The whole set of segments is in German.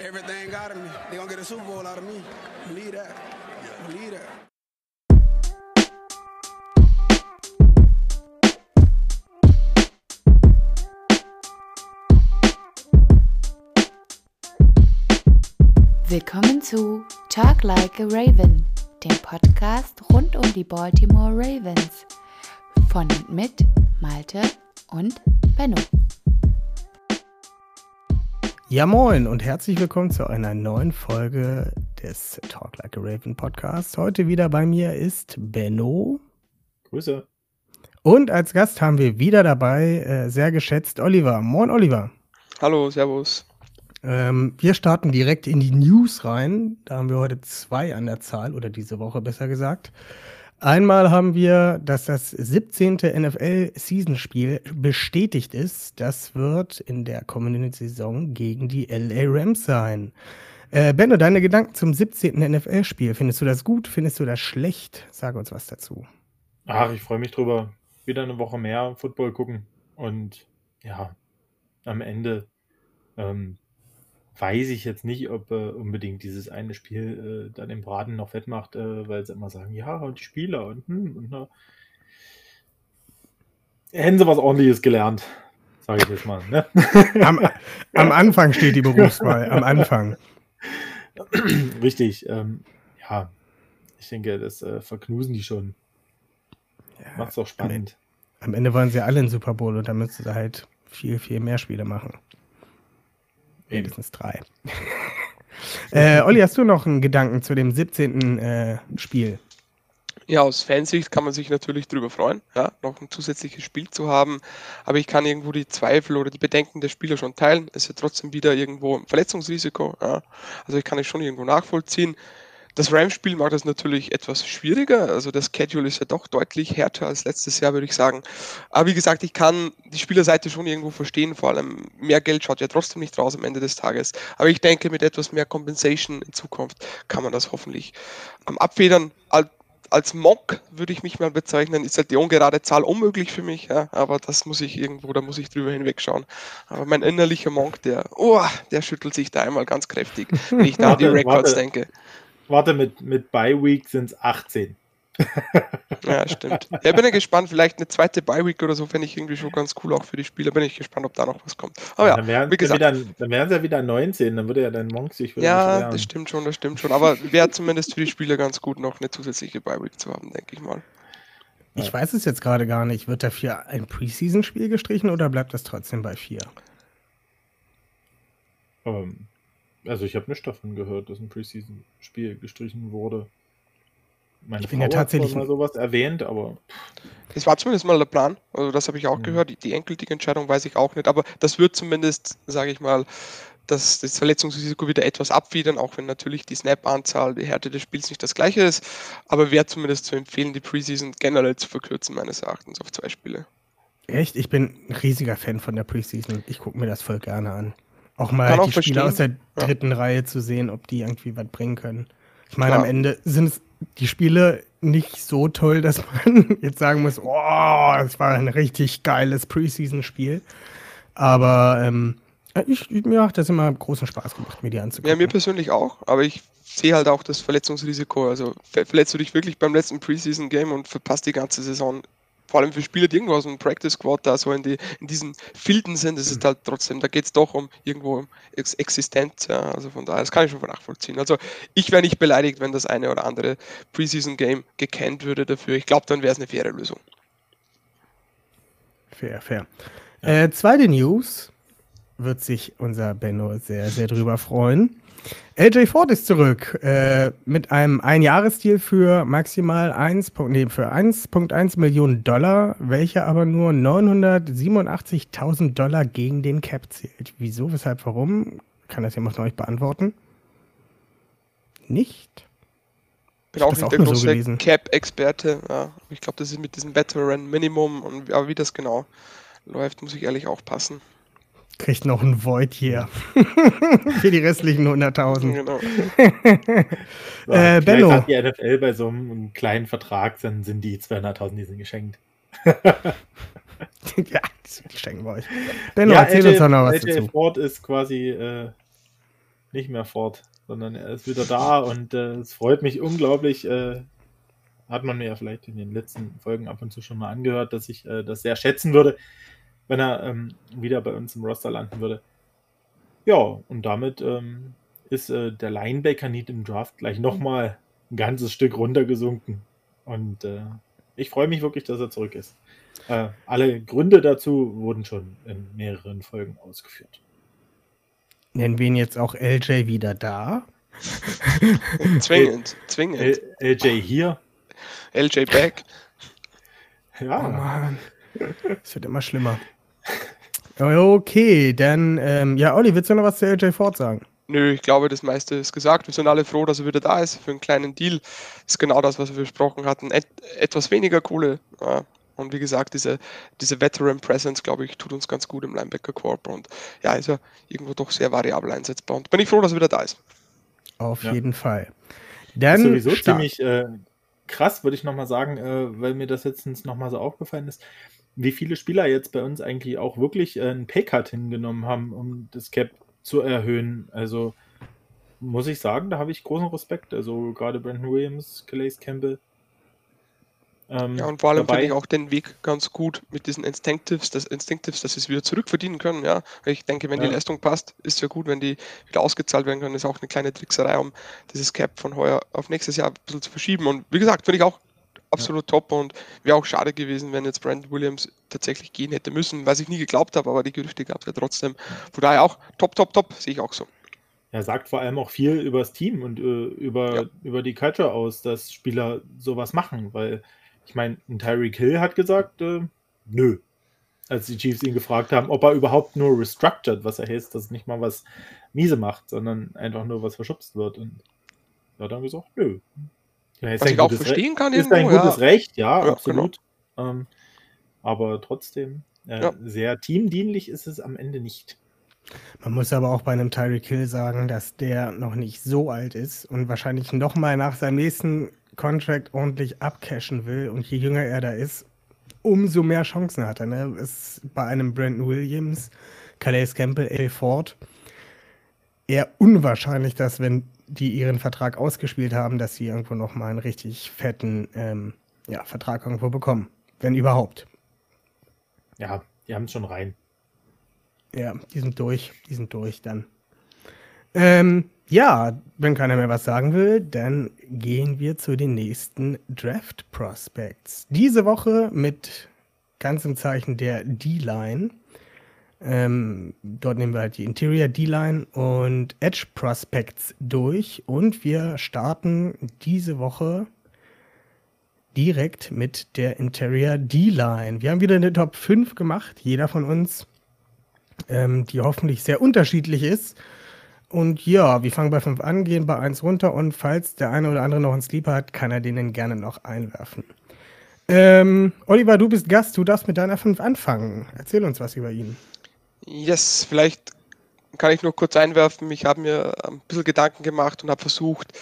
Everything out of me. They gonna get a Super Bowl out of me. Believe that. Believe that. Willkommen zu Talk Like a Raven, dem Podcast rund um die Baltimore Ravens. Von und mit Malte und Benno. Ja, moin und herzlich willkommen zu einer neuen Folge des Talk Like a Raven Podcasts. Heute wieder bei mir ist Benno. Grüße. Und als Gast haben wir wieder dabei, äh, sehr geschätzt, Oliver. Moin, Oliver. Hallo, Servus. Ähm, wir starten direkt in die News rein. Da haben wir heute zwei an der Zahl, oder diese Woche besser gesagt. Einmal haben wir, dass das 17. NFL-Season-Spiel bestätigt ist. Das wird in der kommenden Saison gegen die LA Rams sein. Äh, Benno, deine Gedanken zum 17. NFL-Spiel. Findest du das gut? Findest du das schlecht? Sag uns was dazu. Ach, ich freue mich drüber. Wieder eine Woche mehr Football gucken. Und ja, am Ende ähm, weiß ich jetzt nicht, ob äh, unbedingt dieses eine Spiel äh, dann im Braten noch fett macht, äh, weil sie immer sagen, ja, und die Spieler und, hm, und na. Hätten sie was ordentliches gelernt, sage ich jetzt mal. Ne? Am, am, Anfang steht die Berufswahl, am Anfang. Richtig, ähm, ja, ich denke, das äh, verknusen die schon. Ja, Macht's auch spannend. Am, am Ende waren sie alle in Super Bowl und da müsste sie halt viel, viel mehr Spiele machen. Wenigstens drei. äh, Olli, hast du noch einen Gedanken zu dem 17. Äh, Spiel? Ja, aus Fansicht kann man sich natürlich darüber freuen, ja, noch ein zusätzliches Spiel zu haben. Aber ich kann irgendwo die Zweifel oder die Bedenken der Spieler schon teilen. Es ist ja trotzdem wieder irgendwo ein Verletzungsrisiko. Ja. Also ich kann es schon irgendwo nachvollziehen. Das Rams-Spiel macht das natürlich etwas schwieriger. Also das Schedule ist ja doch deutlich härter als letztes Jahr, würde ich sagen. Aber wie gesagt, ich kann die Spielerseite schon irgendwo verstehen. Vor allem mehr Geld schaut ja trotzdem nicht raus am Ende des Tages. Aber ich denke, mit etwas mehr Compensation in Zukunft kann man das hoffentlich ähm, abfedern. Als Mock würde ich mich mal bezeichnen, ist halt die ungerade Zahl unmöglich für mich, ja, aber das muss ich irgendwo, da muss ich drüber hinwegschauen. Aber mein innerlicher Monk, der, oh, der schüttelt sich da einmal ganz kräftig, wenn ich da an die Records denke. Warte, mit, mit Bye Week sind es 18. ja, stimmt. Ja, bin ja gespannt, vielleicht eine zweite Bye Week oder so fände ich irgendwie schon ganz cool auch für die Spieler. Bin ich gespannt, ob da noch was kommt. Aber ja, dann wären, wie gesagt, wieder, dann wären sie ja wieder 19, dann würde ja dein Monk sich wieder Ja, das stimmt schon, das stimmt schon. Aber wäre zumindest für die Spieler ganz gut, noch eine zusätzliche Bye Week zu haben, denke ich mal. Ich weiß es jetzt gerade gar nicht. Wird dafür ein Preseason-Spiel gestrichen oder bleibt das trotzdem bei 4? Ähm, also ich habe nicht davon gehört, dass ein Preseason-Spiel gestrichen wurde. Meine ich bin Frau ja tatsächlich mal sowas erwähnt, aber. Das war zumindest mal der Plan. Also das habe ich auch mhm. gehört. Die, die endgültige Entscheidung weiß ich auch nicht. Aber das wird zumindest, sage ich mal, dass das Verletzungsrisiko wieder etwas abfedern, auch wenn natürlich die Snap-Anzahl, die Härte des Spiels nicht das gleiche ist. Aber wäre zumindest zu empfehlen, die Preseason generell zu verkürzen, meines Erachtens, auf zwei Spiele. Echt? Ich bin ein riesiger Fan von der Preseason. Ich gucke mir das voll gerne an. Auch mal auch die verstehen. Spieler aus der dritten ja. Reihe zu sehen, ob die irgendwie was bringen können. Ich meine, am Ende sind es die Spiele nicht so toll, dass man jetzt sagen muss, oh, das war ein richtig geiles Preseason-Spiel. Aber ähm, ich, mir macht das immer großen Spaß gemacht, mir die anzugucken. Ja, mir persönlich auch, aber ich sehe halt auch das Verletzungsrisiko. Also verletzt du dich wirklich beim letzten Preseason-Game und verpasst die ganze Saison, vor allem für Spieler, die irgendwo aus dem Practice Squad da so in, die, in diesen Filden sind, das ist mhm. halt trotzdem, da geht es doch um irgendwo um Ex Existenz. Ja, also von daher, das kann ich schon nachvollziehen. Also ich wäre nicht beleidigt, wenn das eine oder andere Preseason-Game gekannt würde dafür. Ich glaube, dann wäre es eine faire Lösung. Fair, fair. Äh, zweite News wird sich unser Benno sehr, sehr drüber freuen. LJ Ford ist zurück äh, mit einem Einjahresdeal für maximal 1, nee, für 1,1 Millionen Dollar, welcher aber nur 987.000 Dollar gegen den Cap zählt. Wieso, weshalb, warum? Kann das jemand von euch beantworten? Nicht? bin auch nicht der große so Cap-Experte. Ja, ich glaube, das ist mit diesem Veteran Minimum und aber wie das genau läuft, muss ich ehrlich auch passen kriegt noch ein Void hier. Für die restlichen 100.000. Genau. äh, Benno. Hat die NFL bei so einem kleinen Vertrag, dann sind die 200.000, die sind geschenkt. ja, die schenken wir euch. Benno, ja, erzähl LJ, uns doch noch was LJ dazu. Ford ist quasi äh, nicht mehr fort, sondern er ist wieder da und äh, es freut mich unglaublich. Äh, hat man mir ja vielleicht in den letzten Folgen ab und zu schon mal angehört, dass ich äh, das sehr schätzen würde, wenn er ähm, wieder bei uns im Roster landen würde. Ja, und damit ähm, ist äh, der Linebacker-Need im Draft gleich nochmal ein ganzes Stück runtergesunken. Und äh, ich freue mich wirklich, dass er zurück ist. Äh, alle Gründe dazu wurden schon in mehreren Folgen ausgeführt. Nennen wir ihn jetzt auch LJ wieder da? zwingend, zwingend. L LJ hier. LJ back. Ja. Oh Mann. Es wird immer schlimmer. Okay, dann, ähm, ja, Olli, willst du noch was zu LJ Ford sagen? Nö, ich glaube, das meiste ist gesagt. Wir sind alle froh, dass er wieder da ist für einen kleinen Deal. Das ist genau das, was wir besprochen hatten. Et etwas weniger Kohle. Ja. Und wie gesagt, diese, diese Veteran Presence, glaube ich, tut uns ganz gut im Linebacker Corp. Und ja, ist ja irgendwo doch sehr variabel einsetzbar. Und bin ich froh, dass er wieder da ist. Auf ja. jeden Fall. Dann das ist sowieso start. ziemlich äh, krass, würde ich nochmal sagen, äh, weil mir das jetzt nochmal so aufgefallen ist, wie viele Spieler jetzt bei uns eigentlich auch wirklich äh, einen Paycut hingenommen haben, um das Cap zu erhöhen. Also muss ich sagen, da habe ich großen Respekt. Also gerade Brandon Williams, Calais Campbell. Ähm, ja, und vor allem finde ich auch den Weg ganz gut mit diesen Instinctives, das Instinctives, dass sie es wieder zurückverdienen können. Ja, ich denke, wenn ja. die Leistung passt, ist es ja gut, wenn die wieder ausgezahlt werden können. Ist auch eine kleine Trickserei, um dieses Cap von heuer auf nächstes Jahr ein bisschen zu verschieben. Und wie gesagt, finde ich auch absolut ja. top und wäre auch schade gewesen, wenn jetzt Brandon Williams tatsächlich gehen hätte müssen, was ich nie geglaubt habe, aber die Gerüchte gab es ja trotzdem. Von daher auch top, top, top, sehe ich auch so. Er sagt vor allem auch viel über das Team und äh, über, ja. über die Culture aus, dass Spieler sowas machen, weil ich meine, Tyreek Hill hat gesagt, äh, nö. Als die Chiefs ihn gefragt haben, ob er überhaupt nur restructured, was er heißt, dass nicht mal was miese macht, sondern einfach nur was verschubst wird. Und er hat dann gesagt, nö. Ja, was ich auch verstehen Re kann. Ist irgendwo, ein gutes ja. Recht, ja, ja absolut. Genau. Ähm, aber trotzdem, äh, sehr teamdienlich ist es am Ende nicht. Man muss aber auch bei einem Tyreek Hill sagen, dass der noch nicht so alt ist und wahrscheinlich nochmal nach seinem nächsten Contract ordentlich abcashen will und je jünger er da ist, umso mehr Chancen hat er. Ne? Ist bei einem Brandon Williams, Calais Campbell, A. Ford eher unwahrscheinlich, dass wenn die ihren Vertrag ausgespielt haben, dass sie irgendwo nochmal einen richtig fetten ähm, ja, Vertrag irgendwo bekommen. Wenn überhaupt. Ja, die haben es schon rein. Ja, die sind durch. Die sind durch dann. Ähm, ja, wenn keiner mehr was sagen will, dann gehen wir zu den nächsten Draft Prospects. Diese Woche mit ganzem Zeichen der D-Line. Ähm, dort nehmen wir halt die Interior D-Line und Edge Prospects durch und wir starten diese Woche direkt mit der Interior D-Line. Wir haben wieder eine Top 5 gemacht, jeder von uns, ähm, die hoffentlich sehr unterschiedlich ist. Und ja, wir fangen bei 5 an, gehen bei 1 runter und falls der eine oder andere noch einen Sleeper hat, kann er den dann gerne noch einwerfen. Ähm, Oliver, du bist Gast, du darfst mit deiner 5 anfangen. Erzähl uns was über ihn. Yes, vielleicht kann ich nur kurz einwerfen. Ich habe mir ein bisschen Gedanken gemacht und habe versucht,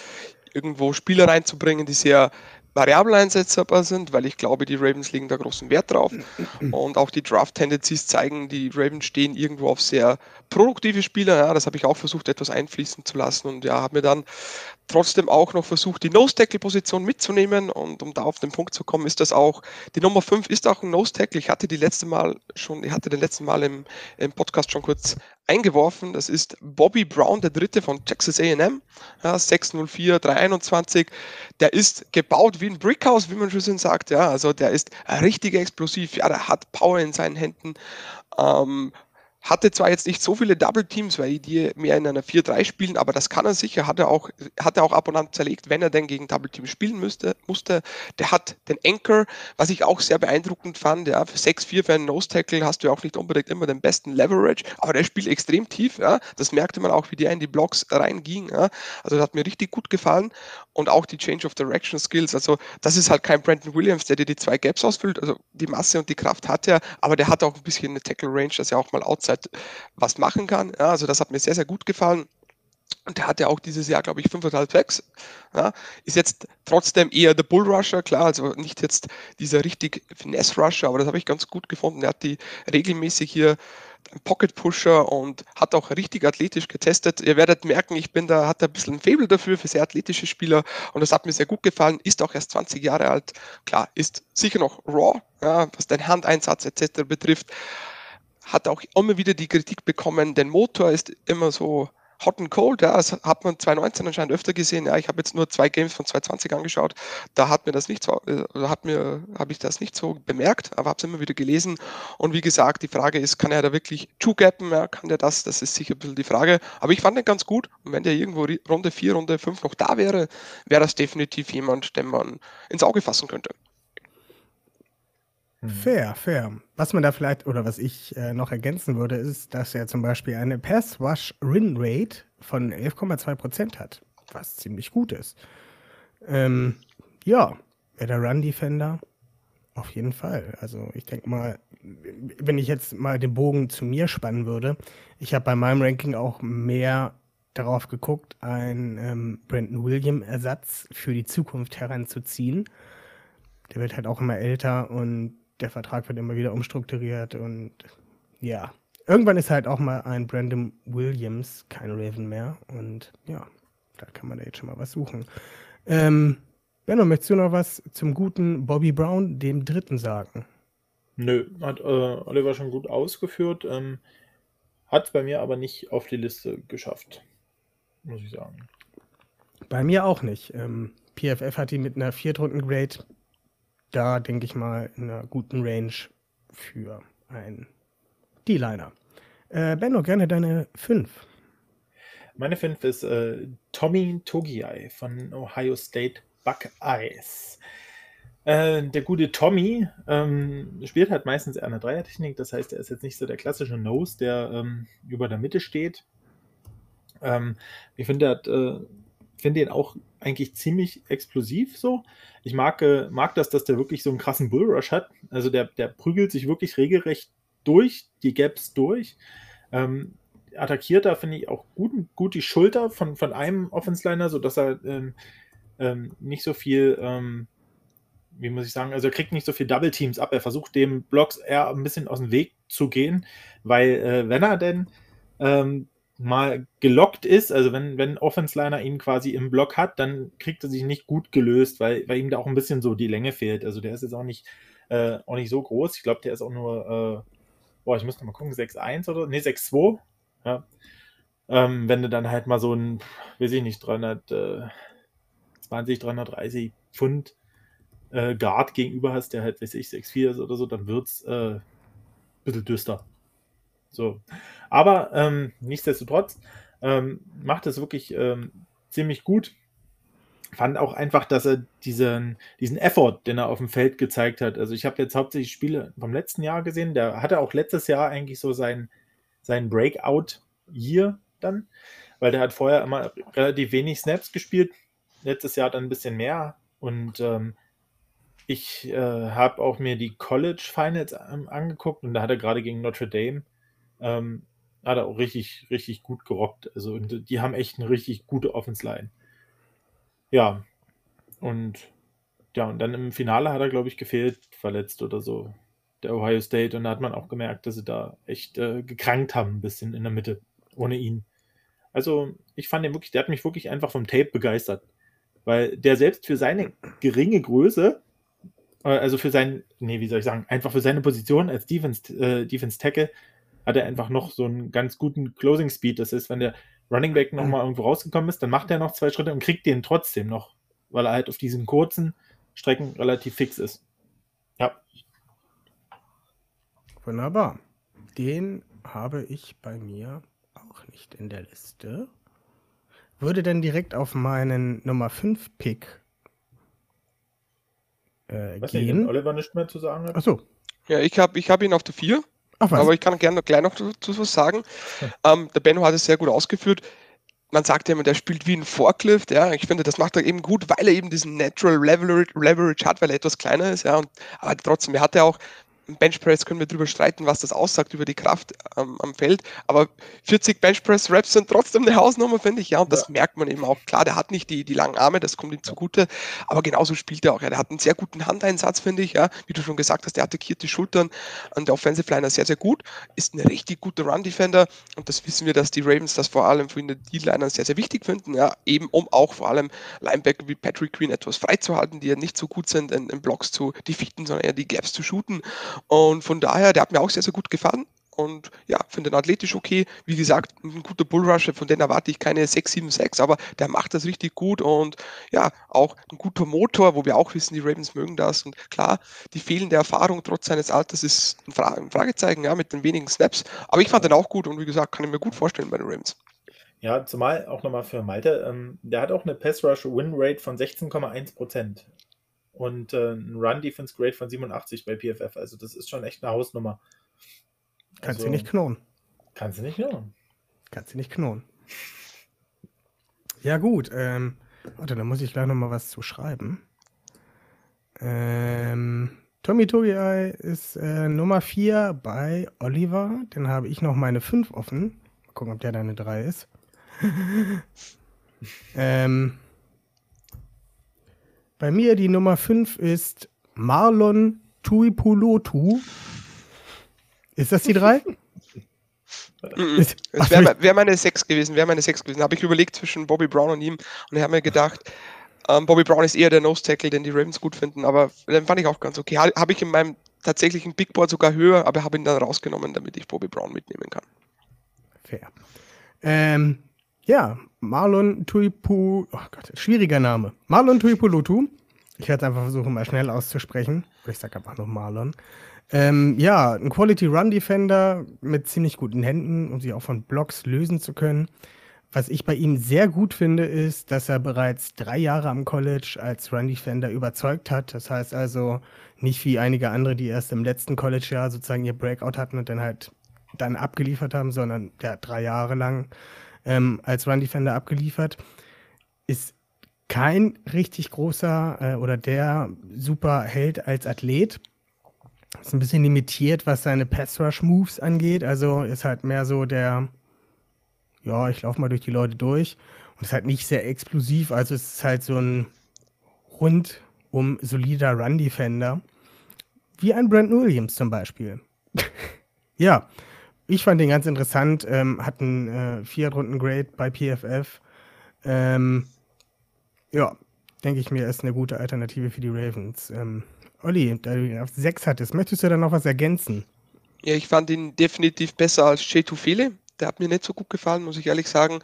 irgendwo Spieler reinzubringen, die sehr variabel einsetzbar sind, weil ich glaube, die Ravens legen da großen Wert drauf. Und auch die Draft-Tendencies zeigen, die Ravens stehen irgendwo auf sehr produktive Spieler. Ja, das habe ich auch versucht, etwas einfließen zu lassen. Und ja, habe mir dann trotzdem auch noch versucht, die Nose-Tackle-Position mitzunehmen. Und um da auf den Punkt zu kommen, ist das auch, die Nummer 5 ist auch ein Nose-Tackle. Ich hatte die letzte Mal schon, ich hatte den letzten Mal im, im Podcast schon kurz eingeworfen. Das ist Bobby Brown, der dritte von Texas AM, ja, 604, 321. Der ist gebaut wie ein Brickhouse, wie man schon sagt. Ja, also der ist richtig explosiv. Ja, der hat Power in seinen Händen. Ähm, hatte zwar jetzt nicht so viele Double Teams, weil die mehr in einer 4-3 spielen, aber das kann er sicher, hat er auch, hat er auch ab und an zerlegt, wenn er denn gegen Double Teams spielen müsste, musste. Der hat den Anchor, was ich auch sehr beeindruckend fand, ja, für 6-4 für einen Nose Tackle hast du ja auch nicht unbedingt immer den besten Leverage, aber der spielt extrem tief, ja. Das merkte man auch, wie der in die Blocks reinging, ja. Also das hat mir richtig gut gefallen und auch die Change of Direction Skills. Also das ist halt kein Brandon Williams, der dir die zwei Gaps ausfüllt, also die Masse und die Kraft hat er, aber der hat auch ein bisschen eine Tackle Range, dass er auch mal outside was machen kann. Ja, also das hat mir sehr, sehr gut gefallen. Und der hatte auch dieses Jahr, glaube ich, 5,5 Sacks. Ja, ist jetzt trotzdem eher der Bullrusher, klar, also nicht jetzt dieser richtig Finesse-Rusher, aber das habe ich ganz gut gefunden. Er hat die regelmäßig hier Pocket Pusher und hat auch richtig athletisch getestet. Ihr werdet merken, ich bin da, hat ein bisschen ein Faible dafür, für sehr athletische Spieler und das hat mir sehr gut gefallen. Ist auch erst 20 Jahre alt. Klar, ist sicher noch raw, ja, was den Handeinsatz etc. betrifft. Hat auch immer wieder die Kritik bekommen, der Motor ist immer so Hot and Cold, ja, das hat man 2019 anscheinend öfter gesehen. Ja, ich habe jetzt nur zwei Games von 2020 angeschaut. Da hat mir das nicht so, äh, hat mir, habe ich das nicht so bemerkt, aber habe es immer wieder gelesen. Und wie gesagt, die Frage ist, kann er da wirklich two-gappen? Ja, kann der das? Das ist sicher ein bisschen die Frage. Aber ich fand den ganz gut. Und wenn der irgendwo Runde 4, Runde 5 noch da wäre, wäre das definitiv jemand, den man ins Auge fassen könnte. Mhm. Fair, fair. Was man da vielleicht oder was ich äh, noch ergänzen würde, ist, dass er zum Beispiel eine Pass-Rush-Win-Rate von 11,2% hat, was ziemlich gut ist. Ähm, ja, wäre der Run-Defender auf jeden Fall. Also ich denke mal, wenn ich jetzt mal den Bogen zu mir spannen würde, ich habe bei meinem Ranking auch mehr darauf geguckt, einen ähm, Brandon William-Ersatz für die Zukunft heranzuziehen. Der wird halt auch immer älter und der Vertrag wird immer wieder umstrukturiert und ja, irgendwann ist halt auch mal ein Brandon Williams kein Raven mehr und ja, da kann man da jetzt schon mal was suchen. Ähm, Benno, möchtest du noch was zum guten Bobby Brown, dem Dritten, sagen? Nö, hat äh, Oliver schon gut ausgeführt. Ähm, hat es bei mir aber nicht auf die Liste geschafft, muss ich sagen. Bei mir auch nicht. Ähm, PFF hat ihn mit einer Viertrunden-Grade da denke ich mal in einer guten Range für einen D-Liner. Äh, Benno, gerne deine 5. Meine 5 ist äh, Tommy Togiai von Ohio State Buckeyes. Äh, der gute Tommy ähm, spielt halt meistens eher eine Dreiertechnik, das heißt, er ist jetzt nicht so der klassische Nose, der ähm, über der Mitte steht. Ähm, ich finde, er hat äh, finde ihn auch eigentlich ziemlich explosiv so. Ich mag, äh, mag das, dass der wirklich so einen krassen Bullrush hat. Also der, der prügelt sich wirklich regelrecht durch, die Gaps durch. Ähm, attackiert da, finde ich, auch gut, gut die Schulter von, von einem Offensliner, sodass er ähm, ähm, nicht so viel, ähm, wie muss ich sagen, also er kriegt nicht so viel Double Teams ab. Er versucht dem Blocks eher ein bisschen aus dem Weg zu gehen, weil äh, wenn er denn ähm, mal gelockt ist, also wenn, wenn Offense-Liner ihn quasi im Block hat, dann kriegt er sich nicht gut gelöst, weil, weil ihm da auch ein bisschen so die Länge fehlt. Also der ist jetzt auch nicht, äh, auch nicht so groß. Ich glaube, der ist auch nur, äh, boah, ich müsste mal gucken, 6'1 oder, nee, 6'2. Ja. Ähm, wenn du dann halt mal so ein, weiß ich nicht, 320, 330 Pfund äh, Guard gegenüber hast, der halt, weiß ich, 6'4 ist oder so, dann wird's äh, ein bisschen düster. So. Aber ähm, nichtsdestotrotz ähm, macht es wirklich ähm, ziemlich gut. Fand auch einfach, dass er diesen, diesen Effort, den er auf dem Feld gezeigt hat. Also ich habe jetzt hauptsächlich Spiele vom letzten Jahr gesehen. Der hatte auch letztes Jahr eigentlich so sein, sein Breakout-Year dann, weil der hat vorher immer relativ wenig Snaps gespielt. Letztes Jahr dann ein bisschen mehr. Und ähm, ich äh, habe auch mir die College Finals ähm, angeguckt und da hat er gerade gegen Notre Dame ähm, hat er auch richtig, richtig gut gerockt. Also die haben echt eine richtig gute Offense-Line. Ja. Und ja, und dann im Finale hat er, glaube ich, gefehlt, verletzt oder so. Der Ohio State. Und da hat man auch gemerkt, dass sie da echt äh, gekrankt haben, ein bisschen in der Mitte, ohne ihn. Also, ich fand den wirklich, der hat mich wirklich einfach vom Tape begeistert. Weil der selbst für seine geringe Größe, äh, also für sein, nee, wie soll ich sagen, einfach für seine Position als Defense, äh, Defense Tackle, hat er einfach noch so einen ganz guten Closing Speed. Das ist, wenn der Running Back nochmal irgendwo rausgekommen ist, dann macht er noch zwei Schritte und kriegt den trotzdem noch, weil er halt auf diesen kurzen Strecken relativ fix ist. Ja. Wunderbar. Den habe ich bei mir auch nicht in der Liste. Würde denn direkt auf meinen Nummer 5 Pick äh, Was gehen. Nicht, Oliver nicht mehr zu sagen hat? Achso. Ja, ich habe ich hab ihn auf der 4. Aber ich kann gerne noch gleich noch dazu was sagen. Ähm, der Benno hat es sehr gut ausgeführt. Man sagt ja immer, der spielt wie ein Forklift. Ja, ich finde, das macht er eben gut, weil er eben diesen Natural Leverage, Leverage hat, weil er etwas kleiner ist. Ja, und, aber trotzdem, er hat ja auch Benchpress können wir darüber streiten, was das aussagt über die Kraft ähm, am Feld. Aber 40 Benchpress-Raps sind trotzdem eine Hausnummer, finde ich. Ja, und das ja. merkt man eben auch. Klar, der hat nicht die, die langen Arme, das kommt ihm zugute. Aber genauso spielt er auch. Ja, der hat einen sehr guten Handeinsatz, finde ich. Ja, wie du schon gesagt hast, der attackiert die Schultern an der Offensive Liner sehr, sehr gut. Ist ein richtig guter Run-Defender. Und das wissen wir, dass die Ravens das vor allem für den D-Liner sehr, sehr wichtig finden. Ja, eben um auch vor allem Linebacker wie Patrick Green etwas freizuhalten, die ja nicht so gut sind, in, in Blocks zu defeaten, sondern eher die Gaps zu shooten. Und von daher, der hat mir auch sehr, sehr gut gefallen. Und ja, finde den athletisch okay. Wie gesagt, ein guter Bullrusher, von dem erwarte ich keine 6, 7, 6, aber der macht das richtig gut und ja, auch ein guter Motor, wo wir auch wissen, die Ravens mögen das. Und klar, die fehlende Erfahrung trotz seines Alters ist ein, Fra ein Fragezeichen, ja, mit den wenigen Snaps. Aber ich fand den auch gut und wie gesagt, kann ich mir gut vorstellen bei den Ravens. Ja, zumal auch nochmal für Malte, ähm, der hat auch eine Pass-Rush-Win-Rate von 16,1 Prozent und äh, ein Run-Defense-Grade von 87 bei PFF. Also das ist schon echt eine Hausnummer. Kannst also, du nicht knurren. Kannst du nicht knurren. Kannst du nicht knurren. Ja gut, ähm, warte, da muss ich gleich nochmal was zu schreiben. Ähm, Tommy Togiai ist äh, Nummer 4 bei Oliver. Den habe ich noch meine 5 offen. Mal gucken, ob der deine 3 ist. ähm, bei mir die Nummer 5 ist Marlon Tuipulotu. Ist das die 3? es wäre wär meine 6 gewesen, wäre meine 6 gewesen. Habe ich überlegt zwischen Bobby Brown und ihm und ich habe mir gedacht, ähm, Bobby Brown ist eher der Nose-Tackle, den die Ravens gut finden, aber den fand ich auch ganz okay. Habe ich in meinem tatsächlichen Big Board sogar höher, aber habe ihn dann rausgenommen, damit ich Bobby Brown mitnehmen kann. Fair. Ähm, ja, Marlon Tuipu, oh Gott, schwieriger Name. Marlon Tuipulutu. Ich werde es einfach versuchen, mal schnell auszusprechen. Ich sage einfach nur Marlon. Ähm, ja, ein Quality Run Defender mit ziemlich guten Händen, um sich auch von Blocks lösen zu können. Was ich bei ihm sehr gut finde, ist, dass er bereits drei Jahre am College als Run Defender überzeugt hat. Das heißt also nicht wie einige andere, die erst im letzten College-Jahr sozusagen ihr Breakout hatten und dann halt dann abgeliefert haben, sondern der hat drei Jahre lang ähm, als Run Defender abgeliefert. Ist kein richtig großer äh, oder der super Held als Athlet. Ist ein bisschen limitiert, was seine Pass Rush Moves angeht. Also ist halt mehr so der, ja, ich laufe mal durch die Leute durch. Und ist halt nicht sehr explosiv. Also es ist halt so ein rundum solider Run Defender. Wie ein Brandon Williams zum Beispiel. ja, ich fand den ganz interessant, ähm, hat einen äh, Vier-Runden-Grade bei PFF. Ähm, ja, denke ich mir, ist eine gute Alternative für die Ravens. Ähm, Olli, da du ihn auf 6 hattest, möchtest du da noch was ergänzen? Ja, ich fand ihn definitiv besser als Jay Tufele. Der hat mir nicht so gut gefallen, muss ich ehrlich sagen.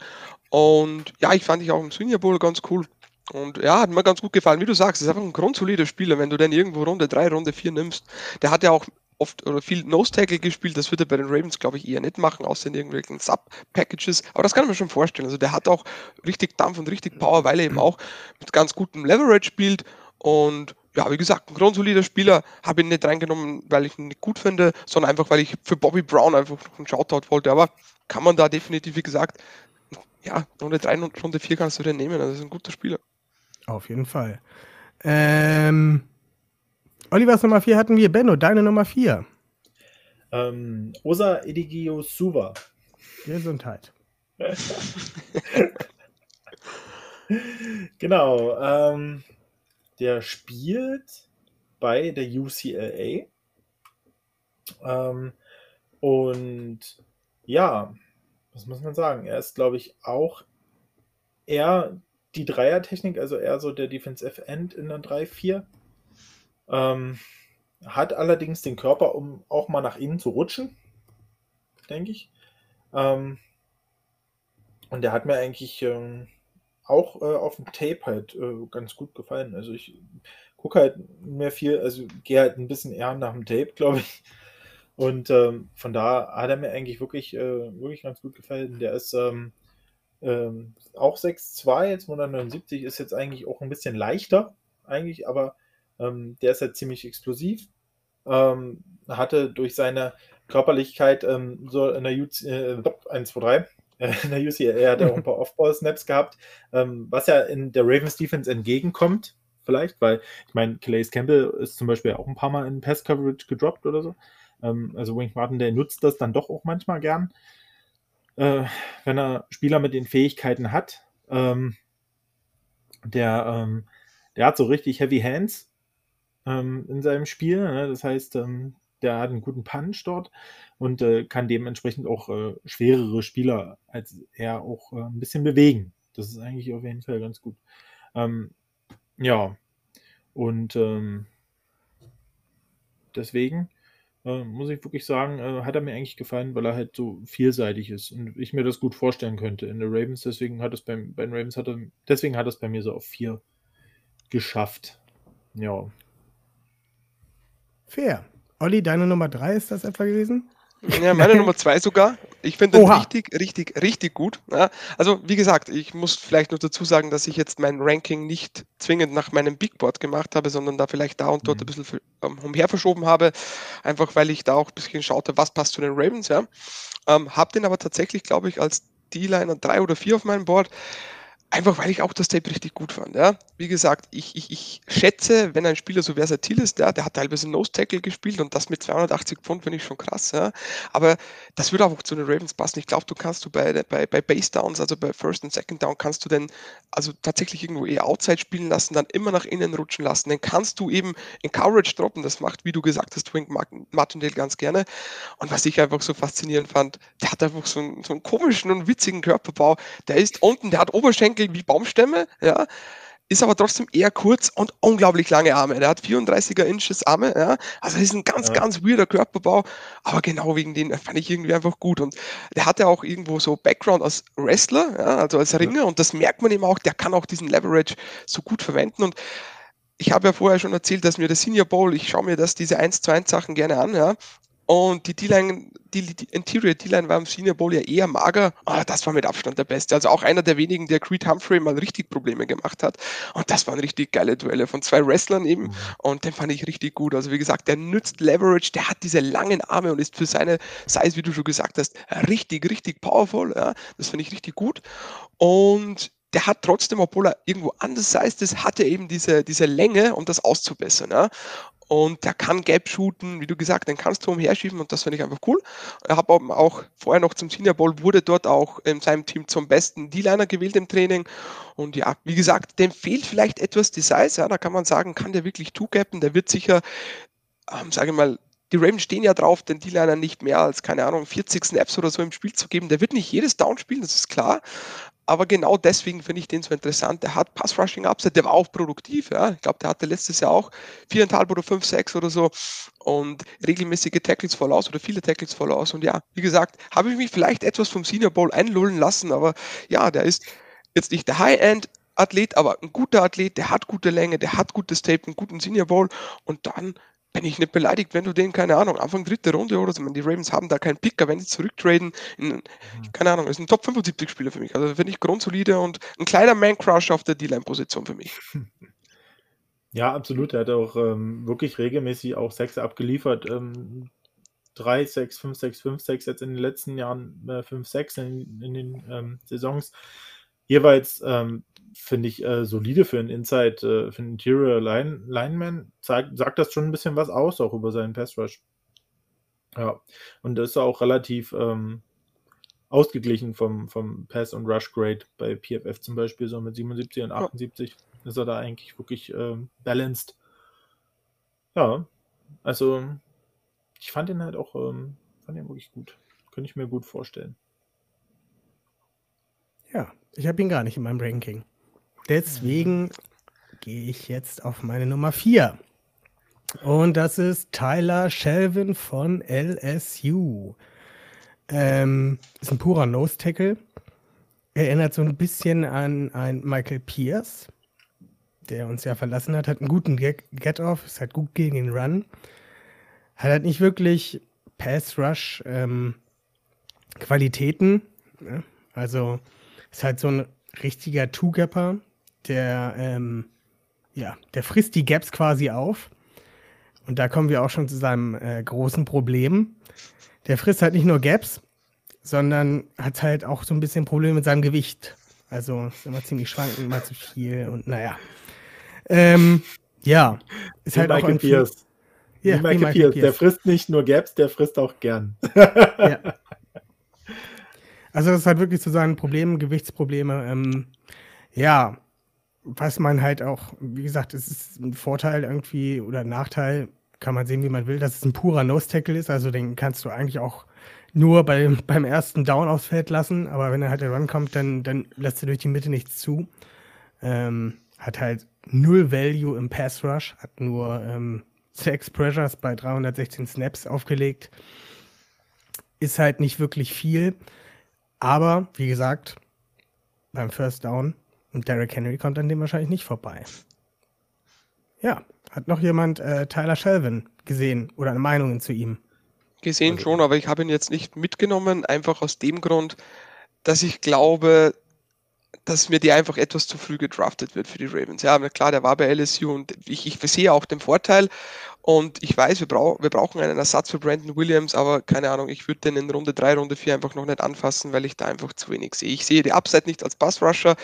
Und ja, ich fand ich auch im Senior Bowl ganz cool. Und ja, hat mir ganz gut gefallen. Wie du sagst, ist einfach ein grundsolider Spieler, wenn du den irgendwo Runde 3, Runde 4 nimmst. Der hat ja auch oft oder viel Nose-Tackle gespielt. Das wird er bei den Ravens, glaube ich, eher nicht machen, außer in irgendwelchen Sub-Packages. Aber das kann man schon vorstellen. Also der hat auch richtig Dampf und richtig Power, weil er eben auch mit ganz gutem Leverage spielt. Und ja, wie gesagt, ein grundsolider Spieler. Habe ihn nicht reingenommen, weil ich ihn nicht gut finde, sondern einfach, weil ich für Bobby Brown einfach noch einen Shoutout wollte. Aber kann man da definitiv, wie gesagt, ja, Runde 3 und Runde 4 kannst du den nehmen. Also das ist ein guter Spieler. Auf jeden Fall. Ähm, Olivers Nummer 4 hatten wir. Benno, deine Nummer 4. Ähm, Osa Edigio Suva. Gesundheit. genau. Ähm, der spielt bei der UCLA. Ähm, und ja, was muss man sagen? Er ist, glaube ich, auch eher die Dreiertechnik, also eher so der Defensive End in der 3-4. Ähm, hat allerdings den Körper, um auch mal nach innen zu rutschen, denke ich. Ähm, und der hat mir eigentlich ähm, auch äh, auf dem Tape halt äh, ganz gut gefallen. Also ich gucke halt mehr viel, also gehe halt ein bisschen eher nach dem Tape, glaube ich. Und ähm, von da hat er mir eigentlich wirklich, äh, wirklich ganz gut gefallen. Der ist ähm, ähm, auch 6'2, jetzt 179, ist jetzt eigentlich auch ein bisschen leichter, eigentlich, aber ähm, der ist halt ziemlich explosiv. Ähm, hatte durch seine Körperlichkeit ähm, so in der UC, äh, 1, 2, 3, in der UCLA hat er auch ein paar Off-Ball-Snaps gehabt, ähm, was ja in der Ravens Defense entgegenkommt. vielleicht, weil ich meine, Calais Campbell ist zum Beispiel auch ein paar Mal in Pass-Coverage gedroppt oder so. Ähm, also Wink Martin, der nutzt das dann doch auch manchmal gern, äh, wenn er Spieler mit den Fähigkeiten hat. Ähm, der, der hat so richtig Heavy Hands ähm, in seinem Spiel. Ne? Das heißt, ähm, der hat einen guten Punch dort und äh, kann dementsprechend auch äh, schwerere Spieler als er auch äh, ein bisschen bewegen. Das ist eigentlich auf jeden Fall ganz gut. Ähm, ja, und ähm, deswegen äh, muss ich wirklich sagen, äh, hat er mir eigentlich gefallen, weil er halt so vielseitig ist und ich mir das gut vorstellen könnte in den Ravens. Deswegen hat es beim, bei Ravens hat er, deswegen hat es bei mir so auf vier geschafft. Ja. Fair. Olli, deine Nummer drei ist das etwa gewesen? Ja, meine Nummer zwei sogar. Ich finde den richtig, richtig, richtig gut. Ja, also, wie gesagt, ich muss vielleicht nur dazu sagen, dass ich jetzt mein Ranking nicht zwingend nach meinem Big Board gemacht habe, sondern da vielleicht da und dort mhm. ein bisschen ähm, umher verschoben habe. Einfach weil ich da auch ein bisschen schaute, was passt zu den Ravens. Ja. Ähm, hab den aber tatsächlich, glaube ich, als D-Liner drei oder vier auf meinem Board. Einfach weil ich auch das Tape richtig gut fand. Ja. Wie gesagt, ich, ich, ich schätze, wenn ein Spieler so versatil ist, ja, der hat teilweise Nose Tackle gespielt und das mit 280 Pfund finde ich schon krass. Ja. Aber das würde auch zu den Ravens passen. Ich glaube, du kannst du bei, bei, bei Base Downs, also bei First und Second Down, kannst du den also tatsächlich irgendwo eher Outside spielen lassen, dann immer nach innen rutschen lassen. Dann kannst du eben in Coverage droppen. Das macht, wie du gesagt hast, Wink Martindale ganz gerne. Und was ich einfach so faszinierend fand, der hat einfach so einen, so einen komischen und witzigen Körperbau. Der ist unten, der hat Oberschenkel Oberschenkel wie Baumstämme, ja, ist aber trotzdem eher kurz und unglaublich lange Arme. Der hat 34er Inches Arme, ja. Also ist ein ganz, ja. ganz weirder Körperbau, aber genau wegen den fand ich irgendwie einfach gut. Und der hatte auch irgendwo so Background als Wrestler, ja, also als Ringer, ja. und das merkt man ihm auch, der kann auch diesen Leverage so gut verwenden. Und ich habe ja vorher schon erzählt, dass mir der Senior Bowl, ich schaue mir das, diese 1 zu 1 Sachen gerne an, ja. Und die D-Line, die, die Interior D-Line war im Senior Bowl ja eher mager. Oh, das war mit Abstand der Beste. Also auch einer der wenigen, der Creed Humphrey mal richtig Probleme gemacht hat. Und das waren richtig geile Duelle von zwei Wrestlern eben. Mhm. Und den fand ich richtig gut. Also wie gesagt, der nützt Leverage, der hat diese langen Arme und ist für seine Size, wie du schon gesagt hast, richtig, richtig powerful. Ja, das finde ich richtig gut. Und der hat trotzdem, obwohl er irgendwo anders heißt, ist, hat er eben diese, diese Länge, um das auszubessern. Ja? Und der kann Gap shooten, wie du gesagt, den kannst du umherschieben und das finde ich einfach cool. Er hat auch vorher noch zum Senior Bowl, wurde dort auch in seinem Team zum besten D-Liner gewählt im Training und ja, wie gesagt, dem fehlt vielleicht etwas die Size, ja, da kann man sagen, kann der wirklich two-gappen, der wird sicher, ähm, sage ich mal, die Ravens stehen ja drauf, den D-Liner nicht mehr als, keine Ahnung, 40 Snaps oder so im Spiel zu geben. Der wird nicht jedes Down spielen, das ist klar aber genau deswegen finde ich den so interessant. Der hat Pass-Rushing-Upside, der war auch produktiv. Ja. Ich glaube, der hatte letztes Jahr auch viereinhalb oder fünf, sechs oder so und regelmäßige Tackles voll aus oder viele Tackles voll aus. Und ja, wie gesagt, habe ich mich vielleicht etwas vom Senior Bowl einlullen lassen, aber ja, der ist jetzt nicht der High-End, Athlet, aber ein guter Athlet, der hat gute Länge, der hat gutes Tape, einen guten Senior Bowl und dann bin ich nicht beleidigt, wenn du den, keine Ahnung, Anfang dritte Runde oder so, die Ravens haben da keinen Picker, wenn sie zurücktraden, in, mhm. keine Ahnung, ist ein Top 75 Spieler für mich. Also finde ich grundsolide und ein kleiner Man-Crush auf der D-Line-Position für mich. Ja, absolut. Er hat auch ähm, wirklich regelmäßig auch Sex abgeliefert. Ähm, 3, 6, 5, 6, 5, 6, jetzt in den letzten Jahren äh, 5, 6 in, in den ähm, Saisons. Jeweils ähm, finde ich, äh, solide für einen Inside, äh, für einen Interior Line, Lineman. Sagt, sagt das schon ein bisschen was aus, auch über seinen Pass Rush. Ja, und das ist auch relativ ähm, ausgeglichen vom, vom Pass- und Rush-Grade bei PFF zum Beispiel, so mit 77 und 78 ja. ist er da eigentlich wirklich ähm, balanced. Ja, also ich fand ihn halt auch, ähm, fand ihn wirklich gut. Könnte ich mir gut vorstellen. Ja, ich habe ihn gar nicht in meinem Ranking. Deswegen gehe ich jetzt auf meine Nummer 4. Und das ist Tyler Shelvin von LSU. Ähm, ist ein purer Nose-Tackle. Erinnert so ein bisschen an ein Michael Pierce, der uns ja verlassen hat. Hat einen guten Get-Off, ist halt gut gegen den Run. Hat halt nicht wirklich Pass-Rush-Qualitäten. Ähm, ne? Also ist halt so ein richtiger Two-Gapper, der, ähm, ja, der frisst die Gaps quasi auf. Und da kommen wir auch schon zu seinem äh, großen Problem. Der frisst halt nicht nur Gaps, sondern hat halt auch so ein bisschen Probleme mit seinem Gewicht. Also ist immer ziemlich schwankend, mal zu viel und naja. Ähm, ja, ist Wie halt auch Michael ein Pierce. Ja, Wie Michael Michael Pierce. Der Pierce. frisst nicht nur Gaps, der frisst auch gern. Ja. Also das ist halt wirklich zu seinen Problemen, Gewichtsprobleme. Ähm, ja, was man halt auch, wie gesagt, es ist ein Vorteil irgendwie oder ein Nachteil, kann man sehen, wie man will, dass es ein purer Nose-Tackle ist. Also den kannst du eigentlich auch nur bei, beim ersten Down aufs Feld lassen, aber wenn er halt der Run kommt, dann, dann lässt er durch die Mitte nichts zu. Ähm, hat halt null Value im Pass Rush, hat nur ähm, sechs Pressures bei 316 Snaps aufgelegt. Ist halt nicht wirklich viel, aber wie gesagt, beim First Down und Derrick Henry kommt an dem wahrscheinlich nicht vorbei. Ja, hat noch jemand äh, Tyler Shelvin gesehen oder Meinungen zu ihm? Gesehen Also- schon, aber ich habe ihn jetzt nicht mitgenommen, einfach aus dem Grund, dass ich glaube, dass mir der einfach etwas zu früh gedraftet wird für die Ravens. Ja, aber klar, der war bei LSU und ich, ich sehe auch den Vorteil und ich weiß, wir, brau wir brauchen einen Ersatz für Brandon Williams, aber keine Ahnung, ich würde den in Runde 3, Runde 4 einfach noch nicht anfassen, weil ich da einfach zu wenig sehe. Ich sehe die Upside nicht als Pass-Rusher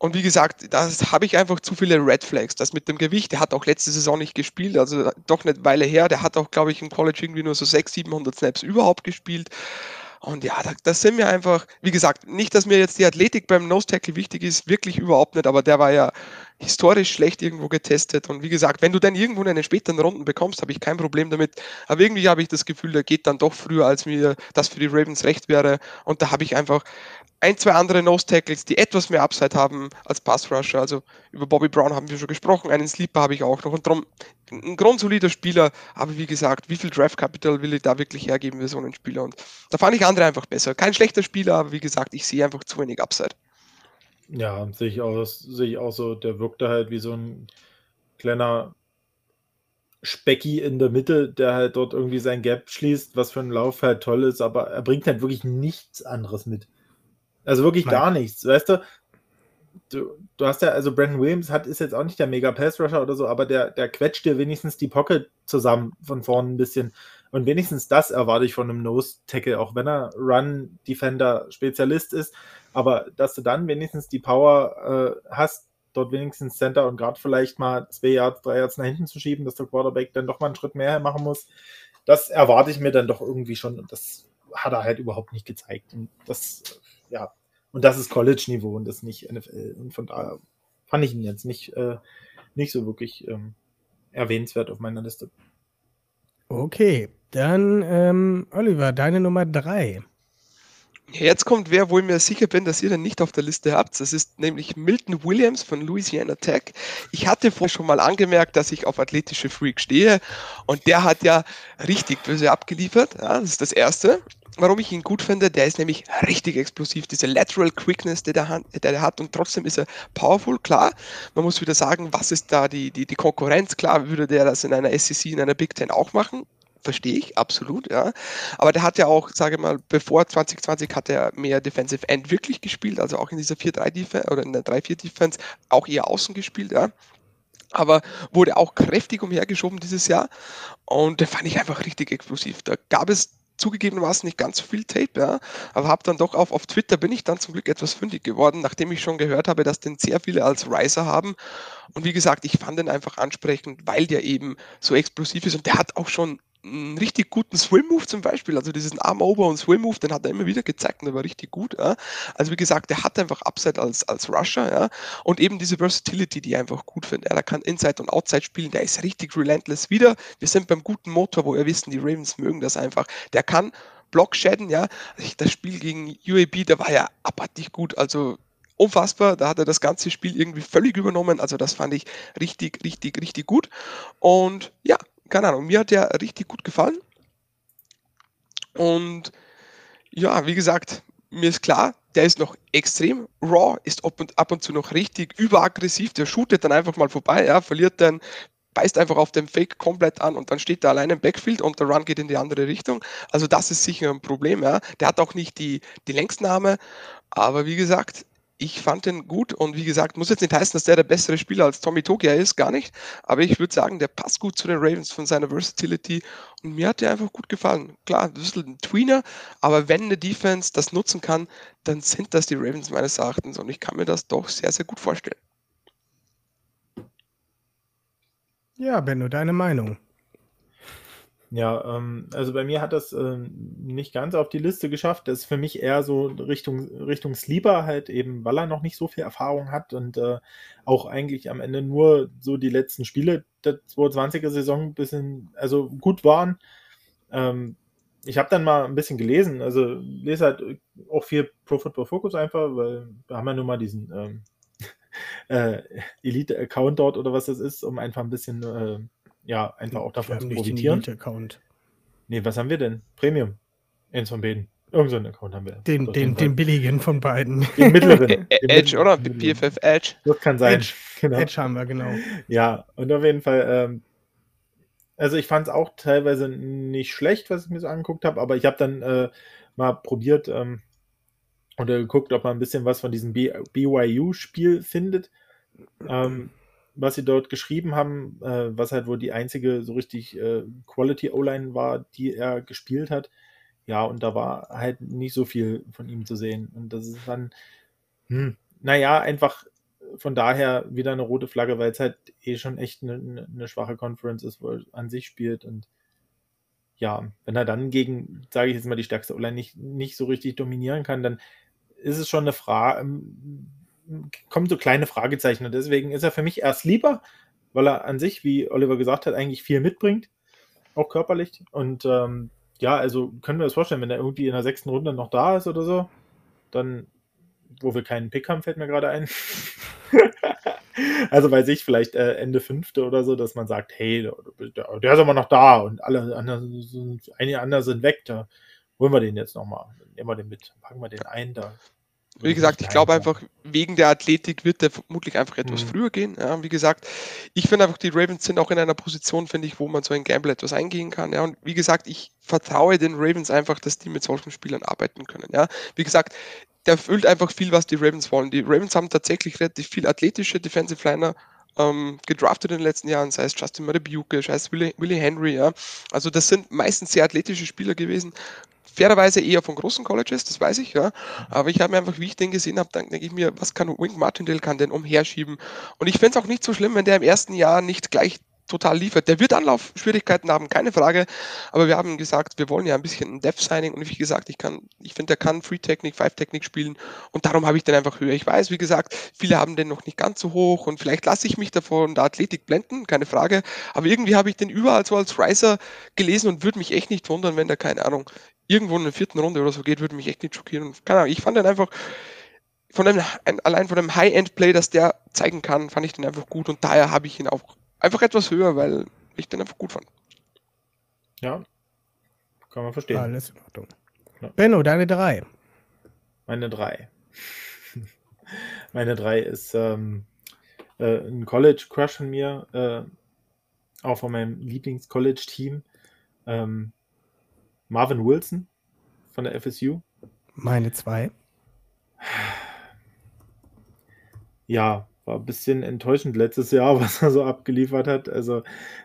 und wie gesagt, da habe ich einfach zu viele Red Flags. Das mit dem Gewicht, der hat auch letzte Saison nicht gespielt, also doch eine Weile her. Der hat auch, glaube ich, im College irgendwie nur so 600, 700 Snaps überhaupt gespielt. Und ja, da, das sind mir einfach, wie gesagt, nicht, dass mir jetzt die Athletik beim Nose Tackle wichtig ist, wirklich überhaupt nicht, aber der war ja historisch schlecht irgendwo getestet. Und wie gesagt, wenn du dann irgendwo in den späteren Runden bekommst, habe ich kein Problem damit. Aber irgendwie habe ich das Gefühl, der geht dann doch früher, als mir das für die Ravens recht wäre. Und da habe ich einfach ein, zwei andere Nose Tackles, die etwas mehr Upside haben als Pass Rusher. Also über Bobby Brown haben wir schon gesprochen, einen Sleeper habe ich auch noch. Und darum ein grundsolider Spieler, aber wie gesagt, wie viel Draft Capital will ich da wirklich hergeben für so einen Spieler? Und da fand ich andere einfach besser. Kein schlechter Spieler, aber wie gesagt, ich sehe einfach zu wenig Upside. Ja, sehe ich, aus, sehe ich auch so. Der wirkte halt wie so ein kleiner Specki in der Mitte, der halt dort irgendwie sein Gap schließt, was für einen Lauf halt toll ist, aber er bringt halt wirklich nichts anderes mit. Also wirklich Nein. gar nichts, weißt du? Du, du hast ja, also Brandon Williams hat, ist jetzt auch nicht der mega Pass Rusher oder so, aber der, der quetscht dir wenigstens die Pocket zusammen von vorne ein bisschen. Und wenigstens das erwarte ich von einem Nose Tackle, auch wenn er Run Defender Spezialist ist. Aber dass du dann wenigstens die Power äh, hast, dort wenigstens Center und Guard vielleicht mal zwei Yards, drei Yards nach hinten zu schieben, dass der Quarterback dann doch mal einen Schritt mehr machen muss, das erwarte ich mir dann doch irgendwie schon. Und das hat er halt überhaupt nicht gezeigt. Und das, ja, und das ist College-Niveau und das nicht NFL. Und von daher fand ich ihn jetzt nicht, äh, nicht so wirklich ähm, erwähnenswert auf meiner Liste. Okay, dann ähm, Oliver, deine Nummer drei. Jetzt kommt wer, wo ich mir sicher bin, dass ihr den nicht auf der Liste habt. Das ist nämlich Milton Williams von Louisiana Tech. Ich hatte vorher schon mal angemerkt, dass ich auf athletische Freaks stehe und der hat ja richtig böse abgeliefert. Ja, das ist das Erste. Warum ich ihn gut finde, der ist nämlich richtig explosiv. Diese Lateral Quickness, die der, der der hat und trotzdem ist er powerful. Klar, man muss wieder sagen, was ist da die, die, die Konkurrenz? Klar, würde der das in einer SEC, in einer Big Ten auch machen verstehe ich, absolut, ja. Aber der hat ja auch, sage ich mal, bevor 2020 hat er mehr Defensive End wirklich gespielt, also auch in dieser 4-3-Defense oder in der 3-4-Defense auch eher außen gespielt, ja. Aber wurde auch kräftig umhergeschoben dieses Jahr und der fand ich einfach richtig explosiv. Da gab es zugegebenermaßen nicht ganz so viel Tape, ja, aber habe dann doch auf, auf Twitter bin ich dann zum Glück etwas fündig geworden, nachdem ich schon gehört habe, dass den sehr viele als Riser haben. Und wie gesagt, ich fand den einfach ansprechend, weil der eben so explosiv ist und der hat auch schon einen richtig guten Swim-Move zum Beispiel, also diesen Arm-Over- und Swim-Move, den hat er immer wieder gezeigt und der war richtig gut. Ja. Also wie gesagt, der hat einfach Upside als, als Rusher ja. und eben diese Versatility, die ich einfach gut finde. Ja. Der kann Inside und Outside spielen, der ist richtig relentless wieder. Wir sind beim guten Motor, wo wir wissen, die Ravens mögen das einfach. Der kann Block shadden, ja. Das Spiel gegen UAB, der war ja abartig gut, also unfassbar. Da hat er das ganze Spiel irgendwie völlig übernommen. Also das fand ich richtig, richtig, richtig gut. Und ja, keine Ahnung, mir hat der richtig gut gefallen. Und ja, wie gesagt, mir ist klar, der ist noch extrem raw, ist ab und, ab und zu noch richtig überaggressiv, der shootet dann einfach mal vorbei, ja, verliert dann, beißt einfach auf den Fake komplett an und dann steht er alleine im Backfield und der Run geht in die andere Richtung. Also das ist sicher ein Problem, ja. Der hat auch nicht die, die Längsnahme, aber wie gesagt, ich fand den gut und wie gesagt, muss jetzt nicht heißen, dass der der bessere Spieler als Tommy Togia ist, gar nicht. Aber ich würde sagen, der passt gut zu den Ravens von seiner Versatility und mir hat der einfach gut gefallen. Klar, ein bisschen ein Tweener, aber wenn eine Defense das nutzen kann, dann sind das die Ravens meines Erachtens und ich kann mir das doch sehr, sehr gut vorstellen. Ja, Benno, deine Meinung. Ja, ähm, also bei mir hat das ähm, nicht ganz auf die Liste geschafft. Das ist für mich eher so Richtung, Richtung Sleeper, halt eben, weil er noch nicht so viel Erfahrung hat und äh, auch eigentlich am Ende nur so die letzten Spiele der 2020er Saison ein bisschen, also gut waren. Ähm, ich habe dann mal ein bisschen gelesen, also lese halt auch viel Pro Football Focus einfach, weil wir haben ja nun mal diesen ähm, äh, Elite-Account dort oder was das ist, um einfach ein bisschen äh, ja, einfach auch davon zu profitieren. Account. Nee, was haben wir denn? Premium. Eins von beiden. Irgend so einen Account haben wir. Den, den, den billigen von beiden. Den mittleren. den Edge, oder? PFF Edge. Das kann sein. Edge, genau. Edge haben wir, genau. Ja, und auf jeden Fall, ähm, also ich fand es auch teilweise nicht schlecht, was ich mir so angeguckt habe, aber ich habe dann äh, mal probiert ähm, oder geguckt, ob man ein bisschen was von diesem BYU-Spiel findet. Ähm, was sie dort geschrieben haben, äh, was halt wohl die einzige so richtig äh, Quality O-Line war, die er gespielt hat. Ja, und da war halt nicht so viel von ihm zu sehen. Und das ist dann, hm, naja, einfach von daher wieder eine rote Flagge, weil es halt eh schon echt eine, eine schwache Conference ist, wo er an sich spielt. Und ja, wenn er dann gegen, sage ich jetzt mal, die stärkste O-Line nicht, nicht so richtig dominieren kann, dann ist es schon eine Frage, kommen so kleine Fragezeichen. Und deswegen ist er für mich erst lieber, weil er an sich, wie Oliver gesagt hat, eigentlich viel mitbringt, auch körperlich. Und ähm, ja, also können wir uns vorstellen, wenn er irgendwie in der sechsten Runde noch da ist oder so, dann, wo wir keinen Pick haben, fällt mir gerade ein. also weiß ich, vielleicht äh, Ende fünfte oder so, dass man sagt, hey, der, der, ist aber noch da und alle anderen sind, einige andere sind weg, da holen wir den jetzt nochmal. Nehmen wir den mit, packen wir den ein, da wie gesagt, ich glaube einfach, wegen der Athletik wird der vermutlich einfach etwas mhm. früher gehen. Ja, wie gesagt, ich finde einfach, die Ravens sind auch in einer Position, finde ich, wo man so ein Gamble etwas eingehen kann. Ja, und wie gesagt, ich vertraue den Ravens einfach, dass die mit solchen Spielern arbeiten können. Ja, wie gesagt, der erfüllt einfach viel, was die Ravens wollen. Die Ravens haben tatsächlich relativ viel athletische Defensive Liner ähm, gedraftet in den letzten Jahren, sei es Justin Madubuke, sei es Willie, Willie Henry. Ja. Also das sind meistens sehr athletische Spieler gewesen, fairerweise eher von großen Colleges, das weiß ich, ja. Aber ich habe mir einfach, wie ich den gesehen habe, dann denke ich mir, was kann Wink Martindale kann denn umherschieben? Und ich fände es auch nicht so schlimm, wenn der im ersten Jahr nicht gleich total liefert. Der wird Anlaufschwierigkeiten haben, keine Frage. Aber wir haben gesagt, wir wollen ja ein bisschen ein Dev-Signing und wie gesagt, ich kann, ich finde, der kann Free-Technik, Five-Technik spielen und darum habe ich den einfach höher. Ich weiß, wie gesagt, viele haben den noch nicht ganz so hoch und vielleicht lasse ich mich davon der Athletik blenden, keine Frage. Aber irgendwie habe ich den überall so als Riser gelesen und würde mich echt nicht wundern, wenn der, keine Ahnung, irgendwo in der vierten Runde oder so geht, würde mich echt nicht schockieren. Keine Ahnung, ich fand den einfach von dem, allein von dem High-End-Play, das der zeigen kann, fand ich den einfach gut und daher habe ich ihn auch einfach etwas höher, weil ich den einfach gut fand. Ja, kann man verstehen. Alles in Ordnung. Ja. Benno, deine drei. Meine drei. Meine drei ist ähm, äh, ein College-Crush von mir, äh, auch von meinem Lieblings-College-Team. Ähm, Marvin Wilson von der FSU. Meine zwei. Ja, war ein bisschen enttäuschend letztes Jahr, was er so abgeliefert hat. Also,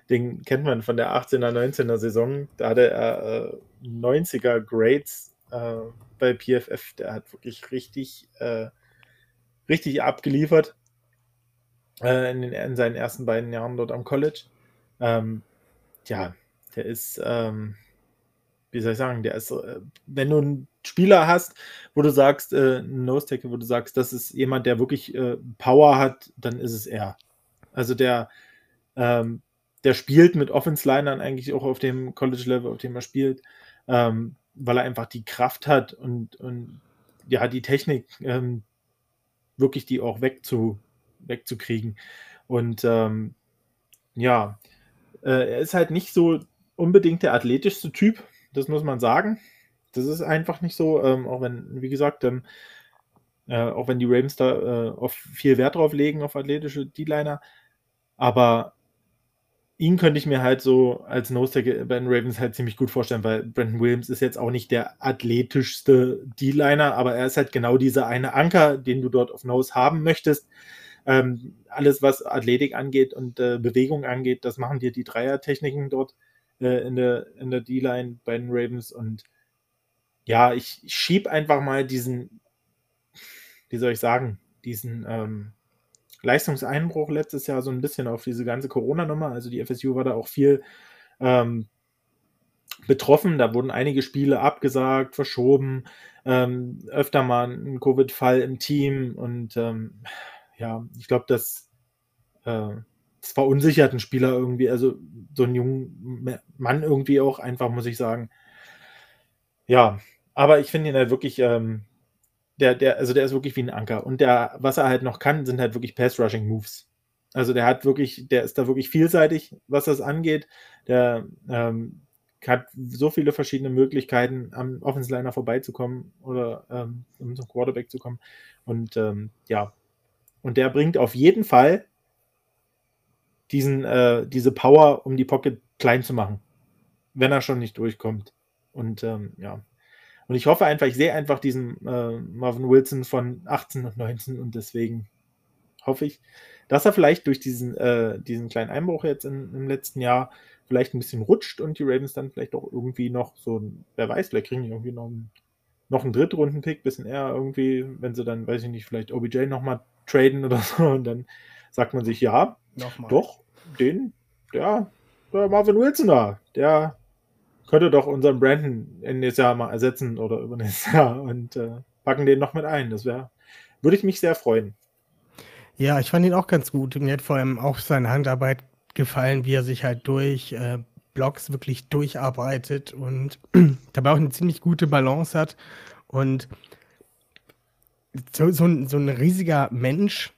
den kennt man von der 18er, 19er Saison. Da hatte er äh, 90er Grades äh, bei PFF. Der hat wirklich richtig, äh, richtig abgeliefert äh, in, den, in, seinen ersten beiden Jahren dort am College. Ähm, ja, der ist, ähm, wie soll ich sagen, der ist, äh, wenn du einen Spieler hast, wo du sagst, äh, Nose Tackle, wo du sagst, das ist jemand, der wirklich äh, Power hat, dann ist es er. Also der, ähm, der spielt mit Offense-Linern eigentlich auch auf dem College-Level, auf dem er spielt, ähm, weil er einfach die Kraft hat und, und ja, die Technik, ähm, wirklich die auch wegzu, wegzukriegen. Und ähm, ja, äh, er ist halt nicht so unbedingt der athletischste Typ, das muss man sagen. Das ist einfach nicht so, ähm, auch wenn, wie gesagt, ähm, äh, auch wenn die Ravens da äh, auf viel Wert drauf legen, auf athletische D-Liner. Aber ihn könnte ich mir halt so als Nose-Tackle bei den Ravens halt ziemlich gut vorstellen, weil Brandon Williams ist jetzt auch nicht der athletischste D-Liner, aber er ist halt genau dieser eine Anker, den du dort auf Nose haben möchtest. Ähm, alles, was Athletik angeht und äh, Bewegung angeht, das machen dir die Dreier-Techniken dort äh, in der, in der D-Line bei den Ravens. Und ja, ich, ich schieb einfach mal diesen, wie soll ich sagen, diesen ähm, Leistungseinbruch letztes Jahr so ein bisschen auf diese ganze Corona-Nummer. Also die FSU war da auch viel ähm, betroffen. Da wurden einige Spiele abgesagt, verschoben, ähm, öfter mal ein Covid-Fall im Team und ähm, ja, ich glaube, das, äh, das verunsichert einen Spieler irgendwie, also so einen jungen Mann irgendwie auch einfach, muss ich sagen. Ja, aber ich finde ihn halt wirklich, ähm, der, der, also der ist wirklich wie ein Anker. Und der, was er halt noch kann, sind halt wirklich Pass-Rushing-Moves. Also der hat wirklich, der ist da wirklich vielseitig, was das angeht. Der ähm, hat so viele verschiedene Möglichkeiten, am Offensliner vorbeizukommen oder ähm, um zum Quarterback zu kommen. Und ähm, ja, und der bringt auf jeden Fall diesen, äh, diese Power, um die Pocket klein zu machen, wenn er schon nicht durchkommt. Und ähm, ja, und ich hoffe einfach, ich sehe einfach diesen äh, Marvin Wilson von 18 und 19 und deswegen hoffe ich, dass er vielleicht durch diesen, äh, diesen kleinen Einbruch jetzt in, im letzten Jahr vielleicht ein bisschen rutscht und die Ravens dann vielleicht auch irgendwie noch so, wer weiß, vielleicht kriegen die irgendwie noch einen, noch einen Drittrunden-Pick, bisschen eher irgendwie, wenn sie dann, weiß ich nicht, vielleicht OBJ nochmal traden oder so und dann sagt man sich, ja, nochmal. doch, den, der, der Marvin Wilson da, der könnte doch unseren Brandon in nächstes Jahr mal ersetzen oder übernächstes Jahr und äh, packen den noch mit ein. Das wäre, würde ich mich sehr freuen. Ja, ich fand ihn auch ganz gut. Mir hat vor allem auch seine Handarbeit gefallen, wie er sich halt durch äh, Blocks wirklich durcharbeitet und dabei auch eine ziemlich gute Balance hat. Und so, so, ein, so ein riesiger Mensch,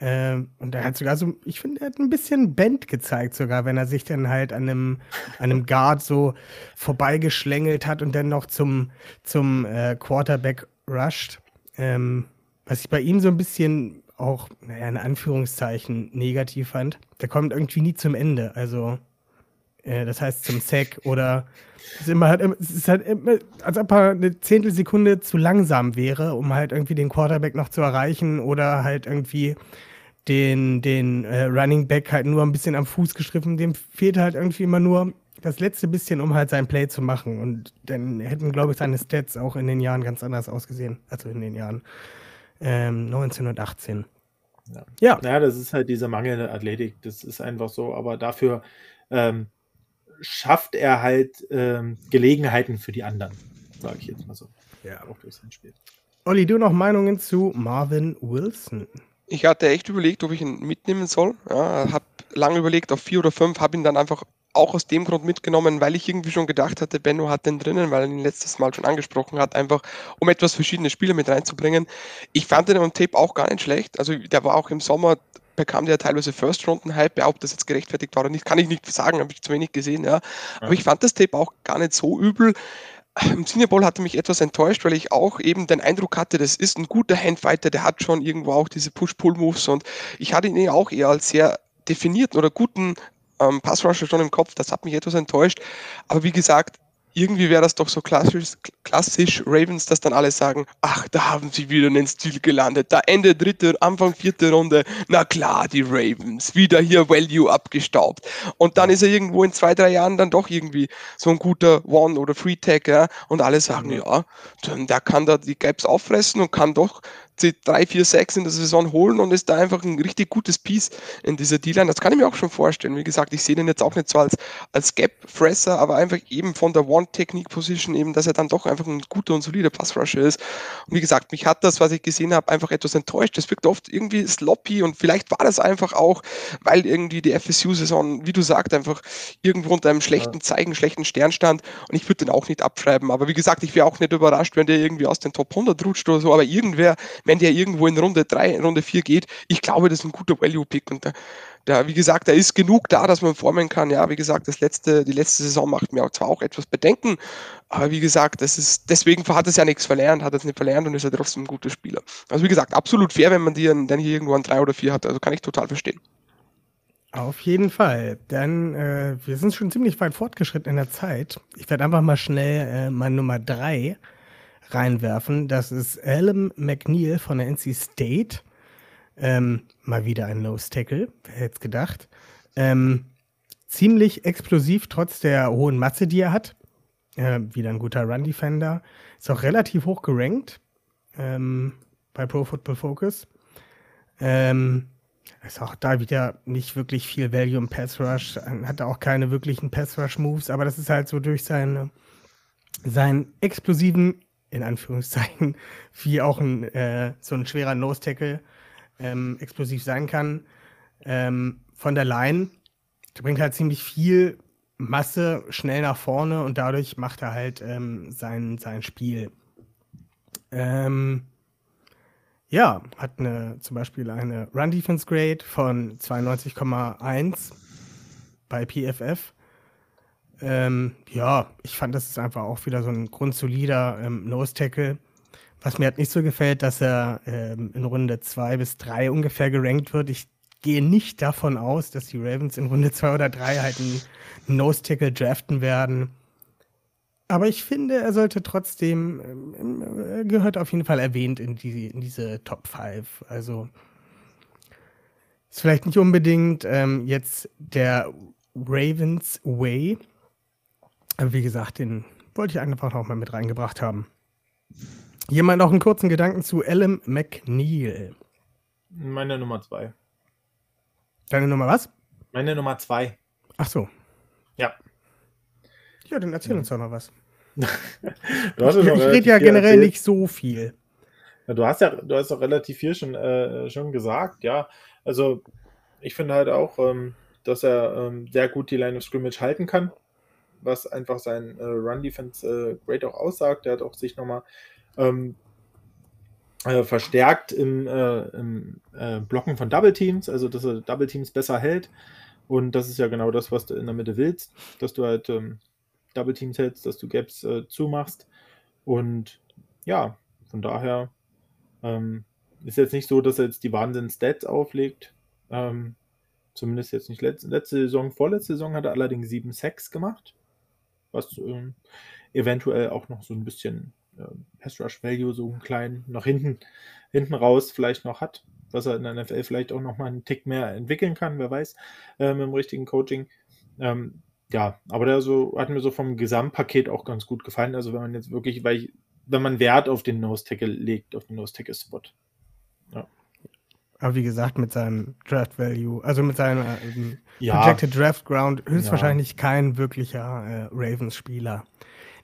äh, und er hat sogar so, ich finde, er hat ein bisschen Band gezeigt, sogar, wenn er sich dann halt an einem, an einem Guard so vorbeigeschlängelt hat und dann noch zum, zum äh, Quarterback rusht. Ähm, was ich bei ihm so ein bisschen auch, naja, in Anführungszeichen negativ fand, der kommt irgendwie nie zum Ende. Also, äh, das heißt zum Sack oder es ist, immer halt, es ist halt immer, als ob er eine Zehntelsekunde zu langsam wäre, um halt irgendwie den Quarterback noch zu erreichen oder halt irgendwie den, den äh, Running Back halt nur ein bisschen am Fuß gestriffen. Dem fehlt halt irgendwie immer nur das letzte bisschen, um halt sein Play zu machen. Und dann hätten, glaube ich, seine Stats auch in den Jahren ganz anders ausgesehen. Also in den Jahren ähm, 1918. Ja. ja. Ja, das ist halt diese mangelnde Athletik. Das ist einfach so. Aber dafür ähm, schafft er halt ähm, Gelegenheiten für die anderen, sage ich jetzt mal so. Ja. Auch durch sein Spiel. Olli, du noch Meinungen zu Marvin Wilson? Ich hatte echt überlegt, ob ich ihn mitnehmen soll. Ja, habe lange überlegt, auf vier oder fünf, habe ihn dann einfach auch aus dem Grund mitgenommen, weil ich irgendwie schon gedacht hatte, Benno hat den drinnen, weil er ihn letztes Mal schon angesprochen hat, einfach um etwas verschiedene Spiele mit reinzubringen. Ich fand den am Tape auch gar nicht schlecht. Also der war auch im Sommer, bekam der teilweise First-Runden-Hype. Ob das jetzt gerechtfertigt war oder nicht, kann ich nicht sagen, habe ich zu wenig gesehen. Ja. Aber ich fand das Tape auch gar nicht so übel. Im Senior Bowl hatte mich etwas enttäuscht, weil ich auch eben den Eindruck hatte, das ist ein guter Handfighter, der hat schon irgendwo auch diese Push-Pull-Moves und ich hatte ihn auch eher als sehr definierten oder guten ähm, Passrusher schon im Kopf. Das hat mich etwas enttäuscht. Aber wie gesagt, irgendwie wäre das doch so klassisch, klassisch Ravens, dass dann alle sagen, ach, da haben sie wieder einen Stil gelandet. Da Ende dritte, Anfang vierte Runde, na klar, die Ravens, wieder hier Value abgestaubt. Und dann ist er irgendwo in zwei, drei Jahren dann doch irgendwie so ein guter One- oder Free-Tag, ja, und alle sagen, ja, der kann da die Gaps auffressen und kann doch drei, vier, sechs in der Saison holen und ist da einfach ein richtig gutes Piece in dieser D-Line. Das kann ich mir auch schon vorstellen. Wie gesagt, ich sehe den jetzt auch nicht so als, als Gap-Fresser, aber einfach eben von der One-Technique-Position eben, dass er dann doch einfach ein guter und solider Pass-Rusher ist. Und wie gesagt, mich hat das, was ich gesehen habe, einfach etwas enttäuscht. Das wirkt oft irgendwie sloppy und vielleicht war das einfach auch, weil irgendwie die FSU-Saison, wie du sagst, einfach irgendwo unter einem schlechten Zeichen, schlechten Stern stand und ich würde den auch nicht abschreiben. Aber wie gesagt, ich wäre auch nicht überrascht, wenn der irgendwie aus den Top 100 rutscht oder so, aber irgendwer wenn der irgendwo in Runde 3, Runde 4 geht, ich glaube, das ist ein guter Value-Pick. Und da, da, wie gesagt, da ist genug da, dass man formen kann. Ja, wie gesagt, das letzte, die letzte Saison macht mir auch zwar auch etwas Bedenken, aber wie gesagt, das ist, deswegen hat es ja nichts verlernt, hat es nicht verlernt und ist ja trotzdem ein guter Spieler. Also wie gesagt, absolut fair, wenn man die dann hier irgendwo an 3 oder 4 hat. Also kann ich total verstehen. Auf jeden Fall. Dann, äh, wir sind schon ziemlich weit fortgeschritten in der Zeit. Ich werde einfach mal schnell äh, meine Nummer 3 reinwerfen. Das ist Alan McNeil von der NC State. Ähm, mal wieder ein Nose Tackle, wer hätte es gedacht. Ähm, ziemlich explosiv, trotz der hohen Masse, die er hat. Äh, wieder ein guter Run Defender. Ist auch relativ hoch gerankt ähm, bei Pro Football Focus. Ähm, ist auch da wieder nicht wirklich viel Value im Pass Rush, hat auch keine wirklichen Pass Rush Moves, aber das ist halt so durch seine, seinen explosiven, in Anführungszeichen, wie auch ein, äh, so ein schwerer Nose Tackle ähm, explosiv sein kann, ähm, von der Line. Der bringt halt ziemlich viel Masse schnell nach vorne und dadurch macht er halt ähm, sein, sein Spiel. Ähm, ja, hat eine, zum Beispiel eine Run Defense Grade von 92,1 bei PFF. Ähm, ja, ich fand, das ist einfach auch wieder so ein grundsolider ähm, Nose Tackle. Was mir halt nicht so gefällt, dass er ähm, in Runde 2 bis 3 ungefähr gerankt wird. Ich gehe nicht davon aus, dass die Ravens in Runde 2 oder 3 halt einen Nose Tackle draften werden. Aber ich finde, er sollte trotzdem, er gehört auf jeden Fall erwähnt in, die, in diese Top 5. Also ist vielleicht nicht unbedingt ähm, jetzt der Ravens Way. Aber wie gesagt, den wollte ich einfach noch mal mit reingebracht haben. Jemand noch einen kurzen Gedanken zu Ellen McNeil. Meine Nummer 2. Deine Nummer was? Meine Nummer 2. Ach so. Ja. Ja, dann erzähl Ja. uns doch mal was. Ich ich rede ja generell erzählt. nicht so viel. Ja, du hast ja, du hast auch relativ viel schon, äh, schon gesagt, ja. Also ich finde halt auch, ähm, dass er ähm, sehr gut die Line of Scrimmage halten kann, was einfach sein äh, Run-Defense äh, great auch aussagt. Er hat auch sich nochmal ähm, äh, verstärkt im, äh, im äh, Blocken von Double Teams, also dass er Double Teams besser hält. Und das ist ja genau das, was du in der Mitte willst, dass du halt ähm, Double Teams hältst, dass du Gaps äh, zumachst. Und ja, von daher ähm, ist jetzt nicht so, dass er jetzt die Wahnsinn-Stats auflegt. Ähm, zumindest jetzt nicht letzte, letzte Saison. Vorletzte Saison hat er allerdings 7 Sacks gemacht. Was ähm, eventuell auch noch so ein bisschen ähm, Pass Rush Value so einen kleinen nach hinten, hinten raus vielleicht noch hat. Was er in der NFL vielleicht auch noch mal einen Tick mehr entwickeln kann, wer weiß, äh, mit dem richtigen Coaching. Ähm, ja, aber der so, hat mir so vom Gesamtpaket auch ganz gut gefallen. Also wenn man jetzt wirklich, weil ich, wenn man Wert auf den Nose Tackle legt, auf den Nose Tackle Spot. Aber wie gesagt, mit seinem Draft Value, also mit seinem ähm, Ja, Projected Draft Ground, höchstwahrscheinlich kein wirklicher äh, Ravens-Spieler.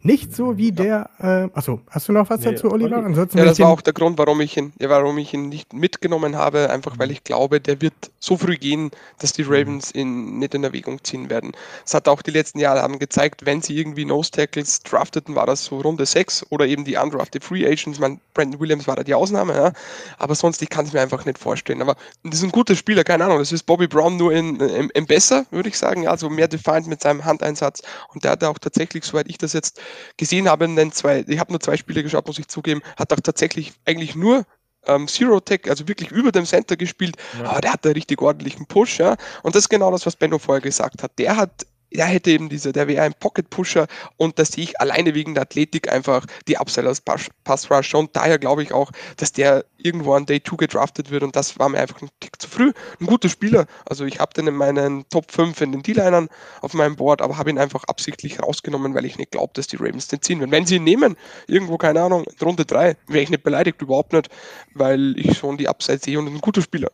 Nicht so wie der, äh, achso, hast du noch was Nee, dazu, Oliver? Ansonsten Ja, das war auch der Grund, warum ich ihn, ja, warum ich ihn nicht mitgenommen habe, einfach weil ich glaube, der wird so früh gehen, dass die Ravens ihn nicht in Erwägung ziehen werden. Es hat auch die letzten Jahre haben gezeigt, wenn sie irgendwie Nose Tackles drafteten, war das so Runde 6 oder eben die undrafted Free Agents. Meine, Brandon Williams war da die Ausnahme, ja. aber sonst, ich kann es mir einfach nicht vorstellen. Aber das ist ein guter Spieler, keine Ahnung, das ist Bobby Brown nur in, in, in besser, würde ich sagen, ja, also mehr defined mit seinem Handeinsatz und der hat auch tatsächlich, soweit ich das jetzt gesehen habe, in den zwei, ich habe nur zwei Spiele geschaut, muss ich zugeben, hat auch tatsächlich eigentlich nur ähm, Zero Tech, also wirklich über dem Center gespielt, Ja. aber der hat einen richtig ordentlichen Push, ja. Und das ist genau das, was Benno vorher gesagt hat. Der hat, der hätte eben diese, der wäre ein Pocket Pusher und da sehe ich alleine wegen der Athletik einfach die Upside als Pass, Pass Rusher und daher glaube ich auch, dass der irgendwo an Day 2 gedraftet wird und das war mir einfach ein Tick zu früh. Ein guter Spieler, also ich habe den in meinen Top 5 in den D-Linern auf meinem Board, aber habe ihn einfach absichtlich rausgenommen, weil ich nicht glaube, dass die Ravens den ziehen werden. Wenn sie ihn nehmen, irgendwo, keine Ahnung, in Runde 3, wäre ich nicht beleidigt, überhaupt nicht, weil ich schon die Upside sehe und ein guter Spieler.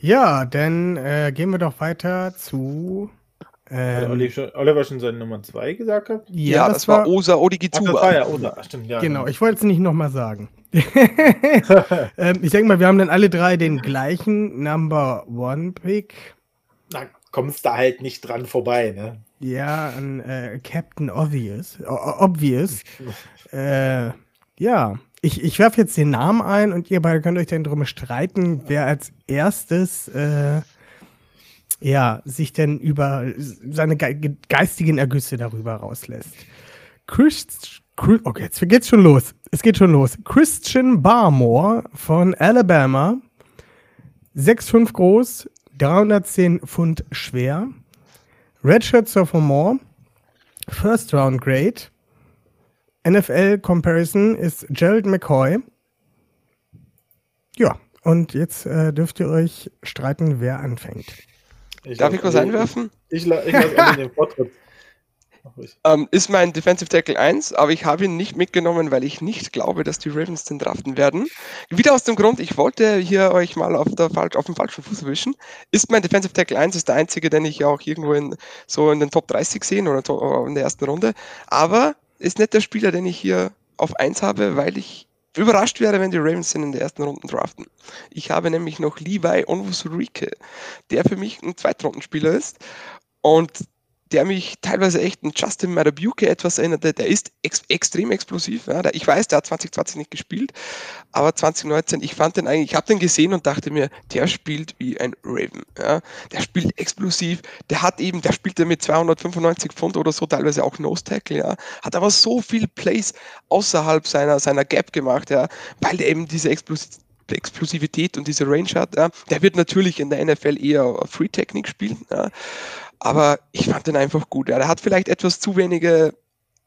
Ja, dann äh, gehen wir doch weiter zu. Hat Ähm, Olli schon, Oliver schon seine Nummer 2 gesagt gehabt? Ja, das, war Osa Ach, das war ja? Ach, stimmt, ja. Genau, ich wollte es nicht nochmal sagen. ähm, ich denke mal, wir haben dann alle drei den gleichen Number One Pick. Da kommst du halt nicht dran vorbei, ne? Ja, an äh, Captain Obvious. O obvious. äh, ja, ich, ich werfe jetzt den Namen ein und ihr beide könnt euch dann drum streiten, wer als erstes äh, ja, sich denn über seine ge geistigen Ergüsse darüber rauslässt. Christ, Chris, okay, jetzt geht's schon los. Es geht schon los. Christian Barmore von Alabama. 6'5 groß, 310 Pfund schwer. Redshirt Sophomore. First Round Grade. NFL Comparison ist Gerald McCoy. Ja, und jetzt äh, dürft ihr euch streiten, wer anfängt. Darf ich was lass- einwerfen? Ich, la- ich lasse den Vortritt. Ähm, ist mein Defensive Tackle 1, aber ich habe ihn nicht mitgenommen, weil ich nicht glaube, dass die Ravens den draften werden. Wieder aus dem Grund, ich wollte hier euch mal auf, der, auf dem falschen Fuß erwischen. Ist mein Defensive Tackle 1, ist der einzige, den ich auch irgendwo in, so in den Top 30 sehe oder in der ersten Runde. Aber ist nicht der Spieler, den ich hier auf 1 habe, weil ich überrascht wäre, wenn die Ravens ihn in der ersten Runde draften. Ich habe nämlich noch Levi Onwuzurike, der für mich ein Zweitrundenspieler ist und der mich teilweise echt an Justin Marabuke etwas erinnerte. Der ist ex extrem explosiv. Ja. Ich weiß, der hat 2020 nicht gespielt, aber 2019, ich fand den eigentlich, ich habe den gesehen und dachte mir, der spielt wie ein Raven. Ja. Der spielt explosiv, der hat eben, der spielte mit 295 Pfund oder so, teilweise auch Nose Tackle, ja. Hat aber so viel Plays außerhalb seiner, seiner Gap gemacht, ja, weil der eben diese Explosivität Explosivität und diese Range hat. Ja. Der wird natürlich in der NFL eher Free Technik spielen, ja. Aber ich fand den einfach gut. Ja. Der hat vielleicht etwas zu wenige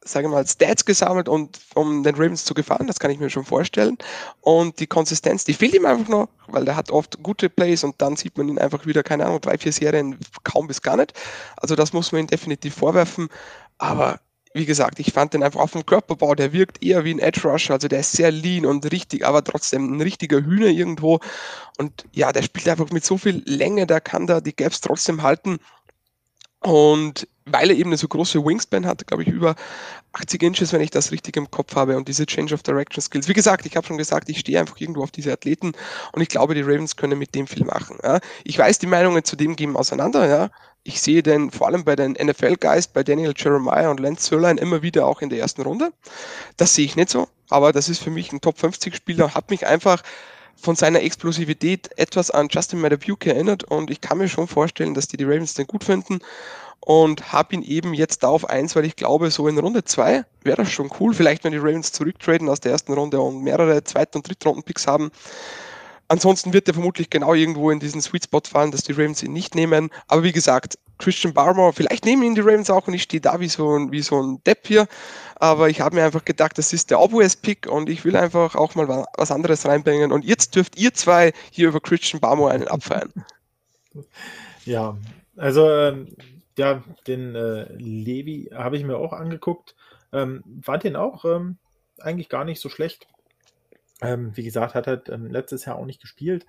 sage mal, Stats gesammelt und um den Ravens zu gefallen, das kann ich mir schon vorstellen. Und die Konsistenz, die fehlt ihm einfach noch, weil der hat oft gute Plays und dann sieht man ihn einfach wieder, keine Ahnung, drei, vier Serien kaum bis gar nicht. Also das muss man ihm definitiv vorwerfen. Aber wie gesagt, ich fand den einfach auf dem Körperbau, der wirkt eher wie ein Edge Rusher, also der ist sehr lean und richtig, aber trotzdem ein richtiger Hühner irgendwo. Und ja, der spielt einfach mit so viel Länge, der kann da die Gaps trotzdem halten. Und weil er eben eine so große Wingspan hat, glaube ich, über 80 Inches, wenn ich das richtig im Kopf habe, und diese Change of Direction Skills. Wie gesagt, ich habe schon gesagt, ich stehe einfach irgendwo auf diese Athleten und ich glaube, die Ravens können mit dem viel machen. Ja. Ich weiß, die Meinungen zu dem gehen auseinander. Ja. Ich sehe den vor allem bei den NFL-Guys, bei Daniel Jeremiah und Lance Sirlein immer wieder auch in der ersten Runde. Das sehe ich nicht so, aber das ist für mich ein Top 50-Spieler, hat mich einfach von seiner Explosivität etwas an Justin Matabuke erinnert und ich kann mir schon vorstellen, dass die die Ravens den gut finden und habe ihn eben jetzt da auf 1, weil ich glaube, so in Runde 2 wäre das schon cool. Vielleicht, wenn die Ravens zurücktraden aus der ersten Runde und mehrere Zweit- und Drittrunden-Picks haben. Ansonsten wird er vermutlich genau irgendwo in diesen Sweet Spot fallen, dass die Ravens ihn nicht nehmen. Aber wie gesagt, Christian Barmore, vielleicht nehmen ihn die Ravens auch und ich stehe da wie so ein, wie so ein Depp hier. Aber ich habe mir einfach gedacht, das ist der obvious Pick und ich will einfach auch mal was anderes reinbringen. Und jetzt dürft ihr zwei hier über Christian Barmore einen abfeiern. Ja, also ähm, ja, den äh, Levi habe ich mir auch angeguckt. Ähm, fand den auch ähm, eigentlich gar nicht so schlecht. Ähm, wie gesagt, hat halt ähm, letztes Jahr auch nicht gespielt.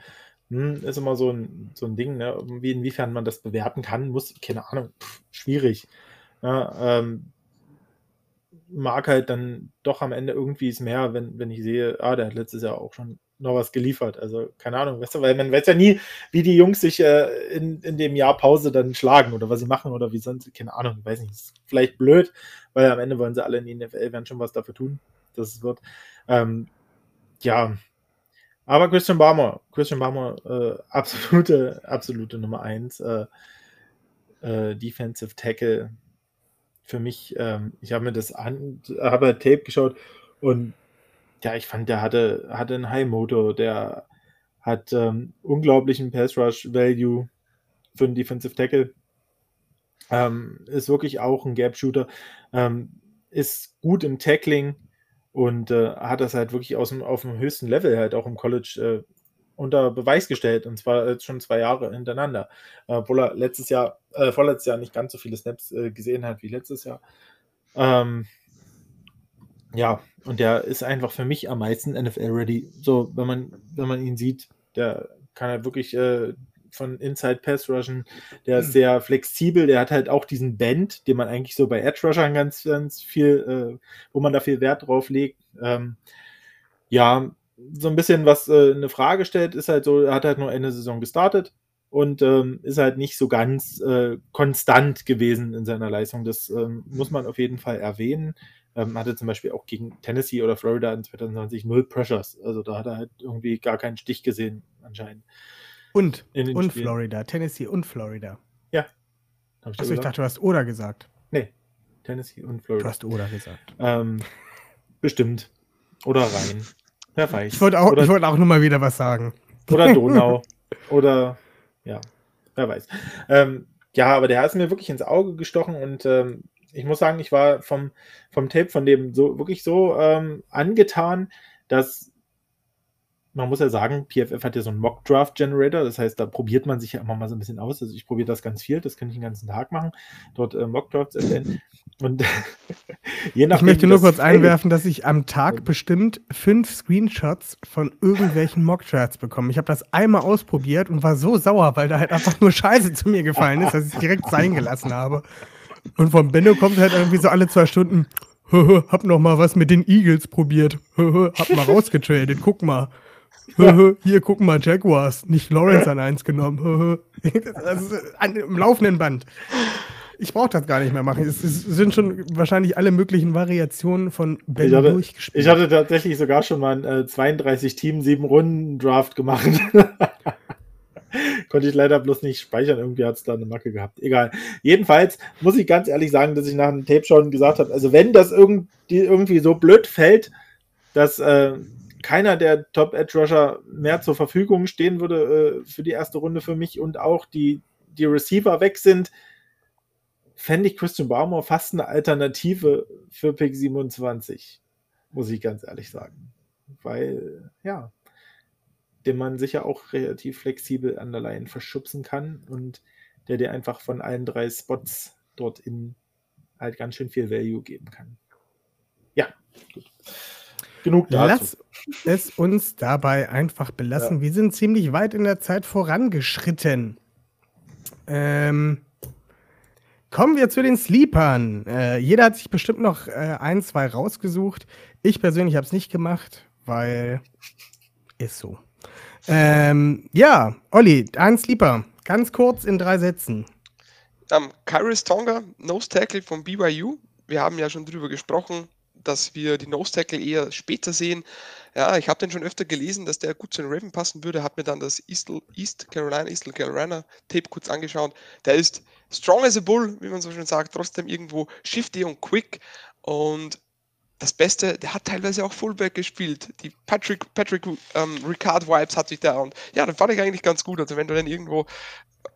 Hm, ist immer so ein, so ein Ding, ne? Wie, inwiefern man das bewerten kann, muss, keine Ahnung, pff, schwierig. Ja, ähm, mag halt dann doch am Ende irgendwie es mehr, wenn, wenn ich sehe, ah, der hat letztes Jahr auch schon noch was geliefert. Also keine Ahnung, weißt du, weil man weiß ja nie, wie die Jungs sich äh, in, in dem Jahr Pause dann schlagen oder was sie machen oder wie sonst, keine Ahnung, weiß nicht. Ist vielleicht blöd, weil am Ende wollen sie alle in die NFL, werden schon was dafür tun, dass es wird. Ähm, ja, aber Christian Barmer, Christian Barmer, äh, absolute, absolute Nummer eins, äh, äh, Defensive Tackle. Für mich, ähm, ich habe mir das an, habe Tape geschaut und ja, ich fand, der hatte, hatte einen High Motor, der hat ähm, unglaublichen Pass Rush Value für einen Defensive Tackle. Ähm, ist wirklich auch ein Gap Shooter, ähm, ist gut im Tackling und äh, hat das halt wirklich aus dem, auf dem höchsten Level halt auch im College äh, unter Beweis gestellt und zwar jetzt schon zwei Jahre hintereinander, äh, obwohl er letztes Jahr, äh, vorletztes Jahr nicht ganz so viele Snaps äh, gesehen hat wie letztes Jahr. Ähm, ja, und der ist einfach für mich am meisten NFL-ready. So, wenn man, wenn man ihn sieht, der kann halt wirklich äh, von Inside Pass rushen. Der ist sehr flexibel. Der hat halt auch diesen Bend, den man eigentlich so bei Edge Rushern ganz, ganz viel, äh, wo man da viel Wert drauf legt. Ähm, ja, so ein bisschen was äh, eine Frage stellt, ist halt so, er hat halt nur eine Saison gestartet und ähm, ist halt nicht so ganz äh, konstant gewesen in seiner Leistung. Das ähm, muss man auf jeden Fall erwähnen. Ähm, hatte zum Beispiel auch gegen Tennessee oder Florida in 2020 null Pressures. Also da hat er halt irgendwie gar keinen Stich gesehen, anscheinend. Und, und Florida, Tennessee und Florida. Ja. Hab ich Achso, ich dachte, du hast Oder gesagt. Nee, Tennessee und Florida. Du hast Oder gesagt. Ähm, bestimmt. Oder Rhein. Wer weiß. Ich wollte auch, wollt auch nur mal wieder was sagen. Oder Donau. oder, ja, wer weiß. Ähm, ja, aber der ist mir wirklich ins Auge gestochen und ähm, ich muss sagen, ich war vom, vom Tape von dem so wirklich so ähm, angetan, dass man muss ja sagen, PFF hat ja so einen Mock-Draft-Generator, das heißt, da probiert man sich ja immer mal so ein bisschen aus. Also ich probiere das ganz viel, das kann ich den ganzen Tag machen, dort äh, Mock-Drafts erstellen. Und je nachdem, ich möchte nur kurz einwerfen, dass ich am Tag bestimmt fünf Screenshots von irgendwelchen Mock-Drafts bekomme. Ich habe das einmal ausprobiert und war so sauer, weil da halt einfach nur Scheiße zu mir gefallen ist, dass ich direkt sein gelassen habe. Und von Benno kommt halt irgendwie so alle zwei Stunden, hab noch mal was mit den Eagles probiert. hab mal rausgetradet, guck mal. Hier, guck mal, Jaguars, nicht Lawrence an eins genommen. also, an, Im laufenden Band. Ich brauche das gar nicht mehr machen. Es, es, sind schon wahrscheinlich alle möglichen Variationen von Ben ich hatte, durchgespielt. Ich hatte tatsächlich sogar schon mal einen äh, 32 Team 7 Runden Draft gemacht. Konnte ich leider bloß nicht speichern. Irgendwie hat es da eine Macke gehabt. Egal. Jedenfalls muss ich ganz ehrlich sagen, dass ich nach dem Tape schon gesagt habe, also wenn das irgendwie, irgendwie so blöd fällt, dass äh, keiner der Top Edge Rusher mehr zur Verfügung stehen würde äh, für die erste Runde für mich und auch die, die Receiver weg sind, fände ich Christian Barmore fast eine Alternative für Pick 27, muss ich ganz ehrlich sagen. Weil, ja, den man sicher auch relativ flexibel an der Line verschubsen kann und der dir einfach von allen drei Spots dort in halt ganz schön viel Value geben kann. Ja, gut. Genug dazu. Lass es uns dabei einfach belassen. Ja. Wir sind ziemlich weit in der Zeit vorangeschritten. Ähm, kommen wir zu den Sleepern. Äh, jeder hat sich bestimmt noch äh, ein, zwei rausgesucht. Ich persönlich habe es nicht gemacht, weil ist so. Ähm, ja, Olli, ein Sleeper. Ganz kurz in drei Sätzen. Um, ähm, Kyrus Tonga, Nose Tackle von BYU. Wir haben ja schon drüber gesprochen dass wir die Nose Tackle eher später sehen. Ja, ich habe den schon öfter gelesen, dass der gut zu den Raven passen würde, habe mir dann das East, East Carolina, East Carolina Tape kurz angeschaut. Der ist strong as a bull, wie man so schön sagt, trotzdem irgendwo shifty und quick und das Beste, der hat teilweise auch Fullback gespielt. Die Patrick, Patrick ähm, Ricard Vibes hatte ich da und ja, da fand ich eigentlich ganz gut. Also wenn du dann irgendwo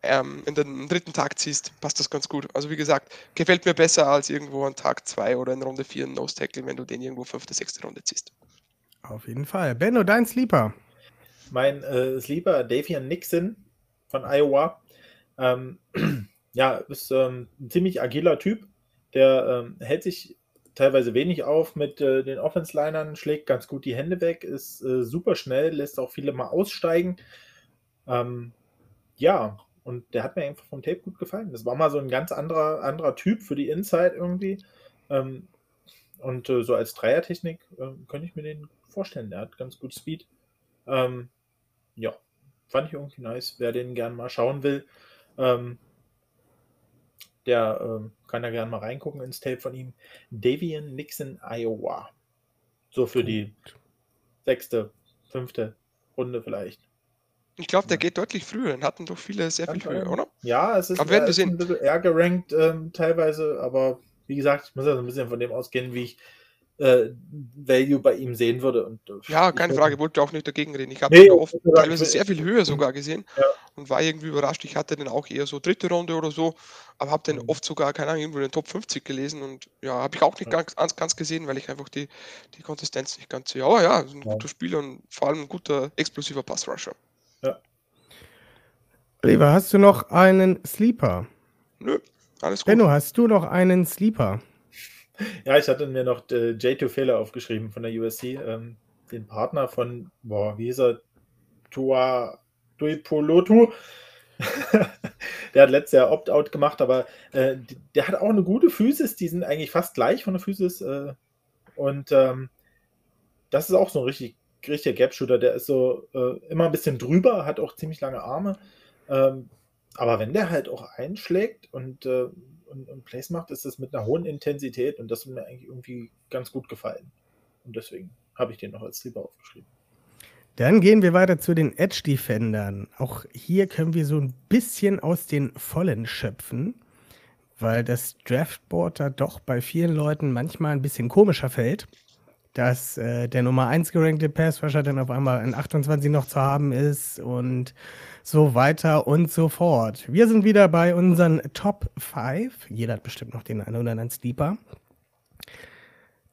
ähm, in den dritten Tag ziehst, passt das ganz gut. Also wie gesagt, gefällt mir besser als irgendwo an Tag 2 oder in Runde 4 ein Nose Tackle, wenn du den irgendwo fünfte, sechste Runde ziehst. Auf jeden Fall. Benno, dein Sleeper. Mein äh, Sleeper, Davian Nixon von Iowa. Ähm, ja, ist ähm, ein ziemlich agiler Typ. Der ähm, hält sich teilweise wenig auf mit äh, den Offense-Linern, schlägt ganz gut die Hände weg, ist äh, super schnell, lässt auch viele mal aussteigen. Ähm, ja, und der hat mir einfach vom Tape gut gefallen. Das war mal so ein ganz anderer, anderer Typ für die Inside irgendwie. Ähm, und äh, so als Dreiertechnik äh, könnte ich mir den vorstellen. Der hat ganz gut Speed. Ähm, ja, fand ich irgendwie nice. Wer den gern mal schauen will, ähm, der äh, kann da gerne mal reingucken ins Tape von ihm. Davian Nixon, Iowa. So für die sechste, fünfte Runde vielleicht. Ich glaube, der geht deutlich früher. Den hatten doch viele sehr viel früher, oder? Ja, es ist, aber sehen. ein bisschen eher gerankt ähm, teilweise, aber wie gesagt, ich muss ja so ein bisschen von dem ausgehen, wie ich äh, Value bei ihm sehen würde. Und, äh, ja, keine Frage, wollte auch nicht dagegen reden. Ich habe nee, ihn oft teilweise sehr viel höher sogar gesehen ja. und war irgendwie überrascht. Ich hatte den auch eher so dritte Runde oder so, aber habe den mhm. oft sogar, keine Ahnung, irgendwo in den Top 50 gelesen und ja, habe ich auch nicht ja. ganz, ganz gesehen, weil ich einfach die, die Konsistenz nicht ganz sehe. Aber ja, ein ja. guter Spieler und vor allem ein guter, explosiver Passrusher. Ja. Oliver, hast du noch einen Sleeper? Nö, alles gut. Benno, hast du noch einen Sleeper? Ja, ich hatte mir noch äh, J2 Fehler aufgeschrieben von der USC, ähm, den Partner von, boah, wie hieß er? Tua Duipolotu. der hat letztes Jahr Opt-out gemacht, aber äh, der hat auch eine gute Physis, die sind eigentlich fast gleich von der Physis. Äh, und ähm, das ist auch so ein richtig richtiger Gap-Shooter, der ist so äh, immer ein bisschen drüber, hat auch ziemlich lange Arme. Ähm, aber wenn der halt auch einschlägt und, äh, und, und, Plays macht, ist das mit einer hohen Intensität und das hat mir eigentlich irgendwie ganz gut gefallen. Und deswegen habe ich den noch als Sleeper aufgeschrieben. Dann gehen wir weiter zu den Edge Defendern. Auch hier können wir so ein bisschen aus den Vollen schöpfen, weil das Draftboard da doch bei vielen Leuten manchmal ein bisschen komischer fällt dass äh, der Nummer 1 gerankte Passrusher dann auf einmal in 28 noch zu haben ist und so weiter und so fort. Wir sind wieder bei unseren Top 5. Jeder hat bestimmt noch den einen oder anderen Sleeper.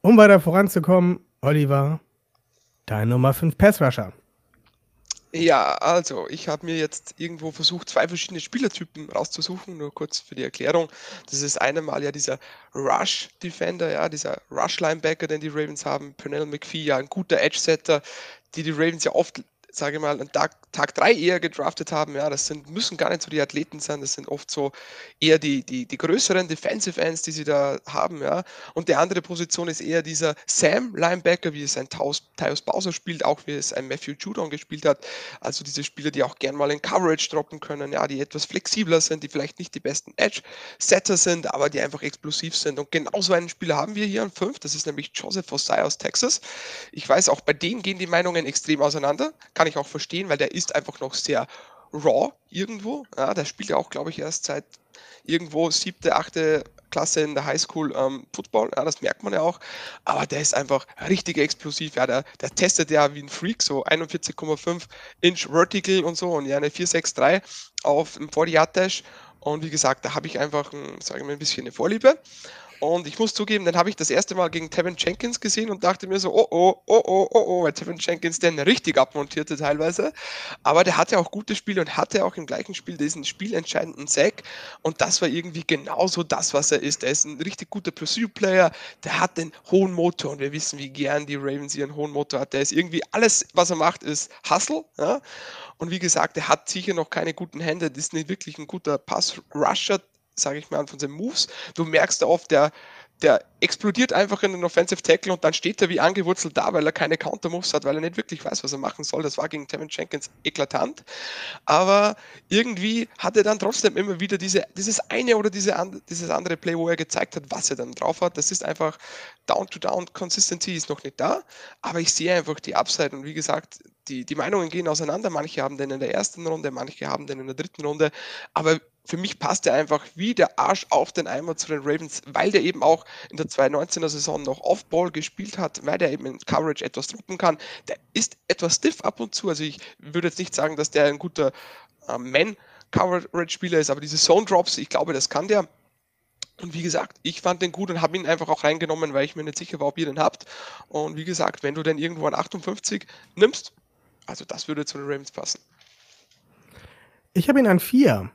Um weiter voranzukommen, Oliver, dein Nummer 5 Passrusher. Ja, also ich habe mir jetzt irgendwo versucht, zwei verschiedene Spielertypen rauszusuchen, nur kurz für die Erklärung. Das ist einmal ja dieser Rush Defender, ja, dieser Rush Linebacker, den die Ravens haben, Pernell McPhee, ja, ein guter Edge Setter, die die Ravens ja oft sage ich mal, an Tag, Tag 3 eher gedraftet haben, ja, das sind, müssen gar nicht so die Athleten sein, das sind oft so eher die, die, die größeren Defensive Ends, die sie da haben, ja. Und die andere Position ist eher dieser Sam Linebacker, wie es ein Tyus Bowser spielt, auch wie es ein Matthew Judon gespielt hat. Also diese Spieler, die auch gern mal in Coverage droppen können, ja, die etwas flexibler sind, die vielleicht nicht die besten Edge-Setter sind, aber die einfach explosiv sind. Und genau so einen Spieler haben wir hier an 5, das ist nämlich Joseph Osai aus Texas. Ich weiß, auch bei denen gehen die Meinungen extrem auseinander. Kann ich auch verstehen, weil der ist einfach noch sehr raw irgendwo. Ja, der spielt ja auch, glaube ich, erst seit irgendwo siebte, achte Klasse in der Highschool ähm, Football, ja, das merkt man ja auch, aber der ist einfach richtig explosiv, ja, der, der testet ja wie ein Freak, so 41,5 Inch Vertical und so und ja eine 463 auf dem 40 Yard Dash. Und wie gesagt, da habe ich einfach, sage ich mal, ein bisschen eine Vorliebe und ich muss zugeben, dann habe ich das erste Mal gegen Tevin Jenkins gesehen und dachte mir so, oh oh, oh oh, oh oh, weil Tevin Jenkins den richtig abmontierte teilweise. Aber der hatte auch gute Spiele und hatte auch im gleichen Spiel diesen spielentscheidenden Sack. Und das war irgendwie genauso das, was er ist. Er ist ein richtig guter Pursuit-Player, der hat den hohen Motor und wir wissen, wie gern die Ravens ihren hohen Motor hat. Der ist irgendwie, alles, was er macht, ist Hustle. Ja? Und wie gesagt, er hat sicher noch keine guten Hände. Das ist nicht wirklich ein guter Pass-Rusher sage ich mal, von seinen Moves. Du merkst da oft, der, der explodiert einfach in den Offensive Tackle und dann steht er wie angewurzelt da, weil er keine Counter-Moves hat, weil er nicht wirklich weiß, was er machen soll. Das war gegen Tevin Jenkins eklatant. Aber irgendwie hat er dann trotzdem immer wieder diese, dieses eine oder diese dieses andere Play, wo er gezeigt hat, was er dann drauf hat. Das ist einfach Down-to-Down, Consistency ist noch nicht da, aber ich sehe einfach die Upside und wie gesagt, die, die Meinungen gehen auseinander. Manche haben den in der ersten Runde, manche haben den in der dritten Runde, aber für mich passt er einfach wie der Arsch auf den Eimer zu den Ravens, weil der eben auch in der 2019er Saison noch Off-Ball gespielt hat, weil der eben in Coverage etwas droppen kann. Der ist etwas stiff ab und zu. Also ich würde jetzt nicht sagen, dass der ein guter äh, Man-Coverage-Spieler ist, aber diese Zone-Drops, ich glaube, das kann der. Und wie gesagt, ich fand den gut und habe ihn einfach auch reingenommen, weil ich mir nicht sicher war, ob ihr den habt. Und wie gesagt, wenn du den irgendwo an 58 nimmst, also das würde zu den Ravens passen. Ich habe ihn an 4.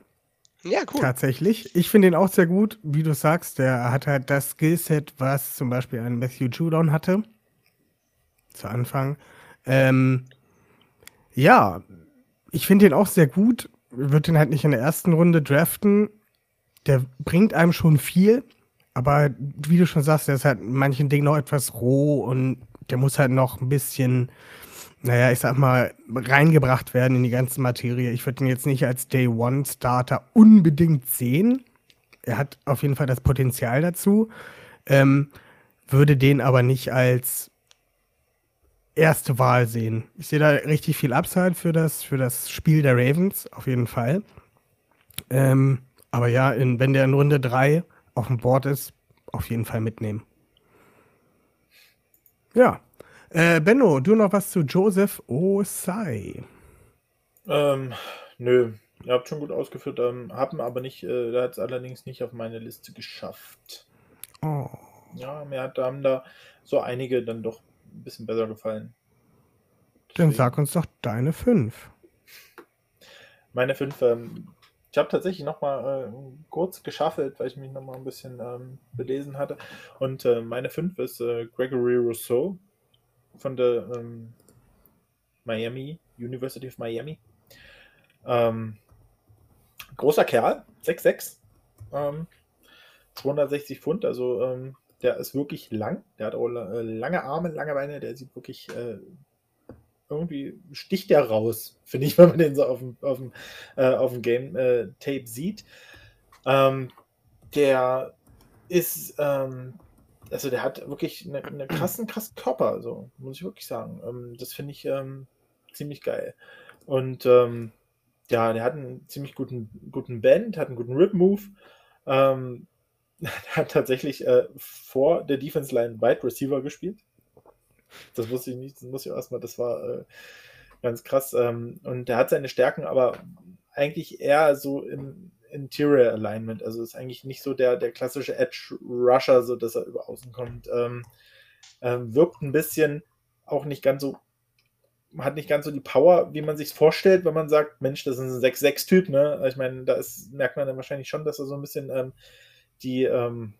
Ja, cool. Tatsächlich. Ich finde ihn auch sehr gut. Wie du sagst, der hat halt das Skillset, was zum Beispiel ein Matthew Judon hatte. Zu Anfang. Ähm, ja, ich finde ihn auch sehr gut. Würde ihn halt nicht in der ersten Runde draften. Der bringt einem schon viel. Aber wie du schon sagst, der ist halt manchen Dingen noch etwas roh und der muss halt noch ein bisschen naja, ich sag mal, reingebracht werden in die ganze Materie. Ich würde ihn jetzt nicht als Day One Starter unbedingt sehen. Er hat auf jeden Fall das Potenzial dazu. Ähm, würde den aber nicht als erste Wahl sehen. Ich sehe da richtig viel Upside für das, für das Spiel der Ravens, auf jeden Fall. Ähm, aber ja, in, wenn der in Runde 3 auf dem Board ist, auf jeden Fall mitnehmen. Ja, äh, Benno, du noch was zu Joseph Osai? Ähm, nö, ihr habt schon gut ausgeführt, ähm, haben aber nicht, äh, da hat es allerdings nicht auf meine Liste geschafft. Oh. Ja, mir hat, haben da so einige dann doch ein bisschen besser gefallen. Deswegen. Dann sag uns doch deine fünf. Meine fünf, ähm, ich habe tatsächlich noch mal äh, kurz geschaffelt, weil ich mich noch mal ein bisschen ähm, belesen hatte. Und äh, meine fünf ist äh, Gregory Rousseau, von der ähm, Miami, University of Miami. Ähm, großer Kerl, 6'6, ähm, 260 Pfund, also ähm, der ist wirklich lang. Der hat auch äh, lange Arme, lange Beine, der sieht wirklich äh, irgendwie sticht der raus, finde ich, wenn man den so auf dem, auf dem, äh, auf dem Game äh, Tape sieht. Ähm, der ist ähm, also der hat wirklich einen eine krassen, krassen Körper, so muss ich wirklich sagen. Ähm, das finde ich ähm, ziemlich geil. Und ähm, ja, der hat einen ziemlich guten, guten Band, hat einen guten Rip-Move. Ähm, hat tatsächlich äh, vor der Defense Line Wide Receiver gespielt. Das wusste ich nicht, das muss ich erstmal, das war äh, ganz krass. Ähm, und der hat seine Stärken, aber eigentlich eher so in, Interior Alignment. Also ist eigentlich nicht so der, der klassische Edge Rusher, so dass er über außen kommt. Ähm, ähm, wirkt ein bisschen auch nicht ganz so hat nicht ganz so die Power, wie man sich vorstellt, wenn man sagt, Mensch, das ist ein 6-6-Typ. Ne? Ich meine, da ist, merkt man dann wahrscheinlich schon, dass er so ein bisschen ähm, die ähm,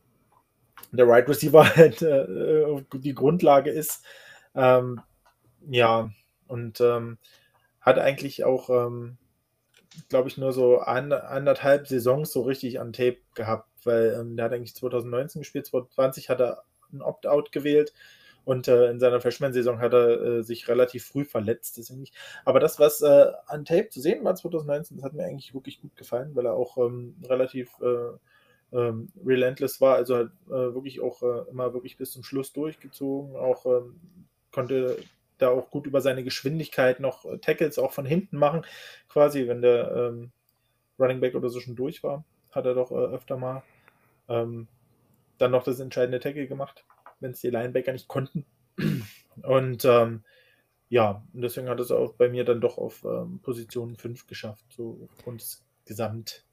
der Right Receiver halt äh, die Grundlage ist. Ähm, ja, und ähm, hat eigentlich auch, ähm, glaube ich, nur so anderthalb Saisons so richtig an Tape gehabt, weil ähm, der hat eigentlich 2019 gespielt, 2020 hat er ein Opt-out gewählt und äh, in seiner Freshman-Saison hat er äh, sich relativ früh verletzt. Deswegen Aber das, was äh, an Tape zu sehen war 2019, das hat mir eigentlich wirklich gut gefallen, weil er auch ähm, relativ äh, ähm, relentless war, also halt wirklich auch äh, immer wirklich bis zum Schluss durchgezogen, auch ähm, konnte da auch gut über seine Geschwindigkeit noch äh, Tackles auch von hinten machen, quasi, wenn der ähm, Running Back oder so schon durch war, hat er doch äh, öfter mal ähm, dann noch das entscheidende Tackle gemacht, wenn es die Linebacker nicht konnten. Und ähm, ja, deswegen hat es auch bei mir dann doch auf ähm, Position 5 geschafft, so aufgrund des Gesamt,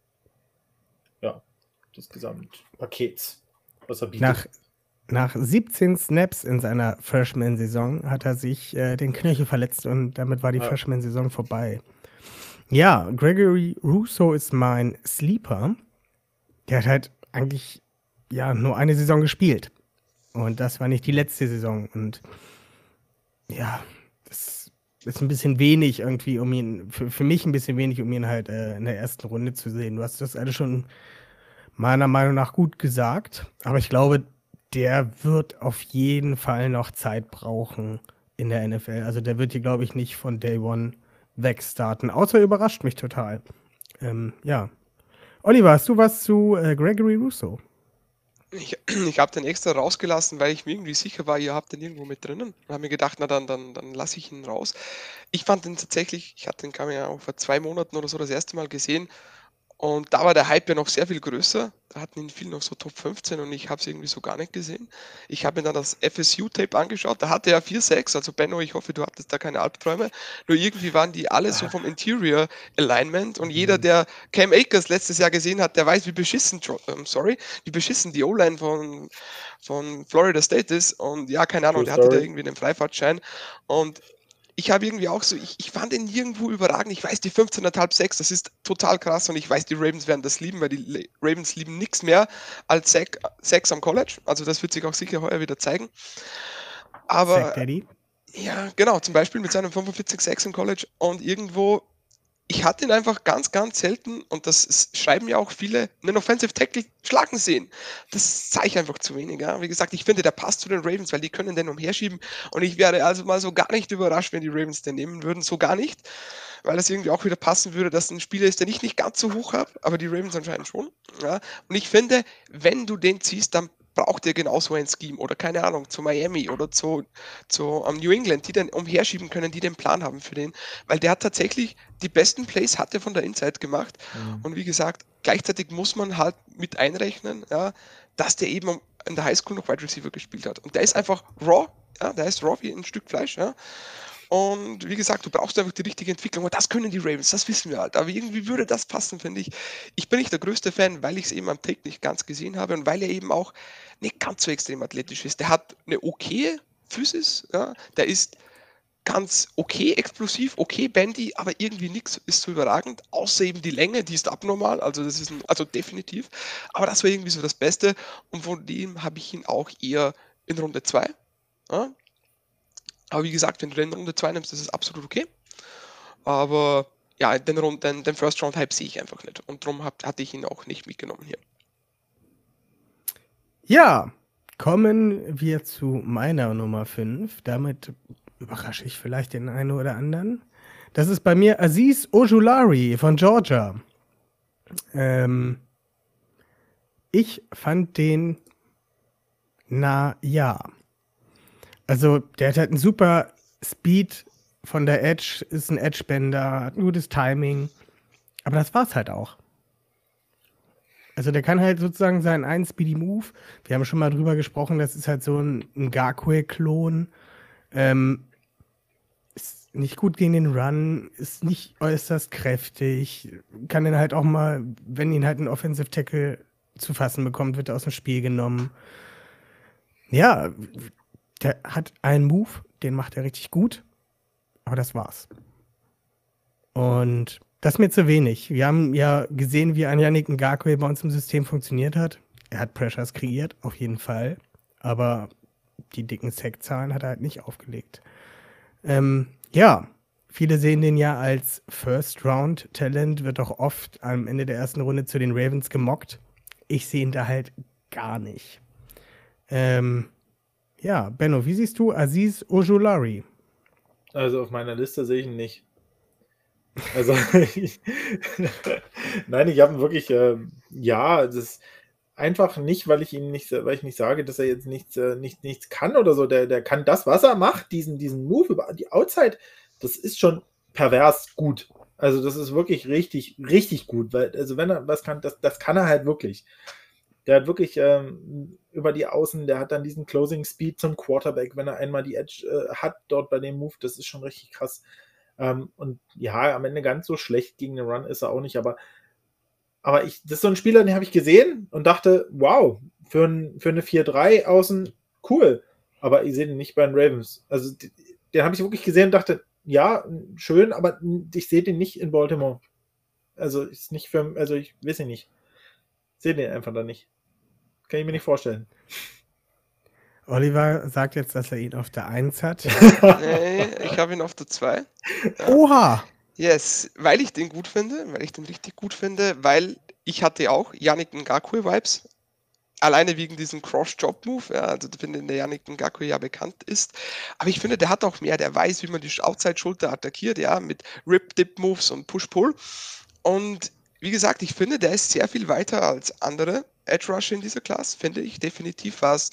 ja, des Gesamtpakets, was er bietet. Nach, nach 17 Snaps in seiner Freshman-Saison hat er sich äh, den Knöchel verletzt und damit war die ja. Freshman-Saison vorbei. Ja, Gregory Russo ist mein Sleeper. Der hat halt eigentlich ja nur eine Saison gespielt. Und das war nicht die letzte Saison. Und ja, das ist ein bisschen wenig irgendwie, um ihn, für, für mich ein bisschen wenig, um ihn halt äh, in der ersten Runde zu sehen. Du hast das alles schon meiner Meinung nach gut gesagt. Aber ich glaube, der wird auf jeden Fall noch Zeit brauchen in der NFL. Also der wird hier, glaube ich, nicht von Day One wegstarten. Außer überrascht mich total. Ähm, ja. Oliver, hast du was zu äh, Gregory Russo? Ich, ich habe den extra rausgelassen, weil ich mir irgendwie sicher war, ihr habt den irgendwo mit drinnen. Und habe mir gedacht, na dann, dann, dann lasse ich ihn raus. Ich fand den tatsächlich, ich hatte den kam ja auch vor zwei Monaten oder so das erste Mal gesehen und da war der Hype ja noch sehr viel größer. Da hatten ihn viele noch so Top 15 und ich habe es irgendwie so gar nicht gesehen. Ich habe mir dann das FSU-Tape angeschaut. Da hatte er 4-6. Also Benno, ich hoffe, du hattest da keine Albträume. Nur irgendwie waren die alle so vom Interior Alignment und jeder, mhm. der Cam Akers letztes Jahr gesehen hat, der weiß, wie beschissen, ähm, sorry, wie beschissen die O-Line von, von Florida State ist. Und ja, keine Ahnung, der hatte da irgendwie einen Freifahrtschein. Und ich habe irgendwie auch so, ich, ich fand ihn nirgendwo überragend. Ich weiß, die 15,5, 6, das ist total krass und ich weiß, die Ravens werden das lieben, weil die Ravens lieben nichts mehr als Sex am College. Also das wird sich auch sicher heuer wieder zeigen. Aber. Ja, genau, zum Beispiel mit seinem 45 6 im College und irgendwo ich hatte ihn einfach ganz, ganz selten, und das schreiben ja auch viele, einen Offensive Tackle schlagen sehen. Das zeige ich einfach zu wenig. Ja. Wie gesagt, ich finde, der passt zu den Ravens, weil die können den umherschieben. Und ich wäre also mal so gar nicht überrascht, wenn die Ravens den nehmen würden. So gar nicht. Weil das irgendwie auch wieder passen würde, dass ein Spieler ist, den ich nicht ganz so hoch habe, aber die Ravens anscheinend schon. Ja. Und ich finde, wenn du den ziehst, dann braucht ihr genauso ein Scheme oder keine Ahnung, zu Miami oder zu, zu um New England, die dann umherschieben können, die den Plan haben für den, weil der hat tatsächlich die besten Plays hat er von der Inside gemacht. Mhm. und wie gesagt, gleichzeitig muss man halt mit einrechnen, ja, dass der eben in der Highschool noch Wide Receiver gespielt hat. Und der ist einfach raw, ja, der ist raw wie ein Stück Fleisch, ja, und wie gesagt, du brauchst einfach die richtige Entwicklung. Und das können die Ravens, das wissen wir halt. Aber irgendwie würde das passen, finde ich. Ich bin nicht der größte Fan, weil ich es eben am Take nicht ganz gesehen habe und weil er eben auch nicht ganz so extrem athletisch ist. Der hat eine okay Physis, ja? der ist ganz okay explosiv, okay Bandy, aber irgendwie nichts ist so überragend, außer eben die Länge, die ist abnormal, also das ist ein, also definitiv, aber das war irgendwie so das Beste und von dem habe ich ihn auch eher in Runde 2. Ja? Aber wie gesagt, wenn du den Runde 2 nimmst, ist absolut okay. Aber ja, den, Rund, den, den First Round Hype sehe ich einfach nicht. Und darum hab, hatte ich ihn auch nicht mitgenommen hier. Ja, kommen wir zu meiner Nummer 5. Damit überrasche ich vielleicht den einen oder anderen. Das ist bei mir Aziz Ojulari von Georgia. Ähm, ich fand den, na ja, also, der hat halt einen super Speed von der Edge, ist ein Edge-Bender, hat ein gutes Timing. Aber das war's halt auch. Also, der kann halt sozusagen seinen einen Speedy Move. Wir haben schon mal drüber gesprochen, das ist halt so ein, ein Garquay-Klon. Ähm, ist nicht gut gegen den Run, ist nicht äußerst kräftig. Kann dann halt auch mal, wenn ihn halt ein Offensive Tackle zu fassen bekommt, wird er aus dem Spiel genommen. Ja, der hat einen Move, den macht er richtig gut. Aber das war's. Und das ist mir zu wenig. Wir haben ja gesehen, wie ein Yannick Ngakwe bei uns im System funktioniert hat. Er hat Pressures kreiert, auf jeden Fall. Aber die dicken Sack-Zahlen hat er halt nicht aufgelegt. Ähm, ja, viele sehen den ja als First-Round-Talent, wird auch oft am Ende der ersten Runde zu den Ravens gemockt. Ich sehe ihn da halt gar nicht. Ähm, ja, Benno, wie siehst du Aziz Ojulari? Also auf meiner Liste sehe ich ihn nicht. Also, nein, ich habe wirklich, äh, ja, das ist einfach nicht, weil ich ihm nicht, weil ich nicht sage, dass er jetzt nichts, äh, nicht, nichts kann oder so. Der, der kann das, was er macht, diesen, diesen Move über die Outside, das ist schon pervers gut. Also, das ist wirklich richtig, richtig gut, weil, also, wenn er was kann, das, das kann er halt wirklich. Der hat wirklich ähm, über die Außen, der hat dann diesen Closing Speed zum Quarterback, wenn er einmal die Edge äh, hat dort bei dem Move, das ist schon richtig krass. Ähm, und ja, am Ende ganz so schlecht gegen den Run ist er auch nicht, aber, aber ich, das ist so ein Spieler, den habe ich gesehen und dachte, wow, für, ein, für eine 4-3 außen, cool. Aber ich sehe den nicht bei den Ravens. Also den, den habe ich wirklich gesehen und dachte, ja, schön, aber ich sehe den nicht in Baltimore. Also ist nicht für, also ich weiß nicht. Sehe den einfach da nicht. Kann ich mir nicht vorstellen. Oliver sagt jetzt, dass er ihn auf der 1 hat. nee, ich habe ihn auf der 2. Ja. Oha! Yes, weil ich den gut finde, weil ich den richtig gut finde, weil ich hatte auch Yannick Ngakwe-Vibes. Alleine wegen diesem Cross-Job-Move, ja, also ich finde, der Yannick Ngakwe ja bekannt ist. Aber ich finde, der hat auch mehr, der weiß, wie man die Outside-Schulter attackiert, ja, mit Rip-Dip-Moves und Push-Pull. Und wie gesagt, ich finde, der ist sehr viel weiter als andere Edge Rusher in dieser Klasse, finde ich definitiv was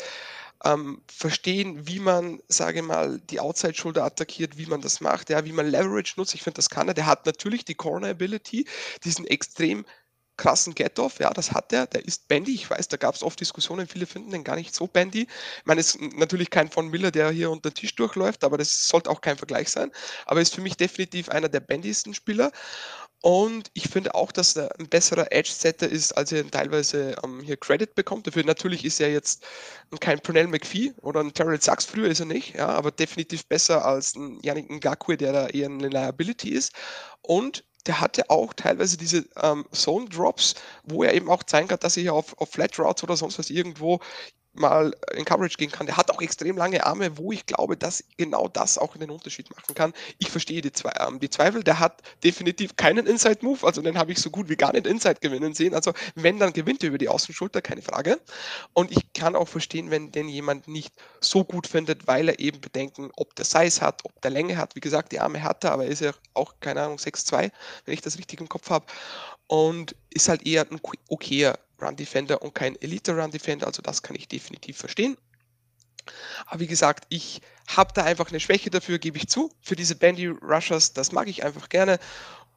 ähm, verstehen, wie man, sage mal, die Outside-Shoulder attackiert, wie man das macht, ja, wie man Leverage nutzt. Ich finde, das kann er. Der hat natürlich die Corner-Ability, diesen extrem krassen Get-Off, ja, das hat er, der ist Bandy, ich weiß, da gab es oft Diskussionen, viele finden den gar nicht so Bandy. Ich meine, es ist natürlich kein Von Miller, der hier unter den Tisch durchläuft, aber das sollte auch kein Vergleich sein, aber ist für mich definitiv einer der bandiesten Spieler und ich finde auch, dass er ein besserer Edge-Setter ist, als er teilweise ähm, hier Credit bekommt. Dafür natürlich ist er jetzt kein Pernell McPhee oder ein Terrell Sachs, früher ist er nicht, ja, aber definitiv besser als ein Yannick Ngakwe, der da eher eine Liability ist. Und der hatte auch teilweise diese ähm, Zone Drops, wo er eben auch zeigen kann, dass er hier auf, auf Flat Routes oder sonst was irgendwo mal in Coverage gehen kann. Der hat auch extrem lange Arme, wo ich glaube, dass genau das auch den Unterschied machen kann. Ich verstehe die, Zwe ähm, die Zweifel. Der hat definitiv keinen Inside-Move, also den habe ich so gut wie gar nicht Inside gewinnen sehen. Also wenn, dann gewinnt er über die Außenschulter, keine Frage. Und ich kann auch verstehen, wenn den jemand nicht so gut findet, weil er eben bedenken, ob der Size hat, ob der Länge hat. Wie gesagt, die Arme hat er, aber er ist ja auch, keine Ahnung, 6'2, wenn ich das richtig im Kopf habe. Und ist halt eher ein okayer Run Defender und kein Elite Run Defender, also das kann ich definitiv verstehen. Aber wie gesagt, ich habe da einfach eine Schwäche dafür, gebe ich zu. Für diese Bandy Rushers, das mag ich einfach gerne.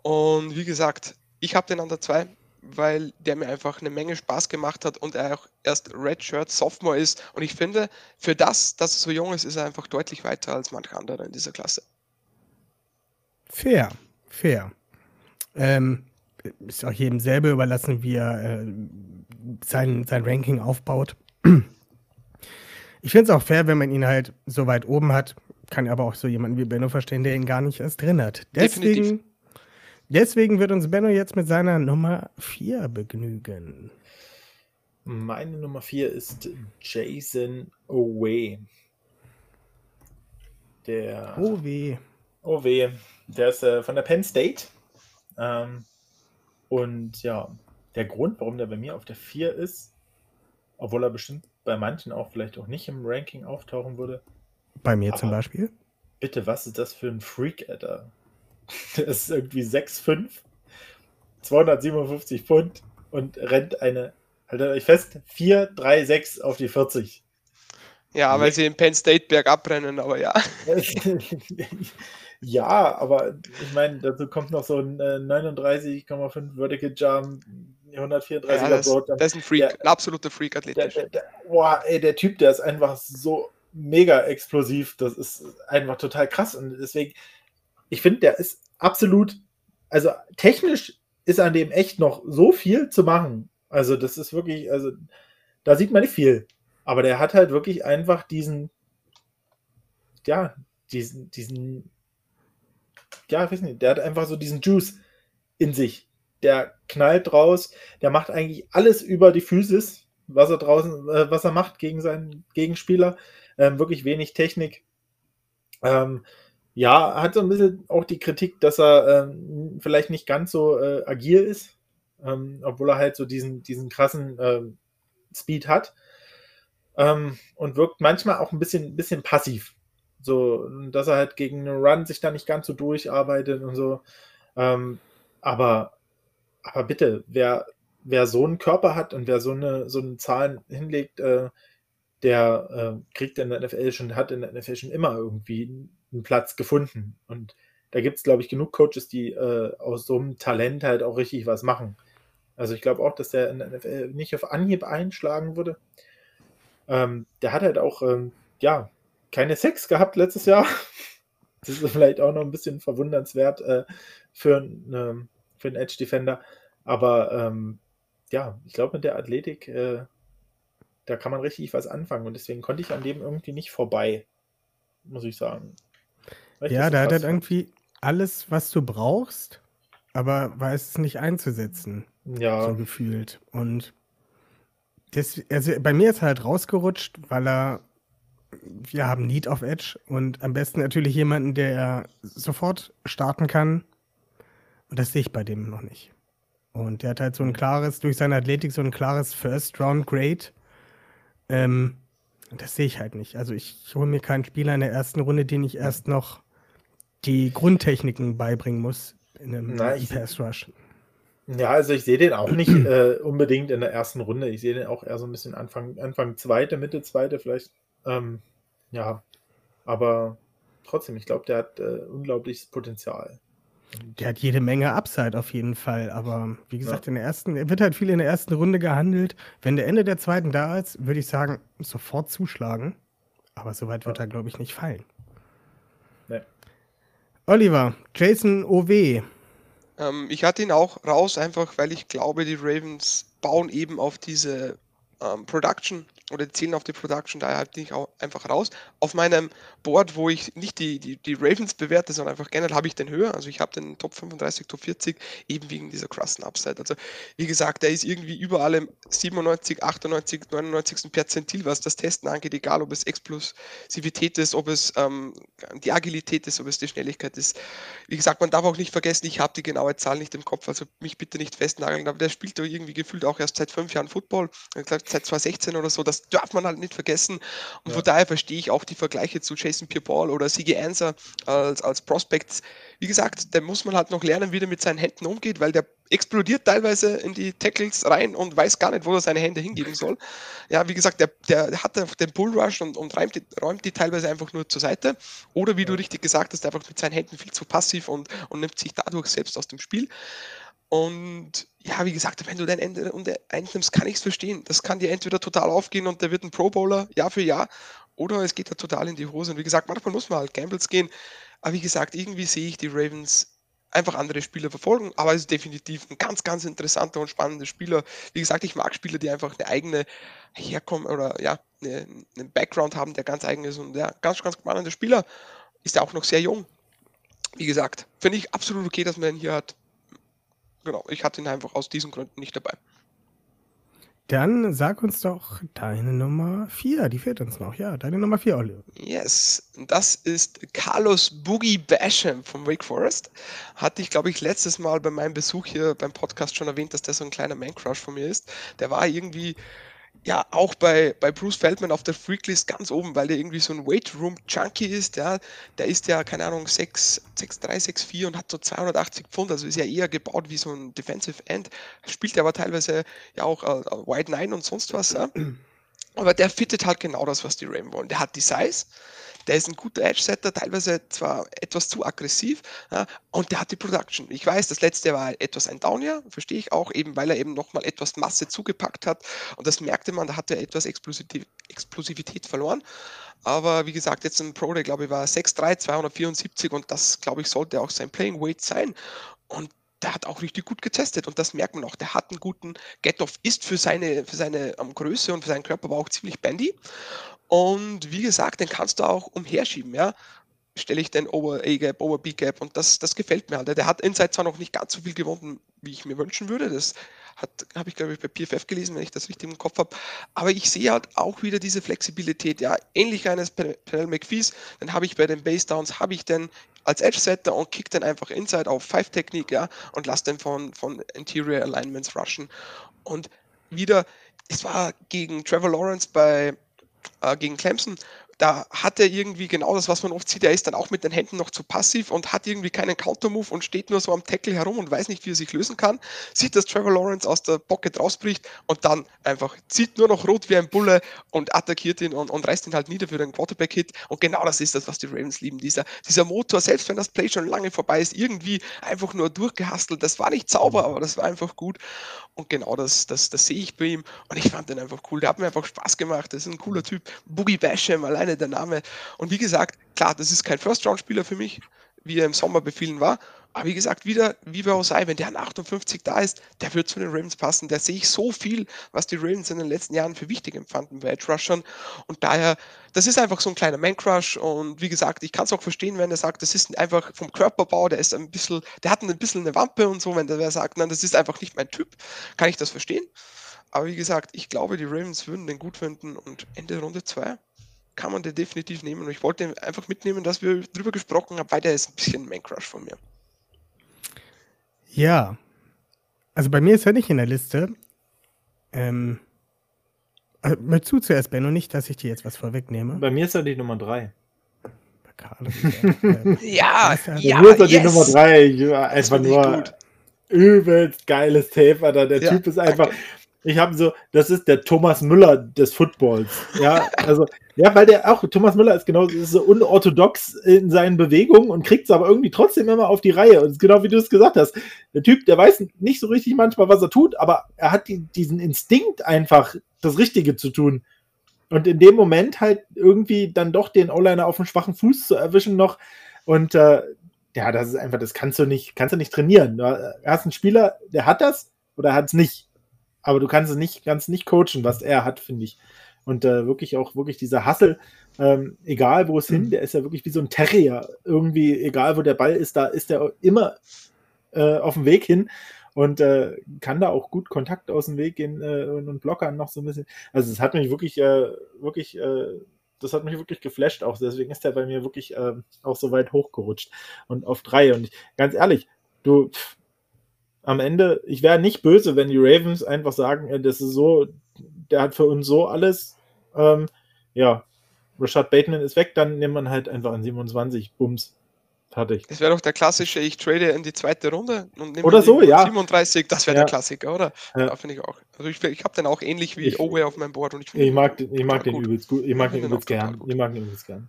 Und wie gesagt, ich habe den an der 2, weil der mir einfach eine Menge Spaß gemacht hat und er auch erst Redshirt Sophomore ist. Und ich finde, für das, dass er so jung ist, ist er einfach deutlich weiter als manche andere in dieser Klasse. Fair, fair. Ähm, ist auch jedem selber überlassen, wie er äh, sein, sein Ranking aufbaut. Ich finde es auch fair, wenn man ihn halt so weit oben hat. Kann aber auch so jemanden wie Benno verstehen, der ihn gar nicht erst drin hat. Deswegen, deswegen wird uns Benno jetzt mit seiner Nummer 4 begnügen. Meine Nummer 4 ist Jason Owe. Der. Owe. Owe. Der ist äh, von der Penn State. Ähm, und ja, der Grund, warum der bei mir auf der 4 ist, obwohl er bestimmt bei manchen auch vielleicht auch nicht im Ranking auftauchen würde. Bei mir zum Beispiel. Bitte, was ist das für ein Freak, Alter? Der ist irgendwie 6'5, 257 Pfund und rennt eine, haltet euch fest, 4, 3, 6 auf die 40. Ja, weil sie in Penn State bergab rennen, aber ja. Ja, aber ich meine, dazu kommt noch so ein äh, 39,5 Vertical Jump, 134er ja, das, Broad Das ist ein Freak, der, ein absoluter Freak athletisch. Der, der, boah, ey, der Typ, der ist einfach so mega explosiv. Das ist einfach total krass. Und deswegen, ich finde, der ist absolut, also technisch ist an dem echt noch so viel zu machen. Also, das ist wirklich, also, da sieht man nicht viel. Aber der hat halt wirklich einfach diesen, ja, diesen, diesen ja, ich weiß nicht, der hat einfach so diesen Juice in sich. Der knallt raus, der macht eigentlich alles über die Physis, was er draußen, äh, was er macht gegen seinen Gegenspieler. Ähm, wirklich wenig Technik. Ähm, ja, hat so ein bisschen auch die Kritik, dass er ähm, vielleicht nicht ganz so äh, agil ist, ähm, obwohl er halt so diesen, diesen krassen ähm, Speed hat. Ähm, und wirkt manchmal auch ein bisschen, bisschen passiv. So, dass er halt gegen einen Run sich da nicht ganz so durcharbeitet und so. Ähm, aber, aber bitte, wer, wer so einen Körper hat und wer so eine, so eine Zahlen hinlegt, äh, der äh, kriegt in der NFL schon, hat in der NFL schon immer irgendwie einen Platz gefunden. Und da gibt es, glaube ich, genug Coaches, die äh, aus so einem Talent halt auch richtig was machen. Also ich glaube auch, dass der in der NFL nicht auf Anhieb einschlagen würde. Ähm, der hat halt auch, ähm, ja, keine Sex gehabt letztes Jahr. Das ist vielleicht auch noch ein bisschen verwundernswert äh, für, ähm, für einen Edge Defender. Aber ähm, ja, ich glaube, mit der Athletik, äh, da kann man richtig was anfangen. Und deswegen konnte ich an dem irgendwie nicht vorbei, muss ich sagen. Weil ja, da hat er irgendwie alles, was du brauchst, aber weiß es nicht einzusetzen. Ja. So gefühlt. Und das, also bei mir ist er halt rausgerutscht, weil er, wir haben Need auf Edge und am besten natürlich jemanden, der sofort starten kann. Und das sehe ich bei dem noch nicht. Und der hat halt so ein klares, durch seine Athletik so ein klares First-Round-Grade. Ähm, das sehe ich halt nicht. Also ich hole mir keinen Spieler in der ersten Runde, den ich erst noch die Grundtechniken beibringen muss in einem Pass-Rush. Ja, also ich sehe den auch nicht äh, unbedingt in der ersten Runde. Ich sehe den auch eher so ein bisschen Anfang, Anfang zweite, Mitte zweite vielleicht. Ähm, ja, aber trotzdem, ich glaube, der hat äh, unglaubliches Potenzial. Der hat jede Menge Upside auf jeden Fall, aber wie gesagt, ja. in der ersten, er wird halt viel in der ersten Runde gehandelt. Wenn der Ende der zweiten da ist, würde ich sagen, sofort zuschlagen. Aber so weit wird ja. er, glaube ich, nicht fallen. Nee. Oliver, Jason OW. Ähm, ich hatte ihn auch raus, einfach weil ich glaube, die Ravens bauen eben auf diese ähm, Production oder zielen auf die Production, daher halt nicht auch einfach raus. Auf meinem Board, wo ich nicht die, die, die Ravens bewerte, sondern einfach generell habe ich den höher. Also ich habe den Top 35, Top 40, eben wegen dieser krassen Upside. Also wie gesagt, der ist irgendwie überall im 97, 98, 99. Perzentil, was das Testen angeht, egal ob es Explosivität ist, ob es ähm, die Agilität ist, ob es die Schnelligkeit ist. Wie gesagt, man darf auch nicht vergessen, ich habe die genaue Zahl nicht im Kopf, also mich bitte nicht festnageln, aber der spielt doch irgendwie gefühlt auch erst seit fünf Jahren Football, ich glaube seit 2016 oder so, das darf man halt nicht vergessen und ja. von daher verstehe ich auch die Vergleiche zu Jason Pierre-Paul oder Sigi Anser als, als Prospects. Wie gesagt, da muss man halt noch lernen, wie er mit seinen Händen umgeht, weil der explodiert teilweise in die Tackles rein und weiß gar nicht, wo er seine Hände hingeben soll. Ja, wie gesagt, der, der hat den Bullrush und, und räumt, die, räumt die teilweise einfach nur zur Seite. Oder wie du richtig gesagt hast, einfach mit seinen Händen viel zu passiv und, und nimmt sich dadurch selbst aus dem Spiel. Und ja, wie gesagt, wenn du dein Ende und einnimmst, kann ich es verstehen. Das kann dir entweder total aufgehen und der wird ein Pro Bowler Jahr für Jahr oder es geht da total in die Hose. Und wie gesagt, manchmal muss man halt Gambles gehen. Aber wie gesagt, irgendwie sehe ich die Ravens einfach andere Spieler verfolgen, aber es ist definitiv ein ganz, ganz interessanter und spannender Spieler. Wie gesagt, ich mag Spieler, die einfach eine eigene Herkommen oder ja, eine, einen Background haben, der ganz eigen ist und ja, ganz, ganz spannender Spieler. Ist ja auch noch sehr jung. Wie gesagt, finde ich absolut okay, dass man ihn hier hat genau, ich hatte ihn einfach aus diesen Gründen nicht dabei. Dann sag uns doch deine Nummer 4, die fehlt uns noch. Ja, deine Nummer 4, Oliver. Yes, das ist Carlos Boogie Basham von Wake Forest. Hatte ich, glaube ich, letztes Mal bei meinem Besuch hier beim Podcast schon erwähnt, dass der so ein kleiner Man-Crush von mir ist. Der war irgendwie ja, auch bei, bei Bruce Feldman auf der Freaklist ganz oben, weil der irgendwie so ein Weight Room Junkie ist, ja. Der ist ja, keine Ahnung, 6, 6'3, 6'4 und hat so 280 Pfund, also ist ja eher gebaut wie so ein Defensive End. Spielt aber teilweise ja auch äh, Wide Nine und sonst was, ja. Aber der fittet halt genau das, was die Ram wollen. Der hat die Size, der ist ein guter Edge-Setter, teilweise zwar etwas zu aggressiv, ja, und der hat die Production. Ich weiß, das letzte war etwas ein Downjahr, verstehe ich auch, eben weil er eben nochmal etwas Masse zugepackt hat. Und das merkte man, da hat er etwas Explosivität, Explosivität verloren. Aber wie gesagt, jetzt ein Pro Day, glaube ich, war 6'3, 274 und das, glaube ich, sollte auch sein Playing Weight sein. Und der hat auch richtig gut getestet und das merkt man auch. Der hat einen guten Get-Off, ist für seine, für seine um, Größe und für seinen Körper aber auch ziemlich bandy. Und wie gesagt, den kannst du auch umherschieben, ja. stelle ich den Over A-Gap, Over B-Gap und das, das gefällt mir halt. Der hat Inside zwar noch nicht ganz so viel gewonnen, wie ich mir wünschen würde. Das habe ich, glaube ich, bei PFF gelesen, wenn ich das richtig im Kopf habe. Aber ich sehe halt auch wieder diese Flexibilität. Ja, ähnlich eines Penel McPhees, dann habe ich bei den Base Downs, habe ich den als Edge-Setter und kick den einfach Inside auf Five-Technik, ja, und lasse den von, von Interior Alignments rushen. Und wieder, es war gegen Trevor Lawrence bei äh, gegen Clemson, da hat er irgendwie genau das, was man oft sieht. Er ist dann auch mit den Händen noch zu passiv und hat irgendwie keinen Counter-Move und steht nur so am Tackle herum und weiß nicht, wie er sich lösen kann. Sieht, dass Trevor Lawrence aus der Pocket rausbricht und dann einfach zieht nur noch rot wie ein Bulle und attackiert ihn und, und reißt ihn halt nieder für den Quarterback-Hit. Und genau das ist das, was die Ravens lieben. Dieser, dieser Motor, selbst wenn das Play schon lange vorbei ist, irgendwie einfach nur durchgehastelt. Das war nicht sauber, aber das war einfach gut. Und genau das, das, das sehe ich bei ihm. Und ich fand den einfach cool. Der hat mir einfach Spaß gemacht. Das ist ein cooler Typ. Boogie Basham, alleine der Name. Und wie gesagt, klar, das ist kein First-Round-Spieler für mich, wie er im Sommer befiehlen war. Aber wie gesagt, wieder wie bei Osai, wenn der an 58 da ist, der wird zu den Ravens passen. Da sehe ich so viel, was die Ravens in den letzten Jahren für wichtig empfanden bei Edge Rushern. Und daher, das ist einfach so ein kleiner Man-Crush. Und wie gesagt, ich kann es auch verstehen, wenn er sagt, das ist einfach vom Körperbau, der ist ein bisschen, der hat ein bisschen eine Wampe und so, wenn der sagt, nein, das ist einfach nicht mein Typ, kann ich das verstehen. Aber wie gesagt, ich glaube, die Ravens würden den gut finden und Ende Runde 2 kann man den definitiv nehmen. Und ich wollte einfach mitnehmen, dass wir drüber gesprochen haben, weil der ist ein bisschen Man-Crush von mir. Ja. Also bei mir ist er nicht in der Liste. Ähm, äh, möchtest du zuerst, Benno, nicht, dass ich dir jetzt was vorwegnehme? Bei mir ist er die Nummer 3. ja, ja, ja, ist er yes. die Nummer 3. Einfach nur gut. übelst geiles Tape, Alter. Der ja, Typ ist einfach. Ich habe so, das ist der Thomas Müller des Footballs. Ja, also, ja, weil der auch, Thomas Müller ist genau ist so unorthodox in seinen Bewegungen und kriegt es aber irgendwie trotzdem immer auf die Reihe. Und genau wie du es gesagt hast. Der Typ, der weiß nicht so richtig manchmal, was er tut, aber er hat die, diesen Instinkt einfach, das Richtige zu tun. Und in dem Moment halt irgendwie dann doch den O-Liner auf dem schwachen Fuß zu erwischen noch. Und äh, ja, das ist einfach, das kannst du nicht, kannst du nicht trainieren. Du hast einen Spieler, der hat das oder hat es nicht aber du kannst es nicht, kannst nicht coachen, was er hat, finde ich. Und äh, wirklich auch wirklich dieser Hassel, ähm, egal wo es hin, mhm. der ist ja wirklich wie so ein Terrier. Irgendwie, egal wo der Ball ist, da ist er immer äh, auf dem Weg hin und äh, kann da auch gut Kontakt aus dem Weg gehen äh, und blockern noch so ein bisschen. Also es hat mich wirklich, äh, wirklich, äh, das hat mich wirklich geflasht auch. Deswegen ist er bei mir wirklich auch so weit hochgerutscht und auf drei. Und ich, ganz ehrlich, du, pff, am Ende, ich wäre nicht böse, wenn die Ravens einfach sagen, das ist so, der hat für uns so alles. Ähm, ja, Rashad Bateman ist weg, dann nimmt man halt einfach an 27, Bums. Fertig. Das wäre doch der klassische, ich trade in die zweite Runde und nehme oder so, ja. 37, das wäre ja. der Klassiker, oder? Ja, ja finde ich auch. Also ich, ich habe den auch ähnlich wie ich, Owe auf meinem Board und ich, ich mag den, ich mag den gut. übelst gut. Ich mag den übelst gern. Ich mag den übelst gern.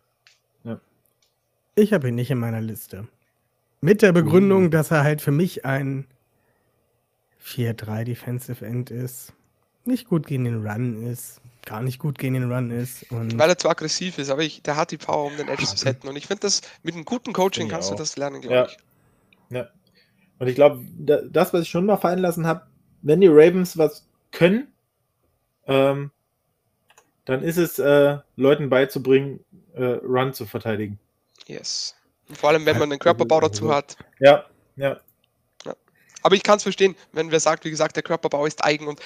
Ja. Ich habe ihn nicht in meiner Liste. Mit der Begründung, mhm. dass er halt für mich ein 4-3 Defensive End ist, nicht gut gegen den Run ist, gar nicht gut gegen den Run ist. Und Weil er zu aggressiv ist, aber ich, der hat die Power, um den Edge zu setzen. Und ich finde das, mit einem guten Coaching kannst auch. du das lernen, glaube ja. ich. Ja. Und ich glaube, das, was ich schon mal fallen lassen habe, wenn die Ravens was können, ähm, dann ist es, äh, Leuten beizubringen, äh, Run zu verteidigen. Yes. Und vor allem, wenn man einen Körperbau dazu hat. Ja, ja. Aber ich kann es verstehen, wenn wer sagt, wie gesagt, der Körperbau ist eigen und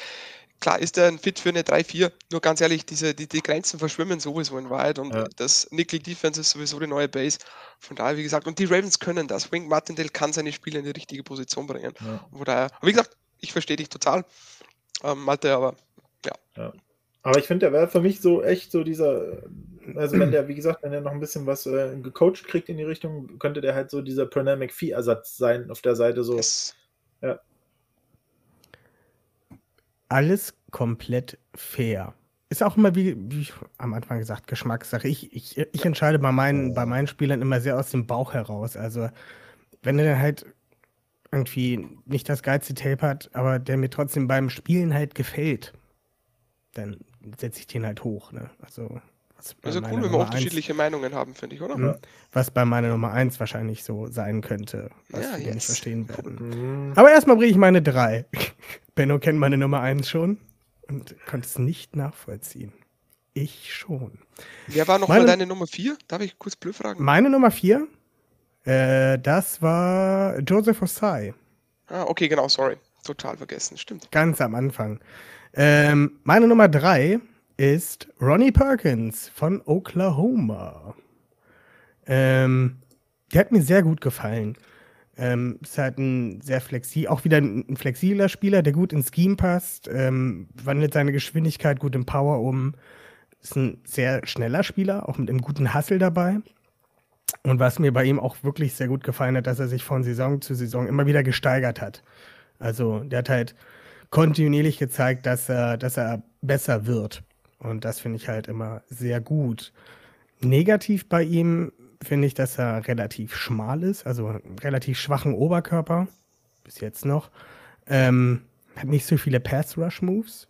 klar ist er ein Fit für eine 3-4. Nur ganz ehrlich, diese, die, die Grenzen verschwimmen sowieso in Wahrheit und ja. das Nickel Defense ist sowieso die neue Base. Von daher, wie gesagt, und die Ravens können das. Wink Martindale kann seine Spiele in die richtige Position bringen. Ja. Von daher, wie gesagt, ich verstehe dich total. Ähm, Malte, aber ja. ja. Aber ich finde, der wäre für mich so echt so dieser, also wenn der, wie gesagt, wenn er noch ein bisschen was äh, gecoacht kriegt in die Richtung, könnte der halt so dieser Pernell McPhee-Ersatz sein auf der Seite so. Yes ja. Alles komplett fair. Ist auch immer, wie, wie am Anfang gesagt, Geschmackssache. Ich, ich, ich entscheide bei meinen, bei meinen Spielern immer sehr aus dem Bauch heraus. Also, wenn er dann halt irgendwie nicht das geilste Tape hat, aber der mir trotzdem beim Spielen halt gefällt, dann setze ich den halt hoch. Ne? Also, also cool, wenn wir unterschiedliche eins, Meinungen haben, finde ich, oder? Mhm. Was bei meiner Nummer 1 wahrscheinlich so sein könnte, was ja, wir yes. nicht verstehen werden. Mhm. Aber erstmal bringe ich meine 3. Benno kennt meine Nummer 1 schon und konnte es nicht nachvollziehen. Ich schon. Wer war nochmal deine Nummer 4? Darf ich kurz blöd fragen? Meine Nummer 4, äh, das war Joseph Osai. Ah, okay, genau, sorry. Total vergessen, stimmt. Ganz am Anfang. Ähm, meine Nummer 3 ist Ronnie Perkins von Oklahoma. Ähm, der hat mir sehr gut gefallen. Ähm, ist halt ein sehr flexibel, auch wieder ein flexibler Spieler, der gut ins Scheme passt, ähm, wandelt seine Geschwindigkeit gut im Power um. Ist ein sehr schneller Spieler, auch mit einem guten Hustle dabei. Und was mir bei ihm auch wirklich sehr gut gefallen hat, dass er sich von Saison zu Saison immer wieder gesteigert hat. Also der hat halt kontinuierlich gezeigt, dass er, dass er besser wird. Und das finde ich halt immer sehr gut. Negativ bei ihm finde ich, dass er relativ schmal ist, also relativ schwachen Oberkörper, bis jetzt noch. Ähm, hat nicht so viele Pass-Rush-Moves.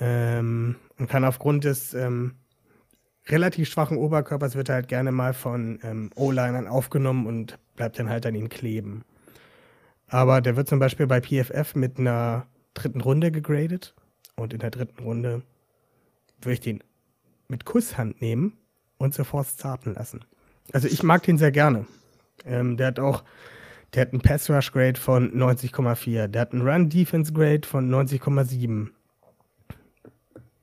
Ähm, und kann aufgrund des ähm, relativ schwachen Oberkörpers wird er halt gerne mal von ähm, O-Linern aufgenommen und bleibt dann halt an ihn kleben. Aber der wird zum Beispiel bei PFF mit einer dritten Runde gegradet. Und in der dritten Runde würde ich den mit Kusshand nehmen und sofort starten lassen. Also ich mag den sehr gerne. Ähm, der hat auch, der hat einen Pass Rush Grade von 90,4. Der hat einen Run Defense Grade von 90,7.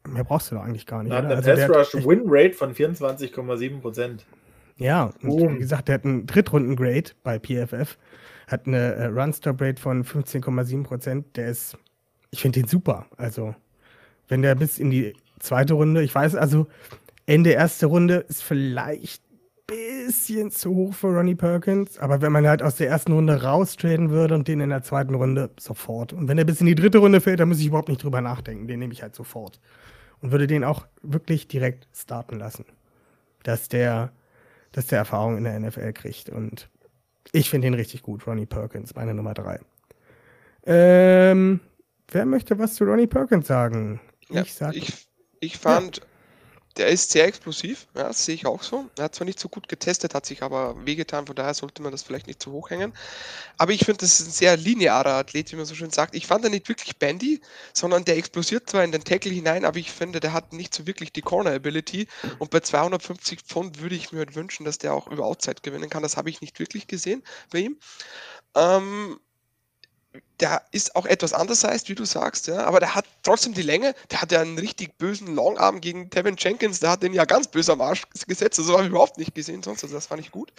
Mehr brauchst du doch eigentlich gar nicht. Er hat eine also Pass Rush Win Rate von 24,7 Prozent. Ja, und wie gesagt, der hat einen Drittrunden Grade bei PFF, hat eine äh, Run Stop Rate von 15,7 Prozent. Der ist, ich finde den super. Also wenn der bis in die zweite Runde, ich weiß also, Ende erste Runde ist vielleicht ein bisschen zu hoch für Ronnie Perkins, aber wenn man halt aus der ersten Runde raustraden würde und den in der zweiten Runde sofort. Und wenn er bis in die dritte Runde fällt, dann muss ich überhaupt nicht drüber nachdenken. Den nehme ich halt sofort. Und würde den auch wirklich direkt starten lassen. Dass der, dass der Erfahrung in der NFL kriegt. Und ich finde ihn richtig gut, Ronnie Perkins, meine Nummer drei. Ähm, wer möchte was zu Ronnie Perkins sagen? Ja, ich sag. Ich, ich fand, der ist sehr explosiv, ja, das sehe ich auch so. Er hat zwar nicht so gut getestet, hat sich aber wehgetan, von daher sollte man das vielleicht nicht zu hoch hängen. Aber ich finde, das ist ein sehr linearer Athlet, wie man so schön sagt. Ich fand er nicht wirklich bandy, sondern der explosiert zwar in den Tackle hinein, aber ich finde, der hat nicht so wirklich die Corner-Ability. Und bei 250 Pfund würde ich mir halt wünschen, dass der auch über Outside gewinnen kann. Das habe ich nicht wirklich gesehen bei ihm. Ähm, der ist auch etwas undersized, wie du sagst, ja, aber der hat trotzdem die Länge. Der hat ja einen richtig bösen Longarm gegen Tevin Jenkins. Der hat den ja ganz böse am Arsch gesetzt. Das habe ich überhaupt nicht gesehen sonst. Also das fand ich gut.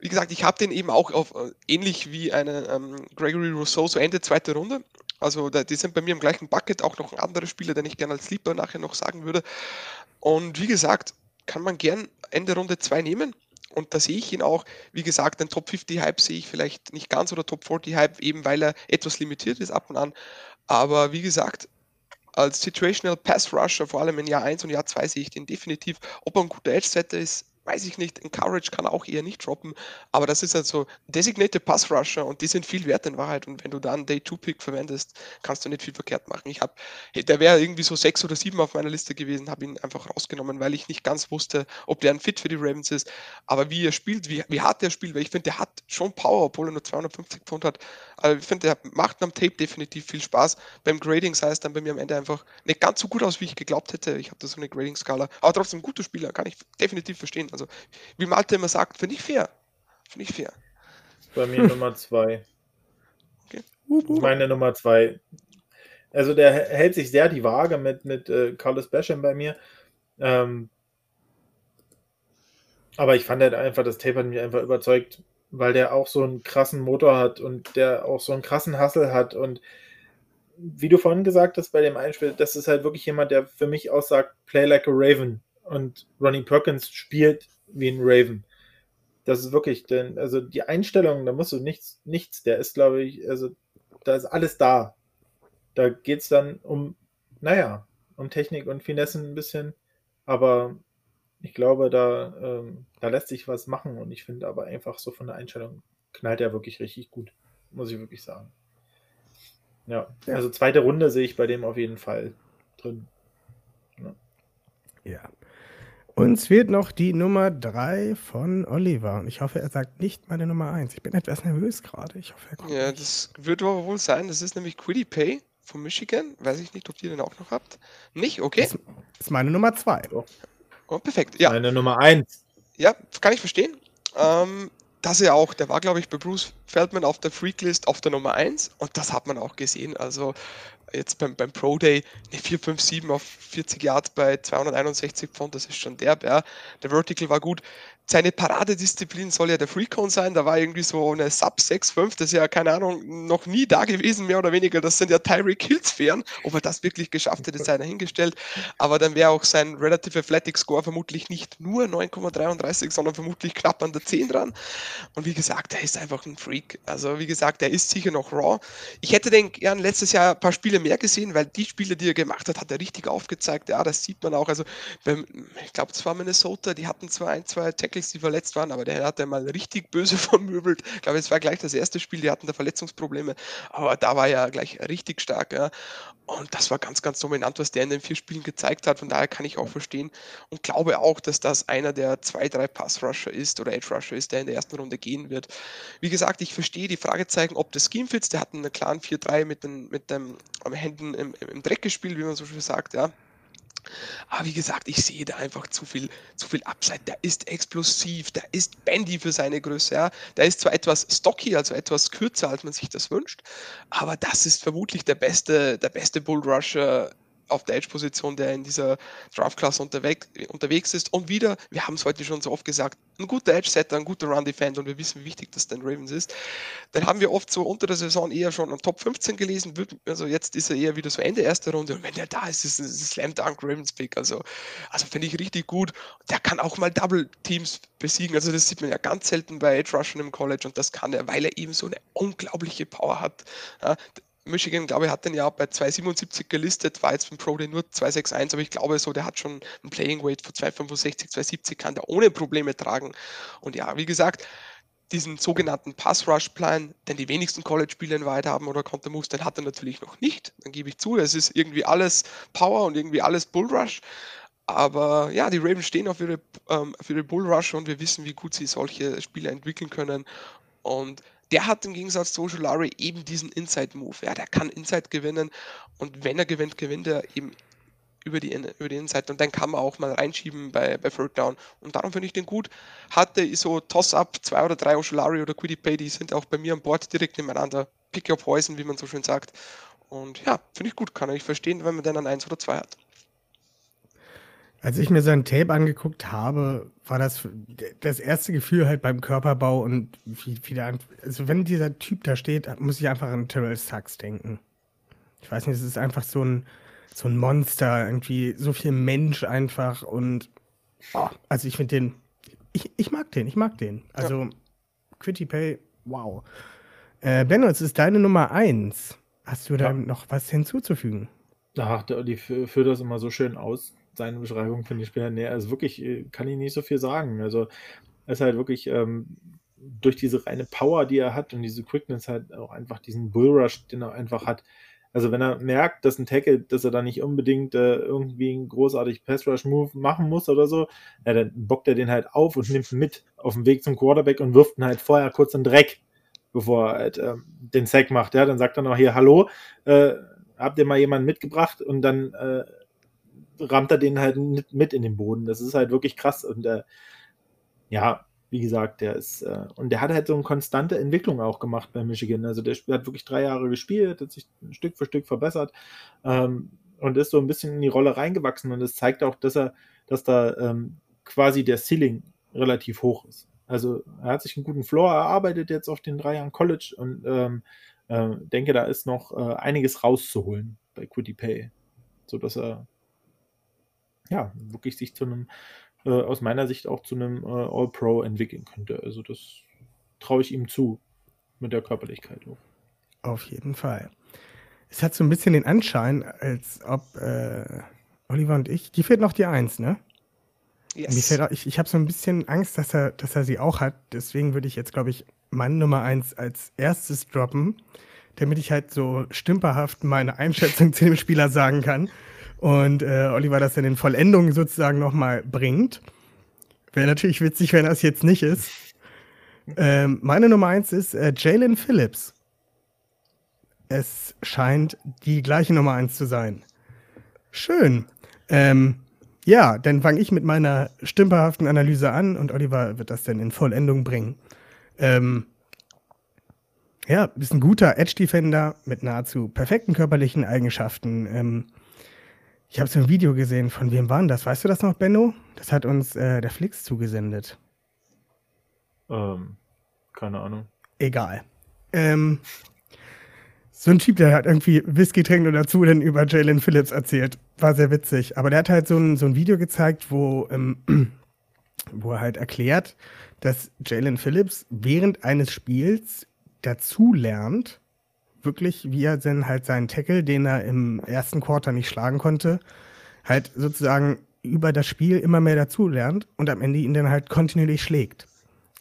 Wie gesagt, ich habe den eben auch auf, äh, ähnlich wie eine ähm, Gregory Rousseau, so Ende zweite Runde. Also da, die sind bei mir im gleichen Bucket. Auch noch ein anderer Spieler, den ich gerne als Sleeper nachher noch sagen würde. Und wie gesagt, kann man gern Ende Runde 2 nehmen. Und da sehe ich ihn auch, wie gesagt, den Top 50 Hype sehe ich vielleicht nicht ganz oder Top 40 Hype, eben weil er etwas limitiert ist ab und an. Aber wie gesagt, als Situational Pass Rusher, vor allem in Jahr 1 und Jahr 2, sehe ich den definitiv. Ob er ein guter Edge-Setter ist, weiß ich nicht. In Coverage kann auch eher nicht droppen. Aber das ist halt so Designated Pass Rusher und die sind viel wert in Wahrheit. Und wenn du dann Day 2 Pick verwendest, kannst du nicht viel verkehrt machen. Ich habe, der wäre irgendwie so sechs oder sieben auf meiner Liste gewesen, habe ihn einfach rausgenommen, weil ich nicht ganz wusste, ob der ein Fit für die Ravens ist. Aber wie er spielt, wie, wie hart er spielt, weil ich finde, der hat schon Power, obwohl er nur 250 Pfund hat. Also ich finde, der macht am Tape definitiv viel Spaß. Beim Grading sah es dann bei mir am Ende einfach nicht ganz so gut aus, wie ich geglaubt hätte. Ich habe da so eine Grading-Skala. Aber trotzdem ein guter Spieler, kann ich definitiv verstehen. Also, wie Malte immer sagt, finde ich fair. Finde ich fair. Bei mir Nummer zwei. Okay. Meine Nummer zwei. Also der hält sich sehr die Waage mit, mit äh, Carlos Basham bei mir. Ähm, aber ich fand halt einfach, das Tape hat mich einfach überzeugt, weil der auch so einen krassen Motor hat und der auch so einen krassen Hustle hat. Und wie du vorhin gesagt hast bei dem Einspiel, das ist halt wirklich jemand, der für mich aussagt, play like a Raven. Und Ronnie Perkins spielt wie ein Raven. Das ist wirklich, denn, also die Einstellung, da musst du nichts, nichts, der ist, glaube ich, also da ist alles da. Da geht es dann um, naja, um Technik und Finessen ein bisschen, aber ich glaube, da, ähm, da lässt sich was machen und ich finde aber einfach so von der Einstellung knallt er wirklich richtig gut, muss ich wirklich sagen. Ja, Ja. also zweite Runde sehe ich bei dem auf jeden Fall drin. Ja. Uns fehlt noch die Nummer 3 von Oliver. Und ich hoffe, er sagt nicht meine Nummer 1. Ich bin etwas nervös gerade. Ich hoffe, er kommt Ja, nicht. das wird aber wohl sein. Das ist nämlich Quiddy Pay von Michigan. Weiß ich nicht, ob ihr den auch noch habt. Nicht? Okay. Ist, ist meine Nummer 2. Oh, perfekt. Ja. Meine Nummer 1. Ja, kann ich verstehen. Ähm, das ja auch, der war, glaube ich, bei Bruce Feldman auf der Freaklist auf der Nummer 1 und das hat man auch gesehen. Also jetzt beim, beim Pro Day eine 457 auf 40 Yards bei 261 Pfund, das ist schon derb, ja. Der Vertical war gut seine Paradedisziplin soll ja der Freecon sein. Da war irgendwie so eine Sub 6,5, das ist ja, keine Ahnung, noch nie da gewesen, mehr oder weniger. Das sind ja Tyreek Hills Fähren. Ob er das wirklich geschafft hätte, sei dahingestellt. Aber dann wäre auch sein Relative Athletic Score vermutlich nicht nur 9,33, sondern vermutlich knapp an der 10 dran. Und wie gesagt, er ist einfach ein Freak. Also, wie gesagt, er ist sicher noch raw. Ich hätte den gern letztes Jahr ein paar Spiele mehr gesehen, weil die Spiele, die er gemacht hat, hat er richtig aufgezeigt. Ja, das sieht man auch. Also, beim, ich glaube, es war Minnesota, die hatten zwar ein, zwei Tackle Tackles, die verletzt waren, aber der hat ja mal richtig böse vermöbelt. Ich glaube, es war gleich das erste Spiel, die hatten da Verletzungsprobleme, aber da war er gleich richtig stark. Ja. Und das war ganz, ganz dominant, was der in den vier Spielen gezeigt hat. Von daher kann ich auch verstehen und glaube auch, dass das einer der zwei, drei Pass-Rusher ist oder Edge-Rusher ist, der in der ersten Runde gehen wird. Wie gesagt, ich verstehe die Fragezeichen, ob das Scheme fits. Der hat einen klaren 4-3 mit den, mit dem Händen im, im Dreck gespielt, wie man so schön sagt, ja. Aber wie gesagt, ich sehe da einfach zu viel, zu viel Upside. Der ist explosiv, der ist bendy für seine Größe. Ja. Der ist zwar etwas stocky, also etwas kürzer, als man sich das wünscht, aber das ist vermutlich der beste, der beste Bullrusher auf der Edge-Position, der in dieser Draft-Class unterwegs, unterwegs ist. Und wieder, wir haben es heute schon so oft gesagt, ein guter Edge-Setter, ein guter Run-Defender und wir wissen, wie wichtig das den Ravens ist. Dann haben wir oft so unter der Saison eher schon an Top 15 gelesen, also jetzt ist er eher wieder so Ende erster Runde und wenn der da ist, ist es ein Slam-Dunk Ravens-Pick. Also, also finde ich richtig gut. Der kann auch mal Double-Teams besiegen. Also das sieht man ja ganz selten bei Edge-Rushern im College und das kann er, weil er eben so eine unglaubliche Power hat. Ja, Michigan, glaube ich, hat den ja bei 2,77 gelistet, war jetzt beim Pro Day nur 2,61, aber ich glaube so, der hat schon ein Playing Weight von 2,65, 2,70, kann der ohne Probleme tragen. Und ja, wie gesagt, diesen sogenannten Pass-Rush-Plan, den die wenigsten College-Spieler in Wahrheit haben oder konnte muss, den hat er natürlich noch nicht. Dann gebe ich zu, es ist irgendwie alles Power und irgendwie alles Bull-Rush. Aber ja, die Ravens stehen auf ihre, ähm, auf ihre Bull-Rush und wir wissen, wie gut sie solche Spieler entwickeln können. Und der hat im Gegensatz zu Ojolari eben diesen Inside-Move. Ja, der kann Inside gewinnen und wenn er gewinnt, gewinnt er eben über die, über die Inside und dann kann man auch mal reinschieben bei, bei Third Down und darum finde ich den gut. Hatte so Toss-Up, zwei oder drei Ojolari oder Quiddy Pay, die sind auch bei mir an Bord direkt nebeneinander. Pick your poison, wie man so schön sagt. Und ja, finde ich gut, kann ich verstehen, wenn man dann an eins oder zwei hat. Als ich mir sein Tape angeguckt habe, war das das erste Gefühl halt beim Körperbau und wie, wie der, also wenn dieser Typ da steht, muss ich einfach an Terrell Sachs denken. Ich weiß nicht, es ist einfach so ein, so ein Monster, irgendwie so viel Mensch einfach und oh, also ich finde den, ich, ich mag den, ich mag den. Also ja. Quitty Pay, wow. Äh, Benno, es ist deine Nummer eins. Hast du ja. da noch was hinzuzufügen? Ach, Olli führt das immer so schön aus seine Beschreibung finde ich bin näher. Also wirklich äh, kann ich nicht so viel sagen. Also er ist halt wirklich ähm, durch diese reine Power, die er hat und diese Quickness halt auch einfach diesen Bullrush, den er einfach hat. Also wenn er merkt, dass ein Tackle, dass er da nicht unbedingt äh, irgendwie einen großartig Pass-Rush-Move machen muss oder so, ja, dann bockt er den halt auf und nimmt mit auf dem Weg zum Quarterback und wirft ihn halt vorher kurz in den Dreck, bevor er halt, äh, den Sack macht. Ja, dann sagt er noch hier, hallo, äh, habt ihr mal jemanden mitgebracht? Und dann äh, rammt er den halt mit in den Boden. Das ist halt wirklich krass. Und äh, ja, wie gesagt, der ist, äh, und der hat halt so eine konstante Entwicklung auch gemacht bei Michigan. Also der hat wirklich drei Jahre gespielt, hat sich Stück für Stück verbessert ähm, und ist so ein bisschen in die Rolle reingewachsen. Und es zeigt auch, dass er, dass da ähm, quasi der Ceiling relativ hoch ist. Also er hat sich einen guten Floor erarbeitet jetzt auf den drei Jahren College und ähm, äh, denke, da ist noch äh, einiges rauszuholen bei Quiddy Pay, sodass er ja, wirklich sich zu einem, äh, aus meiner Sicht auch zu einem äh, All-Pro entwickeln könnte. Also das traue ich ihm zu mit der Körperlichkeit. Auf jeden Fall. Es hat so ein bisschen den Anschein, als ob äh, Oliver und ich, die fehlt noch die Eins, ne? Yes. Fällt, ich ich habe so ein bisschen Angst, dass er, dass er sie auch hat. Deswegen würde ich jetzt, glaube ich, Mann Nummer eins als erstes droppen, damit ich halt so stümperhaft meine Einschätzung zu dem Spieler sagen kann und äh, Oliver das dann in Vollendung sozusagen nochmal bringt. Wäre natürlich witzig, wenn das jetzt nicht ist. Ähm, meine Nummer eins ist äh, Jalen Phillips. Es scheint die gleiche Nummer eins zu sein. Schön. Ähm, ja, dann fange ich mit meiner stümperhaften Analyse an und Oliver wird das dann in Vollendung bringen. Ähm, ja, ist ein guter Edge-Defender mit nahezu perfekten körperlichen Eigenschaften. Ähm, ich habe so ein Video gesehen, von wem war das? Weißt du das noch, Benno? Das hat uns äh, der Flix zugesendet. Ähm, keine Ahnung. Egal. Ähm, so ein Typ, der hat irgendwie Whisky trinkt und dazu dann über Jalen Phillips erzählt. War sehr witzig. Aber der hat halt so ein, so ein Video gezeigt, wo, ähm, wo er halt erklärt, dass Jalen Phillips während eines Spiels dazu lernt, wirklich, wie er dann halt seinen Tackle, den er im ersten Quarter nicht schlagen konnte, halt sozusagen über das Spiel immer mehr dazu lernt und am Ende ihn dann halt kontinuierlich schlägt.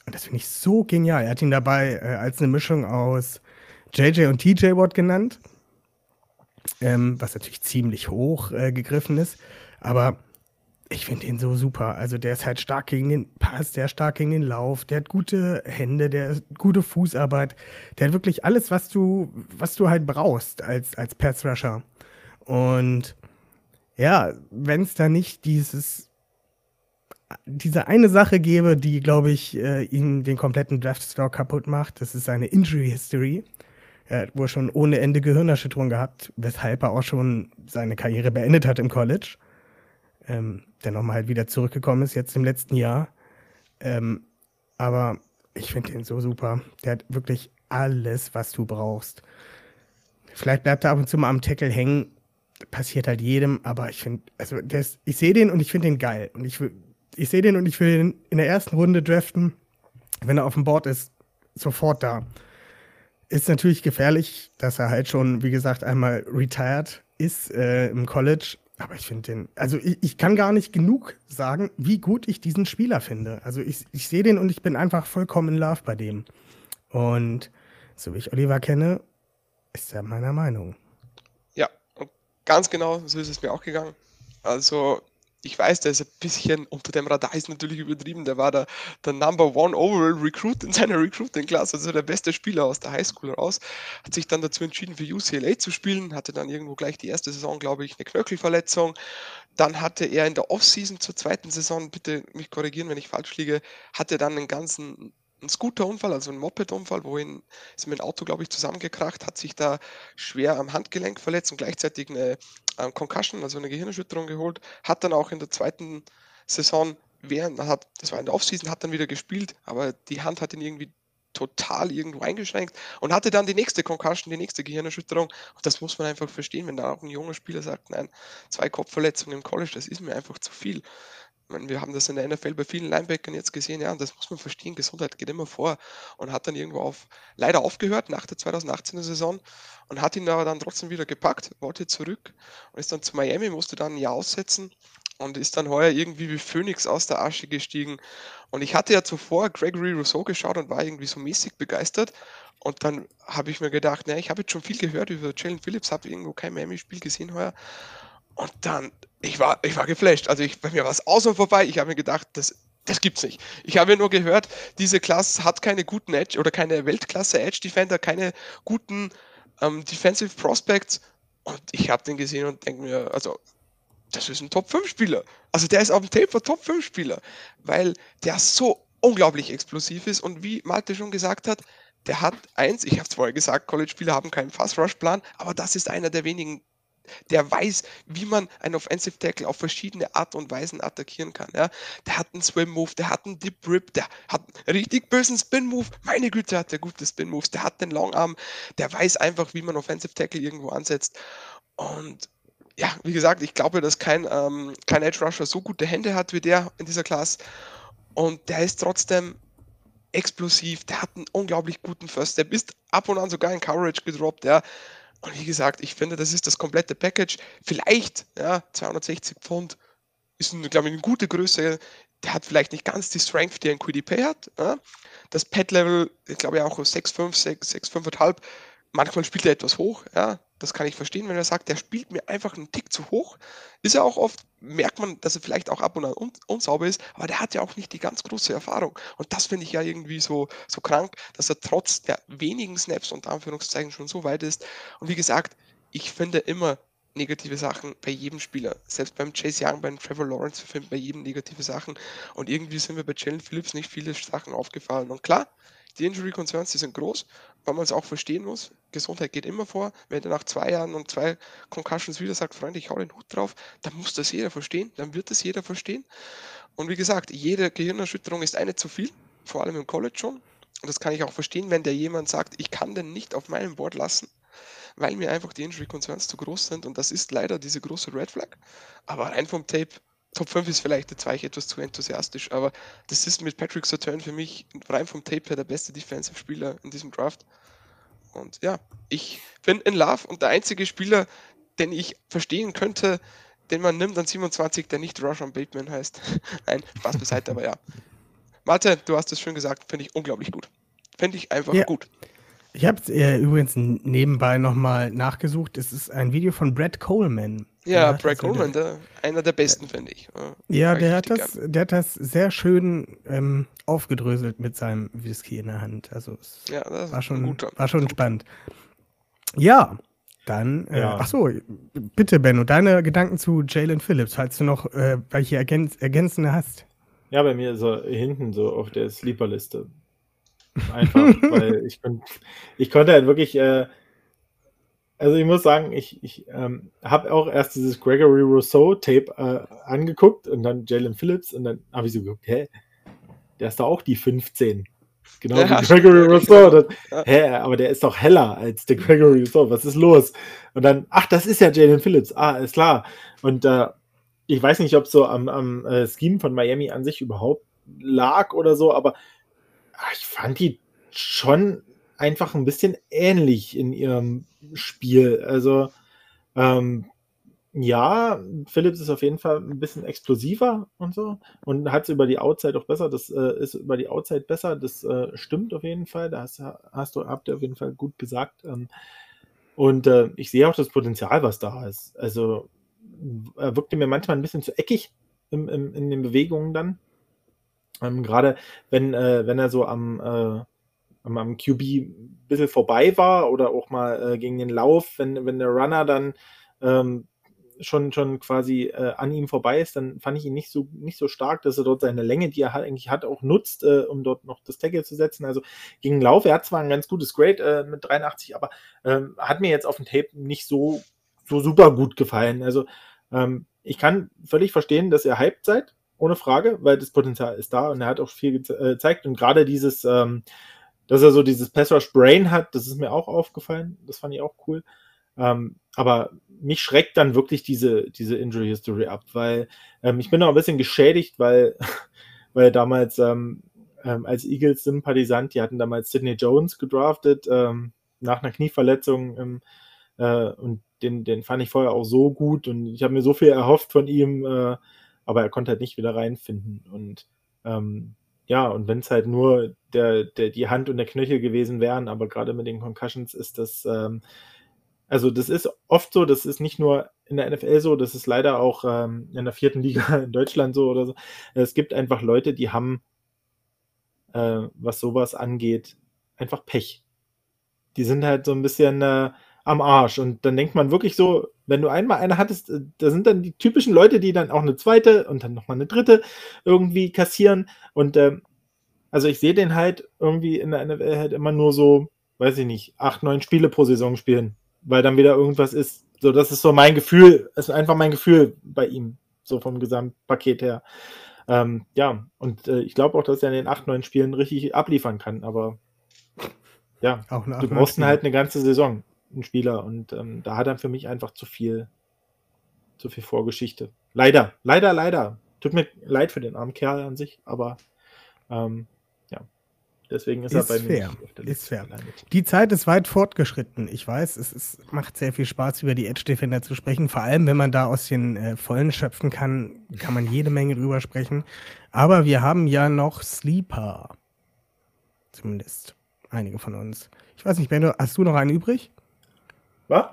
Und das finde ich so genial. Er hat ihn dabei äh, als eine Mischung aus JJ und TJ Watt genannt, ähm, was natürlich ziemlich hoch äh, gegriffen ist. Aber ich finde ihn so super. Also der ist halt stark gegen den Pass, der ist stark gegen den Lauf, der hat gute Hände, der hat gute Fußarbeit, der hat wirklich alles, was du, was du halt brauchst als, als Pass Rusher. Und ja, wenn es da nicht dieses diese eine Sache gäbe, die, glaube ich, äh, ihm den kompletten Draft-Stock kaputt macht, das ist seine Injury History. Er hat wohl schon ohne Ende Gehirnerschütterung gehabt, weshalb er auch schon seine Karriere beendet hat im College ähm, der nochmal halt wieder zurückgekommen ist, jetzt im letzten Jahr. Ähm, aber ich finde den so super. Der hat wirklich alles, was du brauchst. Vielleicht bleibt er ab und zu mal am Tackle hängen. Passiert halt jedem, aber ich finde, also ist, ich sehe den und ich finde den geil. Und ich, ich sehe den und ich will ihn in der ersten Runde draften. Wenn er auf dem Board ist, sofort da. Ist natürlich gefährlich, dass er halt schon, wie gesagt, einmal retired ist äh, im College aber ich finde den, also ich, ich, kann gar nicht genug sagen, wie gut ich diesen Spieler finde. Also ich, ich sehe den und ich bin einfach vollkommen in Love bei dem. Und so wie ich Oliver kenne, ist er meiner Meinung. Ja, ganz genau, so ist es mir auch gegangen. Also ich weiß, der ist ein bisschen unter dem Radar, ist natürlich übertrieben. Der war der, der Number One Overall Recruit in seiner Recruiting-Class, also der beste Spieler aus der Highschool raus. Hat sich dann dazu entschieden, für UCLA zu spielen, hatte dann irgendwo gleich die erste Saison, glaube ich, eine Knöchelverletzung. Dann hatte er in der Offseason zur zweiten Saison, bitte mich korrigieren, wenn ich falsch liege, hatte dann einen ganzen ein Scooterunfall, also ein Mopedunfall, wohin ist mit dem Auto, glaube ich, zusammengekracht, hat sich da schwer am Handgelenk verletzt und gleichzeitig eine ähm, Concussion, also eine Gehirnerschütterung geholt, hat dann auch in der zweiten Saison während, hat, das war in der Offseason, hat dann wieder gespielt, aber die Hand hat ihn irgendwie total irgendwo eingeschränkt und hatte dann die nächste Concussion, die nächste Gehirnerschütterung. Und das muss man einfach verstehen, wenn da auch ein junger Spieler sagt, nein, zwei Kopfverletzungen im College, das ist mir einfach zu viel. Meine, wir haben das in der NFL bei vielen Linebackern jetzt gesehen, ja, und das muss man verstehen, Gesundheit geht immer vor und hat dann irgendwo auf, leider aufgehört nach der 2018er Saison und hat ihn aber dann trotzdem wieder gepackt, wollte zurück und ist dann zu Miami, musste dann ein Jahr aussetzen und ist dann heuer irgendwie wie Phoenix aus der Asche gestiegen. Und ich hatte ja zuvor Gregory Rousseau geschaut und war irgendwie so mäßig begeistert. Und dann habe ich mir gedacht, naja, ich habe jetzt schon viel gehört über Jalen Phillips, habe irgendwo kein Miami-Spiel gesehen heuer. Und dann, ich war, ich war geflasht. Also ich, bei mir war es aus und vorbei. Ich habe mir gedacht, das, das gibt's nicht. Ich habe nur gehört, diese Klasse hat keine guten Edge oder keine Weltklasse Edge Defender, keine guten ähm, Defensive Prospects. Und ich habe den gesehen und denke mir, also das ist ein Top 5 Spieler. Also der ist auf dem Taper Top 5 Spieler, weil der so unglaublich explosiv ist und wie Malte schon gesagt hat, der hat eins, ich habe es vorher gesagt, College-Spieler haben keinen Fast-Rush-Plan, aber das ist einer der wenigen der weiß, wie man einen Offensive Tackle auf verschiedene Art und Weisen attackieren kann. Ja. Der hat einen Swim Move, der hat einen Dip Rip, der hat einen richtig bösen Spin Move. Meine Güte, hat der gute Spin Moves. Der hat den Long Arm, der weiß einfach, wie man Offensive Tackle irgendwo ansetzt. Und ja, wie gesagt, ich glaube, dass kein, ähm, kein Edge Rusher so gute Hände hat wie der in dieser Klasse. Und der ist trotzdem explosiv, der hat einen unglaublich guten First Step, ist ab und an sogar in Coverage gedroppt, ja. Und wie gesagt, ich finde, das ist das komplette Package. Vielleicht, ja, 260 Pfund ist, glaube ich, eine gute Größe. Der hat vielleicht nicht ganz die Strength, die ein QDP hat. Ja. Das Pad-Level, ich glaube ja auch 6,5, 6, 6, 5,5. Manchmal spielt er etwas hoch, ja. Das kann ich verstehen, wenn er sagt, der spielt mir einfach einen Tick zu hoch. Ist ja auch oft, merkt man, dass er vielleicht auch ab und an un unsauber ist, aber der hat ja auch nicht die ganz große Erfahrung. Und das finde ich ja irgendwie so, so krank, dass er trotz der wenigen Snaps unter Anführungszeichen schon so weit ist. Und wie gesagt, ich finde immer, negative Sachen bei jedem Spieler. Selbst beim Chase Young, beim Trevor Lawrence, wir finden bei jedem negative Sachen. Und irgendwie sind mir bei Jalen Phillips nicht viele Sachen aufgefallen. Und klar, die Injury Concerns, die sind groß, weil man es auch verstehen muss. Gesundheit geht immer vor. Wenn er nach zwei Jahren und zwei Concussions wieder sagt, Freunde, ich hau den Hut drauf, dann muss das jeder verstehen, dann wird das jeder verstehen. Und wie gesagt, jede Gehirnerschütterung ist eine zu viel, vor allem im College schon. Und das kann ich auch verstehen, wenn der jemand sagt, ich kann den nicht auf meinem Board lassen, weil mir einfach die Injury Concerns zu groß sind. Und das ist leider diese große Red Flag. Aber rein vom Tape, Top 5 ist vielleicht, jetzt war ich etwas zu enthusiastisch, aber das ist mit Patrick Saturn für mich rein vom Tape her der beste Defensive Spieler in diesem Draft. Und ja, ich bin in Love und der einzige Spieler, den ich verstehen könnte, den man nimmt an 27, der nicht Russian Bateman heißt. Nein, Spaß beiseite, aber ja. Martin, du hast es schön gesagt, finde ich unglaublich gut. Finde ich einfach Ja. gut. Ich habe äh, übrigens nebenbei nochmal nachgesucht. Es ist ein Video von Brad Coleman. Ja, hat Brad ja- Coleman, der, einer der besten, finde ich. Ja, ich der hat, das, der hat das sehr schön ähm, aufgedröselt mit seinem Whisky in der Hand. Also es Ja, das war schon, guter. war schon spannend. Ja, dann, äh, Ja. ach so, bitte Benno, deine Gedanken zu Jalen Phillips, falls du noch äh, welche ergänz ergänzende hast. Ja, bei mir ist er hinten so auf der Sleeper-Liste. Einfach, weil ich, kon ich konnte halt wirklich, äh, also ich muss sagen, ich, ich ähm, habe auch erst dieses Gregory Rousseau-Tape äh, angeguckt und dann Jalen Phillips und dann habe ich so geguckt, hä, der ist doch auch die 15. Genau Ja, wie Gregory Rousseau. Das, hä, aber der ist doch heller als der Gregory Rousseau. Was ist los? Und dann, ach, das ist ja Jalen Phillips. Ah, ist klar. Und äh, ich weiß nicht, ob es so am, am äh, Scheme von Miami an sich überhaupt lag oder so, aber ah, ich fand die schon einfach ein bisschen ähnlich in ihrem Spiel. Also, ähm, ja, Phillips ist auf jeden Fall ein bisschen explosiver und so und hat es über die Outside auch besser. Das äh, ist über die Outside besser. Das äh, stimmt auf jeden Fall. Da hast, hast du, habt ihr auf jeden Fall gut gesagt. Ähm, und äh, ich sehe auch das Potenzial, was da ist. Also er wirkte mir manchmal ein bisschen zu eckig im, im, in den Bewegungen dann. Ähm, Gerade wenn, äh, wenn er so am, äh, am, am QB ein bisschen vorbei war oder auch mal äh, gegen den Lauf, wenn, wenn der Runner dann ähm, schon, schon quasi äh, an ihm vorbei ist, dann fand ich ihn nicht so, nicht so stark, dass er dort seine Länge, die er halt eigentlich hat, auch nutzt, äh, um dort noch das Tackle zu setzen. Also gegen den Lauf, er hat zwar ein ganz gutes Grade äh, mit 83, aber ähm, hat mir jetzt auf dem Tape nicht so, so super gut gefallen. Also ähm, ich kann völlig verstehen, dass ihr hyped seid, ohne Frage, weil das Potenzial ist da und er hat auch viel geze äh, gezeigt und gerade dieses, ähm, dass er so dieses Pass Rush Brain hat, das ist mir auch aufgefallen. Das fand ich auch cool. Ähm, aber mich schreckt dann wirklich diese, diese Injury History ab, weil ähm, ich bin auch ein bisschen geschädigt, weil, weil damals ähm, ähm, als Eagles-Sympathisant, die hatten damals Sidney Jones gedraftet, ähm, nach einer Knieverletzung äh, und den, den fand ich vorher auch so gut und ich habe mir so viel erhofft von ihm, äh, aber er konnte halt nicht wieder reinfinden und ähm, ja, und wenn es halt nur der, der, die Hand und der Knöchel gewesen wären, aber gerade mit den Concussions ist das, ähm, also das ist oft so, das ist nicht nur in der NFL so, das ist leider auch ähm, in der vierten Liga in Deutschland so oder so. Es gibt einfach Leute, die haben, äh, was sowas angeht, einfach Pech. Die sind halt so ein bisschen äh, am Arsch. Und dann denkt man wirklich so, wenn du einmal eine hattest, äh, da sind dann die typischen Leute, die dann auch eine zweite und dann nochmal eine dritte irgendwie kassieren. Und ähm, also ich sehe den halt irgendwie in der NFL halt immer nur so, weiß ich nicht, acht, neun Spiele pro Saison spielen, weil dann wieder irgendwas ist. So, das ist so mein Gefühl, ist einfach mein Gefühl bei ihm, so vom Gesamtpaket her. Ähm, ja, und äh, ich glaube auch, dass er in den acht, neun Spielen richtig abliefern kann, aber ja, du brauchst ihn halt eine ganze Saison, einen Spieler, und ähm, da hat er für mich einfach zu viel, zu viel Vorgeschichte. Leider, leider, leider. Tut mir leid für den armen Kerl an sich, aber ähm, ja, deswegen ist, Ist er bei mir fair, der ist fair. gelandet. Die Zeit ist weit fortgeschritten. Ich weiß, es ist, macht sehr viel Spaß, über die Edge Defender zu sprechen. Vor allem, wenn man da aus den äh, Vollen schöpfen kann, kann man jede Menge drüber sprechen. Aber wir haben ja noch Sleeper. Zumindest einige von uns. Ich weiß nicht, Benno, hast du noch einen übrig? Was?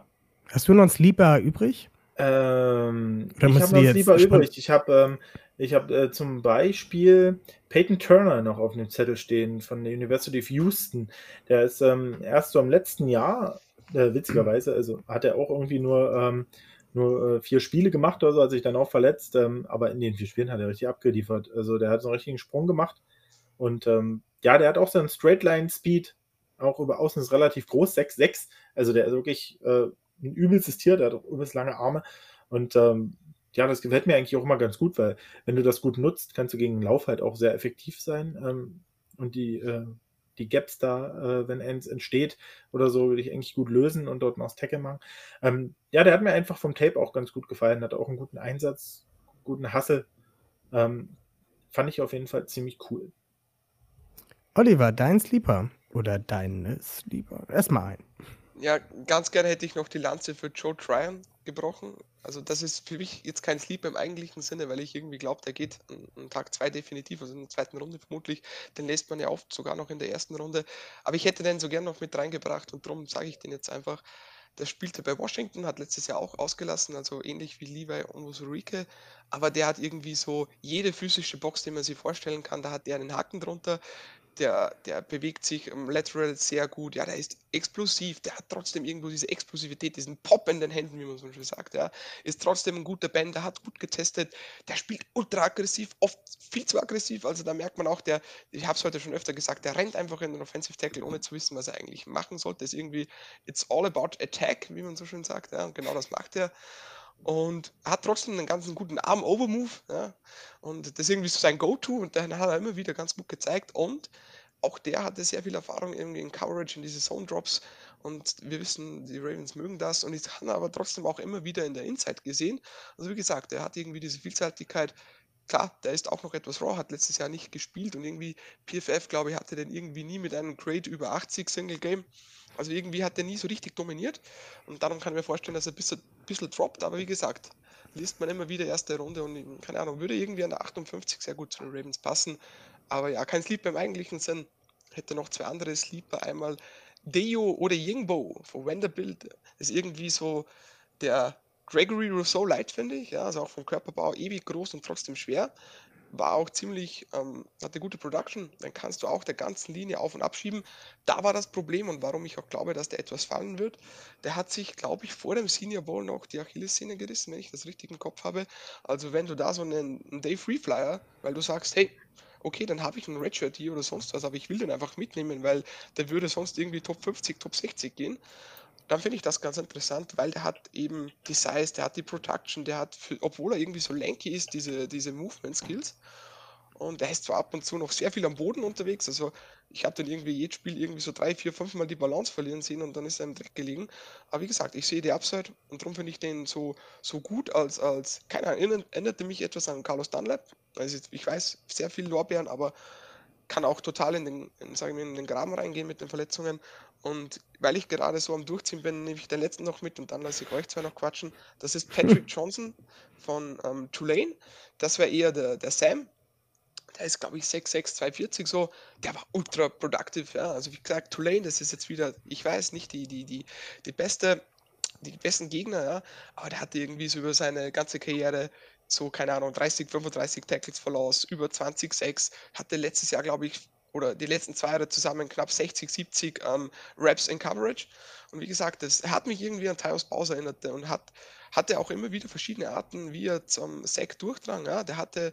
Hast du noch einen Sleeper übrig? Ähm, ich habe noch lieber spon- übrig. Ich habe ähm, ich hab, äh, zum Beispiel Peyton Turner noch auf dem Zettel stehen von der University of Houston. Der ist ähm, erst so im letzten Jahr, äh, witzigerweise, also hat er auch irgendwie nur ähm, nur äh, vier Spiele gemacht oder so, hat sich dann auch verletzt, ähm, aber in den vier Spielen hat er richtig abgeliefert. Also der hat so einen richtigen Sprung gemacht und ähm, ja, der hat auch seinen Straightline-Speed, auch über außen ist relativ groß, 6'6, also der ist wirklich äh, ein übelstes Tier, der hat auch übelst lange Arme und ähm, ja, das gefällt mir eigentlich auch immer ganz gut, weil wenn du das gut nutzt, kannst du gegen den Lauf halt auch sehr effektiv sein ähm, und die äh, die Gaps da, äh, wenn eins entsteht oder so, würde ich eigentlich gut lösen und dort noch das Tackle machen. Ähm, ja, der hat mir einfach vom Tape auch ganz gut gefallen, hat auch einen guten Einsatz, guten Hassel. Ähm, fand ich auf jeden Fall ziemlich cool. Oliver, dein Sleeper oder deine Sleeper? Erstmal ein. Ja, ganz gerne hätte ich noch die Lanze für Joe Tryon gebrochen. Also das ist für mich jetzt kein Sleeper im eigentlichen Sinne, weil ich irgendwie glaube, der geht einen Tag zwei definitiv, also in der zweiten Runde vermutlich. Den lässt man ja oft sogar noch in der ersten Runde. Aber ich hätte den so gern noch mit reingebracht und darum sage ich den jetzt einfach. Der spielte bei Washington, hat letztes Jahr auch ausgelassen, also ähnlich wie Levi Onwuzurike. Aber der hat irgendwie so jede physische Box, die man sich vorstellen kann, da hat der einen Haken drunter der, der bewegt sich im Lateral sehr gut, ja, der ist explosiv, der hat trotzdem irgendwo diese Explosivität, diesen Pop in den Händen, wie man so schön sagt, ja, ist trotzdem ein guter Band, hat gut getestet, der spielt ultra aggressiv, oft viel zu aggressiv, also da merkt man auch, der, ich habe es heute schon öfter gesagt, der rennt einfach in den Offensive Tackle, ohne zu wissen, was er eigentlich machen sollte, ist irgendwie, it's all about attack, wie man so schön sagt, ja, und genau das macht er und hat trotzdem einen ganz guten Arm-Over-Move. Ja? Und das ist irgendwie so sein Go-To und den hat er immer wieder ganz gut gezeigt. Und auch der hatte sehr viel Erfahrung irgendwie in Coverage, in diese Zone-Drops. Und wir wissen, die Ravens mögen das. Und ich habe aber trotzdem auch immer wieder in der Inside gesehen. Also wie gesagt, er hat irgendwie diese Vielseitigkeit. Klar, der ist auch noch etwas raw, hat letztes Jahr nicht gespielt und irgendwie PFF, glaube ich, hatte den irgendwie nie mit einem Grade über 80 Single Game. Also irgendwie hat der nie so richtig dominiert und darum kann ich mir vorstellen, dass er ein bisschen, bisschen droppt, aber wie gesagt, liest man immer wieder erste Runde und keine Ahnung, würde irgendwie an der 58 sehr gut zu den Ravens passen. Aber ja, kein Sleeper im eigentlichen Sinn. Hätte noch zwei andere Sleeper, einmal Deo oder Yingbo von Vanderbilt. Ist irgendwie so der Gregory Rousseau Light, finde ich. Ja, also auch vom Körperbau ewig groß und trotzdem schwer war auch ziemlich, ähm, hatte gute Production, dann kannst du auch der ganzen Linie auf und abschieben. Da war das Problem und warum ich auch glaube, dass der etwas fallen wird. Der hat sich, glaube ich, vor dem Senior Bowl noch die Achillessehne gerissen, wenn ich das richtig im Kopf habe. Also wenn du da so einen, einen Day Free Flyer, weil du sagst, hey, okay, dann habe ich einen Redshirt hier oder sonst was, aber ich will den einfach mitnehmen, weil der würde sonst irgendwie Top 50, Top 60 gehen dann finde ich das ganz interessant, weil der hat eben die Size, der hat die Production, der hat, für, obwohl er irgendwie so lanky ist, diese, diese Movement Skills. Und er ist zwar ab und zu noch sehr viel am Boden unterwegs, also ich habe dann irgendwie jedes Spiel irgendwie so drei, vier, fünf Mal die Balance verlieren sehen und dann ist er im Dreck gelegen. Aber wie gesagt, ich sehe die Upside und darum finde ich den so, so gut als, als, keine Ahnung, erinnerte mich etwas an Carlos Dunlap. Also ich weiß, sehr viel Lorbeeren, aber kann auch total in den, in, sagen wir, in den Graben reingehen mit den Verletzungen. Und weil ich gerade so am Durchziehen bin, nehme ich den letzten noch mit und dann lasse ich euch zwei noch quatschen. Das ist Patrick Johnson von ähm, Tulane. Das wäre eher der, der Sam. Der ist, glaube ich, 6'6, 240 so. Der war ultra productive. Ja. Also wie gesagt, Tulane, das ist jetzt wieder, ich weiß nicht, die, die, die, die beste, die besten Gegner, ja, aber der hatte irgendwie so über seine ganze Karriere so, keine Ahnung, 30, 35 Tackles verloren, über 20 Sacks, hatte letztes Jahr, glaube ich, oder die letzten zwei Jahre zusammen knapp 60, 70 ähm, Raps in Coverage. Und wie gesagt, das hat mich irgendwie an Tyus Bowser erinnert und hat, hatte auch immer wieder verschiedene Arten, wie er zum Sack durchdrang. Ja. Der hatte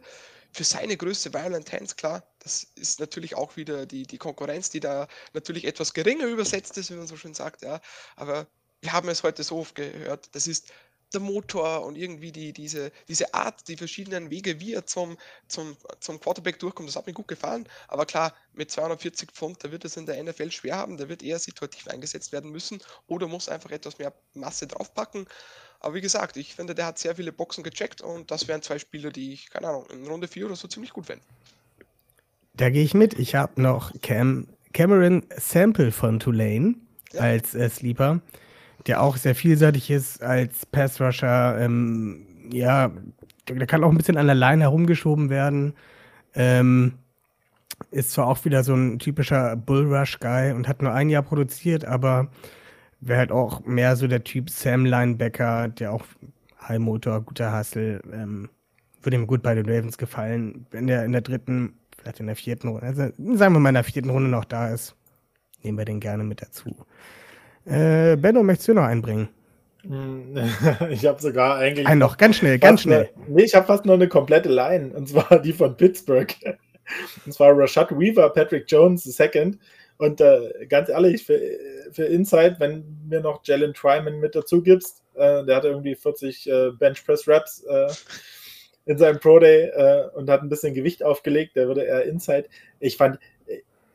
für seine Größe Violent Hands, klar, das ist natürlich auch wieder die, die Konkurrenz, die da natürlich etwas geringer übersetzt ist, wie man so schön sagt, ja. Aber wir haben es heute so oft gehört, das ist der Motor und irgendwie die, diese, diese Art, die verschiedenen Wege, wie er zum, zum, zum Quarterback durchkommt, das hat mir gut gefallen. Aber klar, mit 240 Pfund, da wird es in der NFL schwer haben, da wird eher situativ eingesetzt werden müssen oder muss einfach etwas mehr Masse draufpacken. Aber wie gesagt, ich finde, der hat sehr viele Boxen gecheckt und das wären zwei Spieler, die ich, keine Ahnung, in Runde 4 oder so ziemlich gut fände. Da gehe ich mit. Ich habe noch Cam, Cameron Sample von Tulane ja. als äh, Sleeper der auch sehr vielseitig ist als Pass-Rusher. Ähm, ja, der kann auch ein bisschen an der Line herumgeschoben werden. Ähm, ist zwar auch wieder so ein typischer Bullrush-Guy und hat nur ein Jahr produziert, aber wäre halt auch mehr so der Typ Sam Linebacker, der auch High Motor, guter Hustle, ähm, würde ihm gut bei den Ravens gefallen. Wenn der in der dritten, vielleicht in der vierten Runde, also sagen wir mal in der vierten Runde noch da ist, nehmen wir den gerne mit dazu. Äh, Benno, möchtest du noch einbringen? Hm, Ich habe sogar eigentlich. Ein noch, ganz schnell, ganz fast eine- schnell. Nee, ich habe fast nur eine komplette Line, und zwar die von Pittsburgh. Und zwar Rashad Weaver, Patrick Jones, the second. Und äh, ganz ehrlich, für, für Inside, wenn mir noch Jalen Tryman mit dazu gibst, äh, der hatte irgendwie 40 äh, Bench Press Reps äh, in seinem Pro Day äh, und hat ein bisschen Gewicht aufgelegt, der würde eher Inside. Ich fand,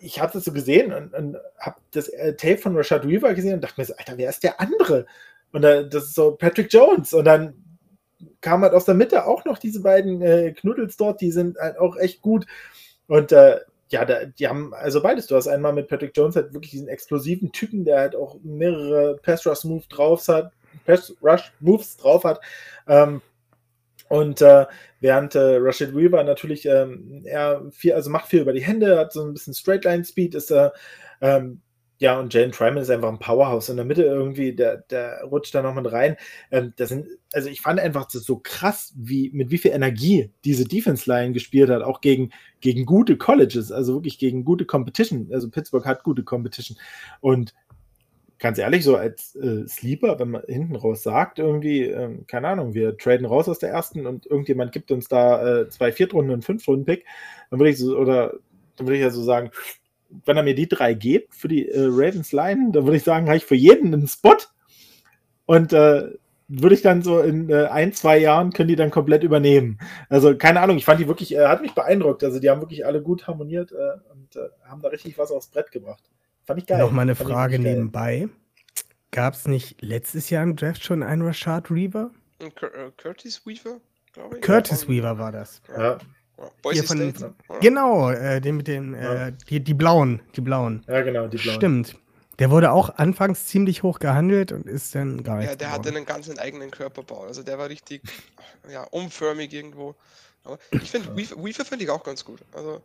ich habe das so gesehen und, und habe das äh, Tape von Rashad Weaver gesehen und dachte mir so, Alter, wer ist der andere? Und äh, das ist so Patrick Jones. Und dann kam halt aus der Mitte auch noch diese beiden äh, Knuddels dort, die sind halt auch echt gut. Und äh, ja, da, die haben also beides. Du hast einmal mit Patrick Jones halt wirklich diesen explosiven Typen, der halt auch mehrere Pass Rush Moves drauf hat, Pass Rush Moves drauf hat. Ähm, und äh, während äh, Rashid Weaver natürlich ähm, er viel, also macht viel über die Hände, hat so ein bisschen Straightline Speed, ist er ähm, ja, und Jalen Tryman ist einfach ein Powerhouse in der Mitte irgendwie, der, der rutscht da noch mit rein. Ähm, das sind, also ich fand einfach das so krass, wie, mit wie viel Energie diese Defense-Line gespielt hat, auch gegen, gegen gute Colleges, also wirklich gegen gute Competition. Also Pittsburgh hat gute Competition. Und ganz ehrlich, so als äh, Sleeper, wenn man hinten raus sagt, irgendwie, ähm, keine Ahnung, wir traden raus aus der ersten und irgendjemand gibt uns da äh, zwei Viertrunden und Fünftrunden-Pick, dann würde ich so, oder dann würde ich ja so sagen, wenn er mir die drei gibt für die äh, Ravens Line, dann würde ich sagen, habe ich für jeden einen Spot. Und äh, würde ich dann so in äh, ein, zwei Jahren können die dann komplett übernehmen. Also keine Ahnung, ich fand die wirklich, äh, hat mich beeindruckt. Also die haben wirklich alle gut harmoniert äh, und äh, haben da richtig was aufs Brett gebracht. Fand ich geil. Noch mal eine Fand Frage nebenbei. Gab es nicht letztes Jahr im Draft schon einen Rashad Cur äh, Curtis Weaver, glaube ich. Curtis Weaver war das. Ja. Boise Hier von- State. Genau, äh, den mit den, Ja. äh, die, die blauen, die blauen. ja, genau, die blauen. Stimmt. Der wurde auch anfangs ziemlich hoch gehandelt und ist dann gar nicht. Ja, der hatte einen ganz eigenen Körperbau. Also der war richtig ja, umförmig irgendwo. Aber ich finde, Weaver, Weaver finde ich auch ganz gut. Also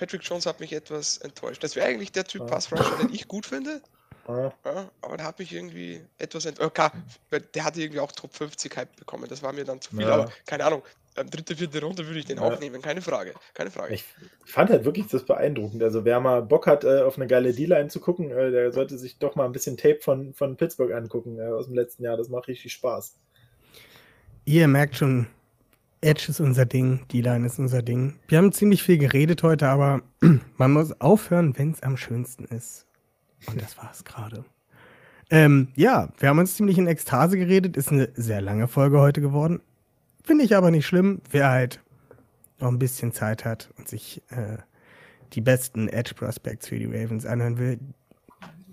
Patrick Jones hat mich etwas enttäuscht. Das wäre eigentlich der Typ Ja. Pass Rusher, den ich gut finde. Ja, Ja, aber der hat mich irgendwie etwas enttäuscht. Okay, weil der hatte irgendwie auch Top 50 Hype bekommen. Das war mir dann zu viel. Ja. Aber keine Ahnung. ähm, Dritte, vierte Runde würde ich den Ja. auch nehmen. Keine Frage. Keine Frage. Ich fand halt wirklich das beeindruckend. Also wer mal Bock hat, äh, auf eine geile D-Line zu gucken, äh, der sollte sich doch mal ein bisschen Tape von, von Pittsburgh angucken äh, aus dem letzten Jahr. Das macht richtig Spaß. Ihr merkt schon, Edge ist unser Ding, die Line ist unser Ding. Wir haben ziemlich viel geredet heute, aber man muss aufhören, wenn es am schönsten ist. Und das war es gerade. Ähm, ja, wir haben uns ziemlich in Ekstase geredet. Ist eine sehr lange Folge heute geworden. Finde ich aber nicht schlimm, wer halt noch ein bisschen Zeit hat und sich äh, die besten Edge Prospects für die Ravens anhören will.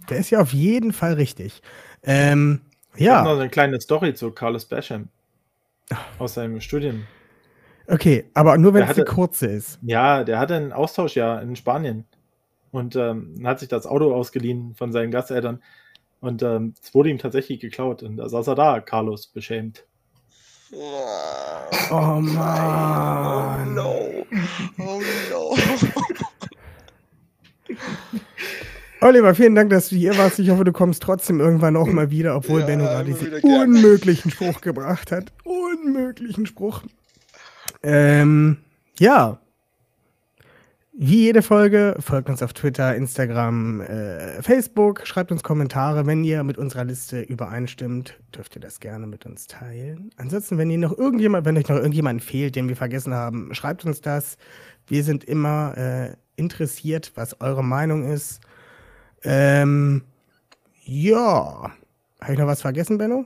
Der ist ja auf jeden Fall richtig. Ähm, Ich habe noch ja, eine kleine Story zu Carlos Basham aus seinem Studium. Okay, aber nur wenn Der es eine kurze ist. Ja, der hatte einen Austausch ja in Spanien und ähm, hat sich das Auto ausgeliehen von seinen Gasteltern und ähm, es wurde ihm tatsächlich geklaut und da saß er da, Carlos, beschämt. Oh. Mann. Oh no. Oh no. Oliver, vielen Dank, dass du hier warst. Ich hoffe, du kommst trotzdem irgendwann auch mal wieder, obwohl Ja, Benno gerade diesen unmöglichen Spruch gebracht hat. Unmöglichen Spruch. Ähm, ja. Wie jede Folge, folgt uns auf Twitter, Instagram, äh, Facebook, schreibt uns Kommentare. Wenn ihr mit unserer Liste übereinstimmt, dürft ihr das gerne mit uns teilen. Ansonsten, wenn ihr noch irgendjemand, wenn euch noch irgendjemand fehlt, den wir vergessen haben, schreibt uns das. Wir sind immer äh, interessiert, was eure Meinung ist. Ähm, ja. Habe ich noch was vergessen, Benno?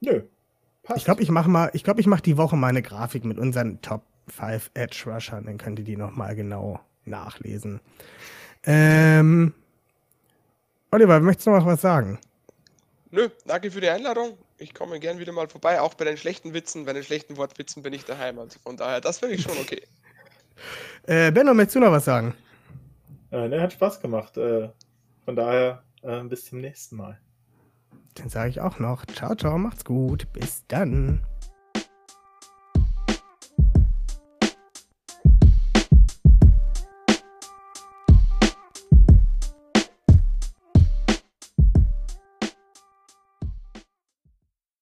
Nö. Passt. Ich glaube, ich mache mal, ich glaube, ich mache die Woche mal eine Grafik mit unseren Top 5 Edge Rushern, dann könnt ihr die nochmal genau nachlesen. Ähm, Oliver, möchtest du noch was sagen? Nö, danke für die Einladung. Ich komme gern wieder mal vorbei. Auch bei den schlechten Witzen, bei den schlechten Wortwitzen bin ich daheim. Also von daher, das finde ich schon okay. Äh, Benno, möchtest du noch was sagen? Äh, ne, hat Spaß gemacht. Äh, von daher äh, bis zum nächsten Mal. Dann sage ich auch noch, ciao, ciao, macht's gut, bis dann.